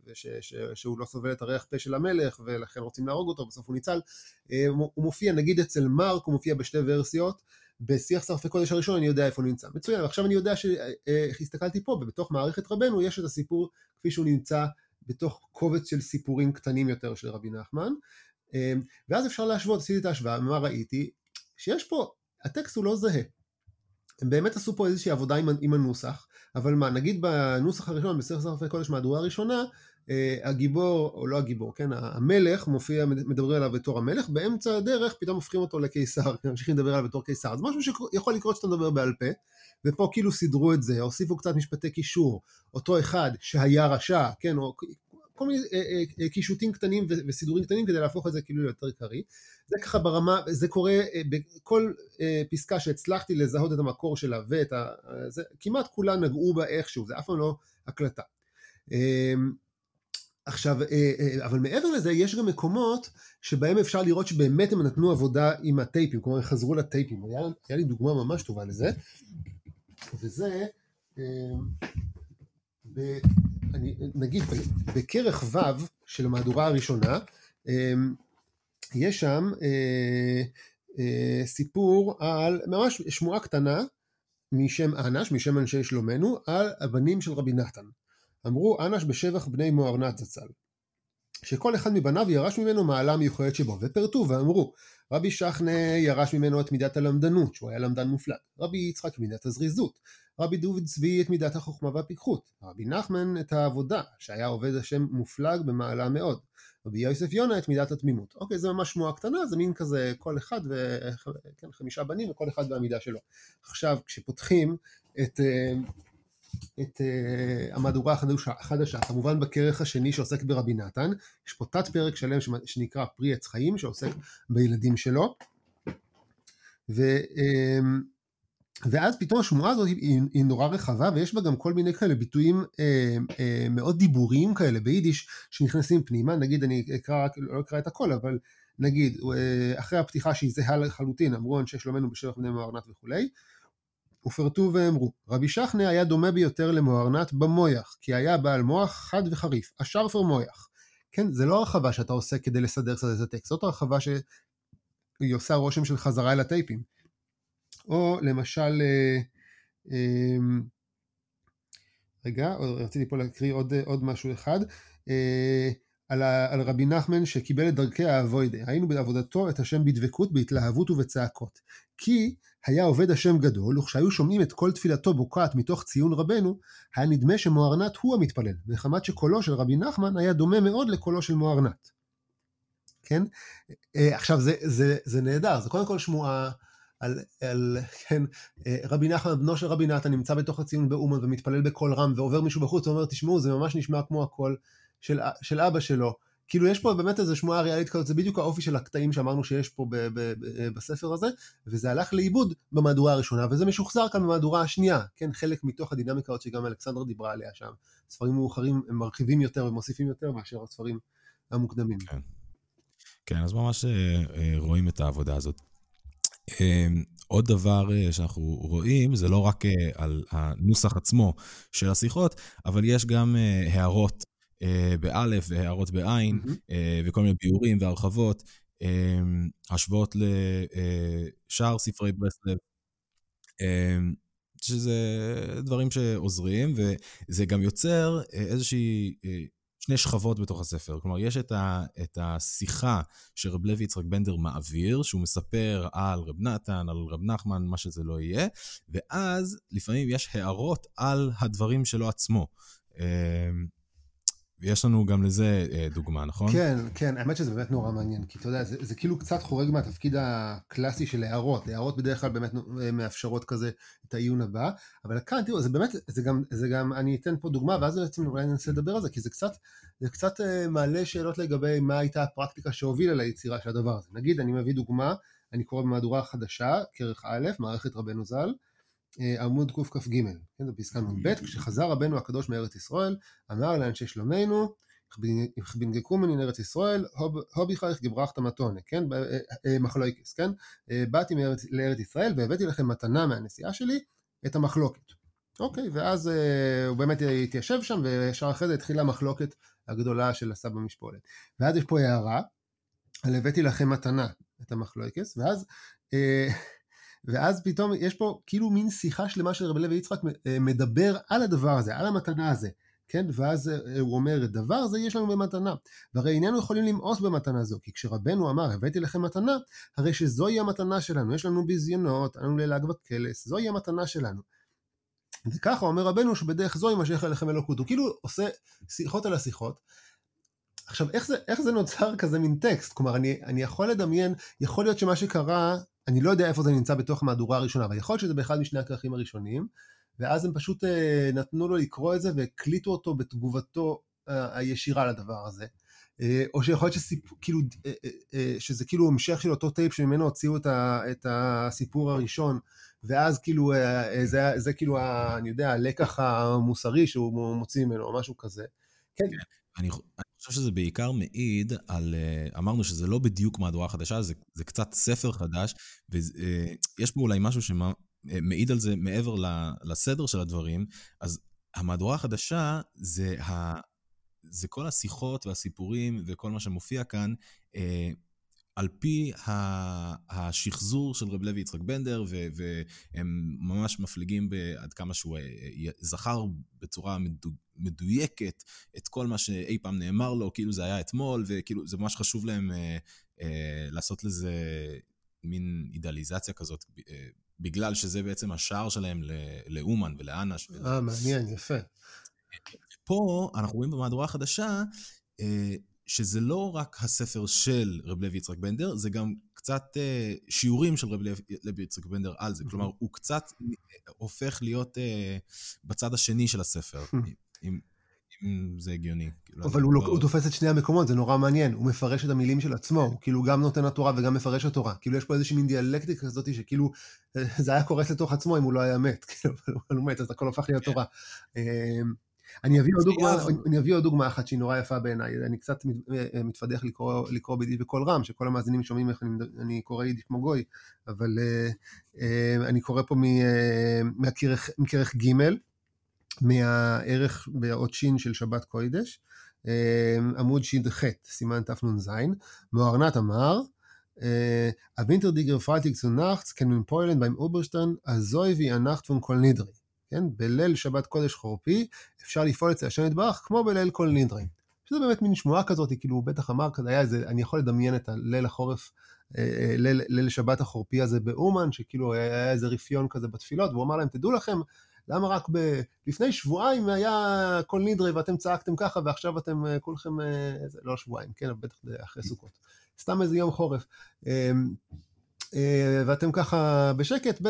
ושהוא לא סובל את הריח פה של המלך ולכן רוצים להרוג אותו, בסוף הוא ניצל. אה, הוא מופיע נגיד אצל מרק, הוא מופיע בשתי ורסיות, בשיח שרפי קודש הראשון אני יודע איפה הוא נמצא. מצוין, עכשיו אני יודע שהסתכלתי פה ובתוך מערכת רבנו יש את הסיפור כפי שהוא נמצא בתוך קובץ של סיפורים קטנים יותר של רבי נחמן. אה, ואז אפשר להשוות, עשיתי את ההשוואה, מה ראיתי? שיש פה, הטקסט הוא לא זהה. הם באמת עשו פה איזושהי עבודה עם, עם הנוסח, אבל מה, נגיד בנוסח הראשון, בסרט שרפי קודש מהדורה הראשונה, אה, הגיבור, או לא הגיבור, כן, המלך מופיע, מדברים עליו בתור המלך, באמצע הדרך פתאום הופכים אותו לקיסר, ממשיכים לדבר עליו בתור קיסר, זה משהו שיכול לקרות שאתה מדבר בעל פה, ופה כאילו סידרו את זה, הוסיפו קצת משפטי קישור, אותו אחד שהיה רשע, כן, או כל מיני אה, אה, אה, קישוטים קטנים וסידורים קטנים כדי להפוך את זה כאילו ליותר קריא. זה ככה ברמה, זה קורה בכל פסקה שהצלחתי לזהות את המקור שלה ואת ה... זה, כמעט כולן נגעו בה איכשהו, זה אף פעם לא הקלטה. אמ, עכשיו, אבל מעבר לזה, יש גם מקומות שבהם אפשר לראות שבאמת הם נתנו עבודה עם הטייפים, כלומר, חזרו לטייפים. היה, היה לי דוגמה ממש טובה לזה, וזה, אמ, אני, נגיד בכרך ו' של המהדורה הראשונה, אמ, יש שם אה, אה, סיפור על, ממש שמועה קטנה משם אנש, משם אנשי שלומנו, על הבנים של רבי נתן. אמרו אנש בשבח בני מוארנת זצ"ל. שכל אחד מבניו ירש ממנו מעלה מיוחדת שבו, ופרטו ואמרו, רבי שחנה ירש ממנו את מידת הלמדנות, שהוא היה למדן מופלג, רבי יצחק מידת הזריזות, רבי דוד צבי את מידת החוכמה והפיקחות, רבי נחמן את העבודה, שהיה עובד השם מופלג במעלה מאוד, רבי יוסף יונה את מידת התמימות. אוקיי, זה ממש שמועה קטנה, זה מין כזה כל אחד וחמישה כן, בנים וכל אחד בעמידה שלו. עכשיו, כשפותחים את... אה, את uh, המהדורה החדשה, החדשה, כמובן בכרך השני שעוסק ברבי נתן, יש פה תת פרק שלם שנקרא פרי עץ חיים שעוסק בילדים שלו, ו, uh, ואז פתאום השמועה הזאת היא, היא נורא רחבה ויש בה גם כל מיני כאלה ביטויים uh, uh, מאוד דיבוריים כאלה ביידיש שנכנסים פנימה, נגיד אני אקרא, לא אקרא את הכל אבל נגיד אחרי הפתיחה שהיא זהה לחלוטין אמרו אנשי שלומנו בשבח בני מוארנת וכולי ופרטו ואמרו, רבי שכנה היה דומה ביותר למוארנת במויח, כי היה בעל מוח חד וחריף, השרפר מויח. כן, זה לא הרחבה שאתה עושה כדי לסדר קצת את הטקסט, זאת הרחבה שהיא עושה רושם של חזרה אל הטייפים. או למשל, אה, אה, רגע, רציתי פה להקריא עוד, עוד משהו אחד, על, ה, על רבי נחמן שקיבל את דרכי האבוידה, היינו בעבודתו את השם בדבקות, בהתלהבות ובצעקות. כי היה עובד השם גדול, וכשהיו שומעים את כל תפילתו בוקעת מתוך ציון רבנו, היה נדמה שמוארנת הוא המתפלל, מחמת שקולו של רבי נחמן היה דומה מאוד לקולו של מוארנת. כן? אה, עכשיו זה, זה, זה נהדר, זה קודם כל שמועה על, על כן, אה, רבי נחמן, בנו של רבי נתן, נמצא בתוך הציון באומן ומתפלל בקול רם, ועובר מישהו בחוץ ואומר, תשמעו, זה ממש נשמע כמו הקול של, של אבא שלו. כאילו יש פה באמת איזו שמועה ריאלית כזאת, זה בדיוק האופי של הקטעים שאמרנו שיש פה ב- ב- ב- בספר הזה, וזה הלך לאיבוד במהדורה הראשונה, וזה משוחזר כאן במהדורה השנייה, כן, חלק מתוך הדינמיקה הזאת שגם אלכסנדר דיברה עליה שם. ספרים מאוחרים הם מרחיבים יותר ומוסיפים יותר מאשר הספרים המוקדמים. כן, כן אז ממש אה, אה, רואים את העבודה הזאת. אה, עוד דבר שאנחנו רואים, זה לא רק על הנוסח עצמו של השיחות, אבל יש גם הערות אה, באלף והערות בעין, mm-hmm. וכל מיני ביאורים והרחבות, אה, השוואות לשאר ספרי ברסלב, שזה דברים שעוזרים, וזה גם יוצר איזושהי, שני שכבות בתוך הספר. כלומר, יש את, ה, את השיחה שרב לוי יצחק בנדר מעביר, שהוא מספר על רב נתן, על רב נחמן, מה שזה לא יהיה, ואז לפעמים יש הערות על הדברים שלו עצמו. ויש לנו גם לזה אה, דוגמה, נכון? כן, כן, האמת שזה באמת נורא מעניין, כי אתה יודע, זה, זה כאילו קצת חורג מהתפקיד הקלאסי של הערות, הערות בדרך כלל באמת אה, מאפשרות כזה את העיון הבא, אבל כאן, תראו, זה באמת, זה גם, זה גם, אני אתן פה דוגמה, ואז בעצם אולי ננסה לדבר על זה, כי זה קצת, זה קצת אה, מעלה שאלות לגבי מה הייתה הפרקטיקה שהובילה ליצירה של הדבר הזה. נגיד, אני מביא דוגמה, אני קורא במהדורה חדשה, כרך א', מערכת רבנו ז"ל, עמוד קכ"ג, כן, זו פסקה נ"ב, כשחזר רבנו הקדוש מארץ ישראל, אמר לאנשי שלומנו, איך בנגקו מנין ארץ ישראל, הוביכייך גברכת מתונה, כן, אה, אה, מחלוקס, כן, באתי לארץ ישראל והבאתי לכם מתנה מהנסיעה שלי, את המחלוקת. אוקיי, ואז הוא באמת התיישב שם, וישר אחרי זה התחילה המחלוקת הגדולה של הסבא משפולת. ואז יש פה הערה, על הבאתי לכם מתנה, את המחלוקס, ואז ואז פתאום יש פה כאילו מין שיחה שלמה של רבי לוי יצחק אה, מדבר על הדבר הזה, על המתנה הזה, כן? ואז אה, הוא אומר, דבר זה יש לנו במתנה. והרי איננו יכולים למאוס במתנה זו, כי כשרבנו אמר, הבאתי לכם מתנה, הרי שזוהי המתנה שלנו, יש לנו ביזיונות, אנו ללעג וקלס, זוהי המתנה שלנו. וככה אומר רבנו שבדרך זו יימשך אליכם אלוקות. הוא כאילו עושה שיחות על השיחות. עכשיו, איך זה, איך זה נוצר כזה מין טקסט? כלומר, אני, אני יכול לדמיין, יכול להיות שמה שקרה אני לא יודע איפה זה נמצא בתוך המהדורה הראשונה, אבל יכול להיות שזה באחד משני הכרכים הראשונים, ואז הם פשוט אה, נתנו לו לקרוא את זה והקליטו אותו בתגובתו אה, הישירה לדבר הזה. אה, או שיכול להיות שסיפ... כאילו, אה, אה, אה, שזה כאילו המשך של אותו טייפ שממנו הוציאו את, ה, את הסיפור הראשון, ואז כאילו אה, אה, זה, זה כאילו, ה, אני יודע, הלקח המוסרי שהוא מוציא ממנו, או משהו כזה. כן. אני, חושב שזה בעיקר מעיד על, אה, אמרנו שזה לא בדיוק מהדורה חדשה, זה, זה קצת ספר חדש, ויש אה, פה אולי משהו שמעיד על זה מעבר לסדר של הדברים, אז המהדורה החדשה זה, ה, זה כל השיחות והסיפורים וכל מה שמופיע כאן, אה, על פי השחזור של רב לוי יצחק בנדר, והם ממש מפליגים עד כמה שהוא זכר בצורה מדויקת את כל מה שאי פעם נאמר לו, כאילו זה היה אתמול, וכאילו זה ממש חשוב להם אה, אה, לעשות לזה מין אידאליזציה כזאת, אה, בגלל שזה בעצם השער שלהם לאומן ולאנש. אה, מעניין, יפה. פה אנחנו רואים במהדורה החדשה, אה, שזה לא רק הספר של רב לוי יצחק בנדר, זה גם קצת אה, שיעורים של רב לוי יצחק בנדר על זה. כלומר, הוא קצת הופך להיות אה, בצד השני של הספר. אם, אם זה הגיוני. כאילו, אבל הוא, לא, הוא תופס את שני המקומות, זה נורא מעניין. הוא מפרש את המילים של עצמו, הוא כאילו גם נותן התורה וגם מפרש התורה. כאילו יש פה איזושהי מין דיאלקטיקה כזאת שכאילו זה היה קורס לתוך עצמו אם הוא לא היה מת, כאילו, אבל הוא מת, אז הכל הפך להיות כן. תורה. אני אביא, עוד דוגמה, אני אביא עוד דוגמה אחת שהיא נורא יפה בעיניי, אני קצת אה, מתפדח לקרוא, לקרוא ביידיש בקול רם, שכל המאזינים שומעים איך אני, אני קורא יידיש כמו גוי, אבל uh, uh, אני קורא פה מכרך ג', מהערך באות שין של שבת קוידש, אמ, עמוד ש"ח, סימן תנ"ז, מוהרנ"ת אמר, א ווינטערדיגער פרייטיג צו נאכטס, קען מען פועל'ן ביים אויבערשטן, אזוי ווי די נאכט פון כל נדרי. כן, בליל שבת קודש חורפי, אפשר לפעול אצל השם יתברך כמו בליל כל נדרי. שזה באמת מין שמועה כזאת, כאילו הוא בטח אמר כזה, היה איזה, אני יכול לדמיין את הליל החורף, ליל, ליל שבת החורפי הזה באומן, שכאילו היה איזה רפיון כזה בתפילות, והוא אמר להם, תדעו לכם, למה רק ב... לפני שבועיים היה כל נידרי ואתם צעקתם ככה ועכשיו אתם כולכם, לא שבועיים, כן, בטח אחרי סוכות. סתם איזה יום חורף. אה, ואתם ככה בשקט,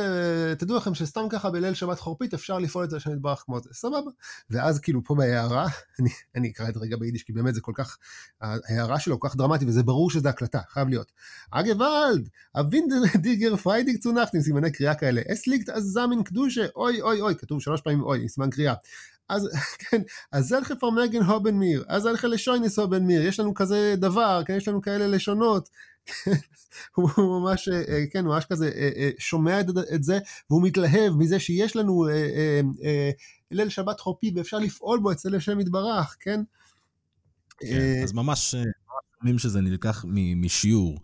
תדעו לכם שסתם ככה בליל שבת חורפית אפשר לפעול את זה השם יתברך כמו זה, סבבה. ואז כאילו פה בהערה, אני, אני אקרא את זה רגע ביידיש, כי באמת זה כל כך, ההערה שלו כל כך דרמטית, וזה ברור שזה הקלטה, חייב להיות. אגוואלד, א ווינטערדיגער פרייטיג צו נאכט, עם סימני קריאה כאלה, עס ליגט אזא מין קדושה, אוי אוי אוי, כתוב שלוש פעמים אוי, עם סימן קריאה. אז כן, אזעלכע פארמעגן האבן מיר, אזעלכע לשונות האבן מיר, יש לנו כזה דבר, כן, יש לנו כאלה לשונות. הוא ממש, אה, כן, הוא ממש כזה אה, אה, שומע את זה, והוא מתלהב מזה שיש לנו ליל שבת חורפי ואפשר לפעול בו אצל השם יתברך, כן? כן, אז ממש אומרים שזה נלקח משיעור,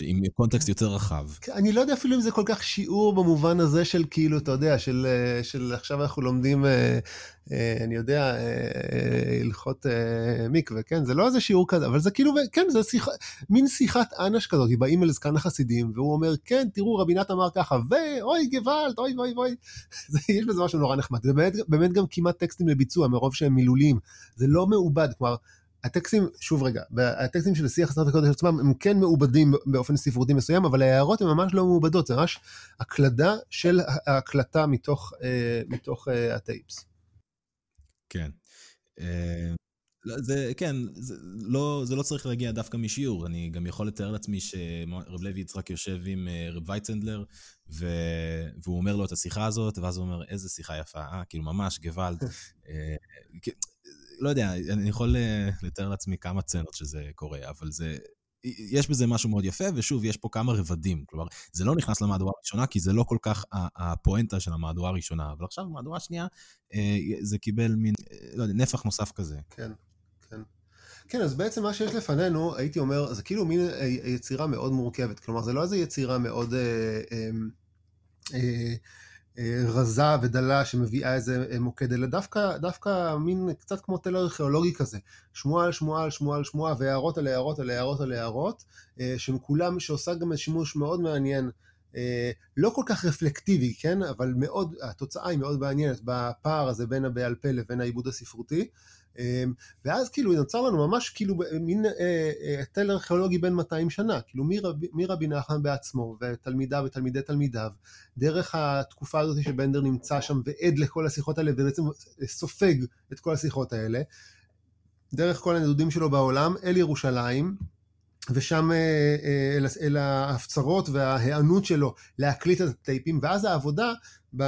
עם קונטקסט יותר רחב. כן, אני לא יודע אפילו אם זה כל כך שיעור במובן הזה של כאילו, אתה יודע, של, של עכשיו אנחנו לומדים, אני יודע, הלכות מקווה, כן? זה לא איזה שיעור כזה, אבל זה כאילו, כן, זה שיח, מין שיחת אנש כזאת, באים אל זקן החסידים, והוא אומר, כן, תראו, רבי נת אמר ככה, ואוי גוואלד, אוי ואוי ואוי. יש בזה משהו נורא נחמד. זה באמת, באמת גם כמעט טקסטים לביצוע, מרוב שהם מילוליים. זה לא מעובד, כלומר, הטקסטים, שוב רגע, הטקסטים של שיח עשרת הקודש עצמם הם כן מעובדים באופן ספרותי מסוים, אבל ההערות הן ממש לא מעובדות, זה ממש הקלדה של ההקלטה מתוך, אה, מתוך אה, הטייפס. כן. אה, זה, כן, זה לא, זה לא צריך להגיע דווקא משיעור, אני גם יכול לתאר לעצמי שרב לוי יצחק יושב עם רב וייצנדלר, ו... והוא אומר לו את השיחה הזאת, ואז הוא אומר, איזה שיחה יפה, אה, כאילו ממש גוואלד. לא יודע, אני יכול אה, לתאר לעצמי כמה צנות שזה קורה, אבל זה... יש בזה משהו מאוד יפה, ושוב, יש פה כמה רבדים. כלומר, זה לא נכנס למהדורה הראשונה, כי זה לא כל כך הפואנטה של המהדורה הראשונה, אבל עכשיו, במהדורה השנייה, אה, זה קיבל מין, אה, לא יודע, נפח נוסף כזה. כן, כן. כן, אז בעצם מה שיש לפנינו, הייתי אומר, זה כאילו מין יצירה מאוד מורכבת. כלומר, זה לא איזו יצירה מאוד... אה, אה, אה, רזה ודלה שמביאה איזה אה, מוקד, אלא דווקא, דווקא מין קצת כמו תל ארכיאולוגי כזה, שמועה על שמועה על שמועה על שמועה והערות על הערות על הערות על הערות, אה, שכולם, שעושה גם שימוש מאוד מעניין, לא כל כך רפלקטיבי, כן, אבל מאוד, התוצאה היא מאוד מעניינת בפער הזה בין הבעל פה לבין העיבוד הספרותי. אמ, ואז כאילו נוצר לנו ממש כאילו מין אה, אה, תל ארכיאולוגי בן 200 שנה, כאילו מרבי נחמן בעצמו ותלמידיו ותלמידי תלמידיו, דרך התקופה הזאת שבנדר נמצא שם ועד לכל השיחות האלה ובעצם סופג את כל השיחות האלה, דרך כל הנדודים שלו בעולם אל ירושלים, ושם אה, אל, אל ההפצרות וההיענות שלו להקליט את הטייפים, ואז העבודה, ב,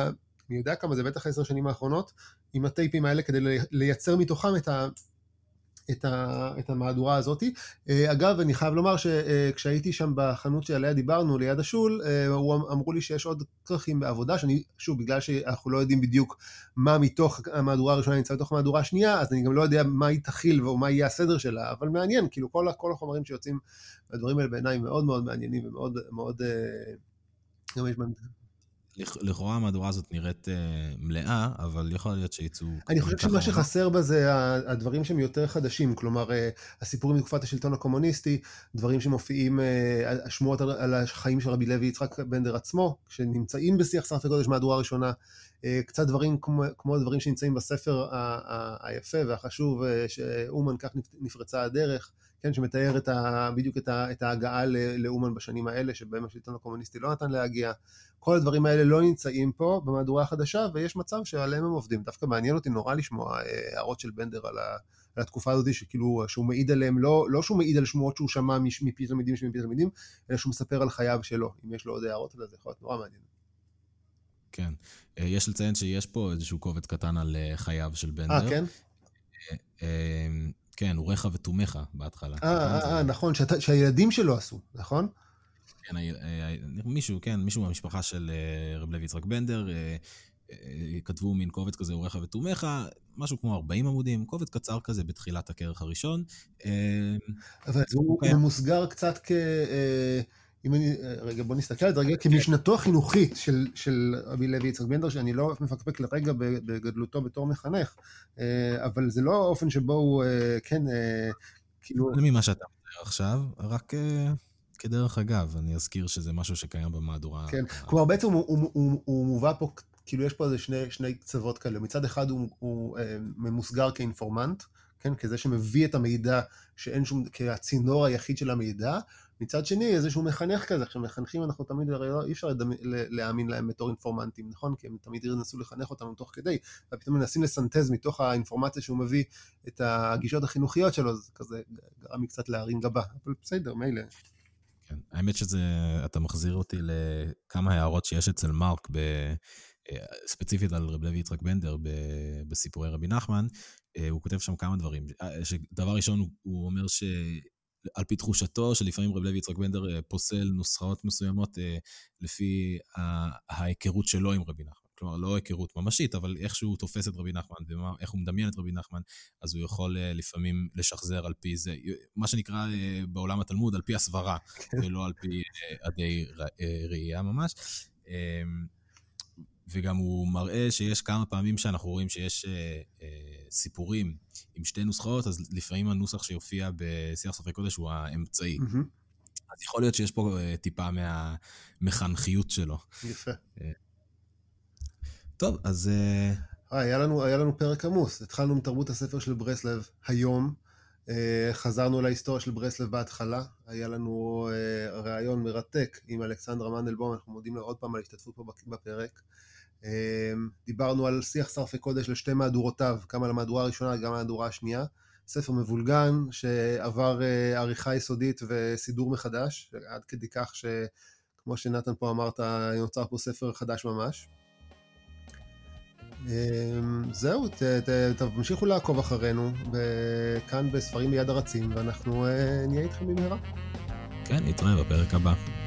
אני יודע כמה זה בטח עשר שנים האחרונות, עם הטייפים האלה כדי לייצר מתוכם את, ה, את, ה, את המהדורה הזאת. אה, אגב, אני חייב לומר שכשהייתי שם בחנות שעליה דיברנו, ליד השול, אה, אמרו לי שיש עוד כרכים בעבודה, שאני, שוב, בגלל שאנחנו לא יודעים בדיוק מה מתוך המהדורה הראשונה נמצא בתוך המהדורה השנייה, אז אני גם לא יודע מה היא תכיל ומה יהיה הסדר שלה, אבל מעניין, כאילו כל, כל החומרים שיוצאים, הדברים האלה בעיניי מאוד מאוד מעניינים ומאוד מאוד... אה, גם יש בהם לכאורה המהדורה הזאת נראית uh, מלאה, אבל יכול להיות שיצאו... אני חושב שמה שחסר בה זה הדברים שהם יותר חדשים, כלומר, uh, הסיפורים מתקופת השלטון הקומוניסטי, דברים שמופיעים, uh, השמועות על, החיים של רבי לוי יצחק בנדר עצמו, שנמצאים בשיח שרת הקודש מהדורה הראשונה, קצת דברים כמו, כמו הדברים שנמצאים בספר היפה והחשוב, שאומן כך נפרצה הדרך. כן, שמתאר את ה, בדיוק את, ה, את ההגעה לאומן בשנים האלה, שבהם השלטון הקומוניסטי לא נתן להגיע. כל הדברים האלה לא נמצאים פה במהדורה החדשה, ויש מצב שעליהם הם עובדים. דווקא מעניין אותי נורא לשמוע אה, הערות של בנדר על, ה, על התקופה הזאת, שכאילו, שהוא מעיד עליהם, לא, לא שהוא מעיד על שמועות שהוא שמע מפי תלמידים שמפי תלמידים, אלא שהוא מספר על חייו שלו. אם יש לו עוד הערות על זה, יכול להיות נורא מעניין. כן. אה, יש לציין שיש פה איזשהו קובץ קטן על אה, חייו של בנדר. אה, כן? כן, אוריך ותומך בהתחלה. אה, נכון, שהילדים שלו עשו, נכון? כן, מישהו, כן, מישהו מהמשפחה של אה, רב לוי יצחק בנדר, אה, אה, כתבו מין קובץ כזה, אוריך ותומך, משהו כמו 40 עמודים, קובץ קצר כזה בתחילת הכרך הראשון. אבל הוא מוסגר קצת כ... אם אני, רגע, בוא נסתכל על זה רגע כמשנתו החינוכית של, של רבי לוי יצחק בנדר, שאני לא מפקפק לרגע בגדלותו בתור מחנך, אבל זה לא האופן שבו הוא, כן, כאילו... זה ממה שאתה מדבר עכשיו, רק כדרך אגב, אני אזכיר שזה משהו שקיים במהדורה. כן, כלומר בעצם הוא, הוא, הוא, הוא מובא פה, כאילו יש פה איזה שני, שני קצוות כאלה. מצד אחד הוא, הוא אה, ממוסגר כאינפורמנט, כן, כזה שמביא את המידע שאין שום, כהצינור היחיד של המידע. מצד שני, איזשהו מחנך כזה. עכשיו, מחנכים אנחנו תמיד, הרי לא, אי אפשר לדמ, להאמין להם בתור אינפורמנטים, נכון? כי הם תמיד ינסו לחנך אותנו תוך כדי, ופתאום מנסים לסנטז מתוך האינפורמציה שהוא מביא את הגישות החינוכיות שלו, זה כזה גרם לי קצת להרים גבה. אבל בסדר, מילא. כן, האמת שזה, אתה מחזיר אותי לכמה הערות שיש אצל מרק, ב, אה, ספציפית על רב לוי יצחק בנדר בסיפורי רבי נחמן, אה, הוא כותב שם כמה דברים. אה, דבר ראשון, הוא אומר ש... על פי תחושתו, שלפעמים רב לוי יצחק בנדר פוסל נוסחאות מסוימות לפי ההיכרות שלו עם רבי נחמן. כלומר, לא היכרות ממשית, אבל איך שהוא תופס את רבי נחמן ואיך הוא מדמיין את רבי נחמן, אז הוא יכול uh, לפעמים לשחזר על פי זה, מה שנקרא בעולם התלמוד, על פי הסברה, כן. ולא על פי עדי ראייה ממש. וגם הוא מראה שיש כמה פעמים שאנחנו רואים שיש uh, uh, סיפורים עם שתי נוסחאות, אז לפעמים הנוסח שיופיע בשיח סופרי קודש הוא האמצעי. Mm-hmm. אז יכול להיות שיש פה uh, טיפה מהמחנכיות שלו. יפה. Uh, טוב, אז... אה, אה, היה לנו, היה לנו פרק עמוס. התחלנו עם תרבות הספר של ברסלב היום. אה, חזרנו להיסטוריה של ברסלב בהתחלה. היה לנו אה, ראיון מרתק עם אלכסנדרה מנדלבום, אנחנו מודים לו עוד פעם על ההשתתפות פה בפרק. דיברנו על שיח שרפי קודש לשתי מהדורותיו, גם על המהדורה הראשונה וגם על המהדורה השנייה. ספר מבולגן שעבר עריכה יסודית וסידור מחדש, עד כדי כך שכמו שנתן פה אמרת, נוצר פה ספר חדש ממש. אמ, זהו, תמשיכו לעקוב אחרינו, כאן בספרים ביד הרצים, ואנחנו אה, נהיה איתכם במהרה. כן, נתראה בפרק הבא.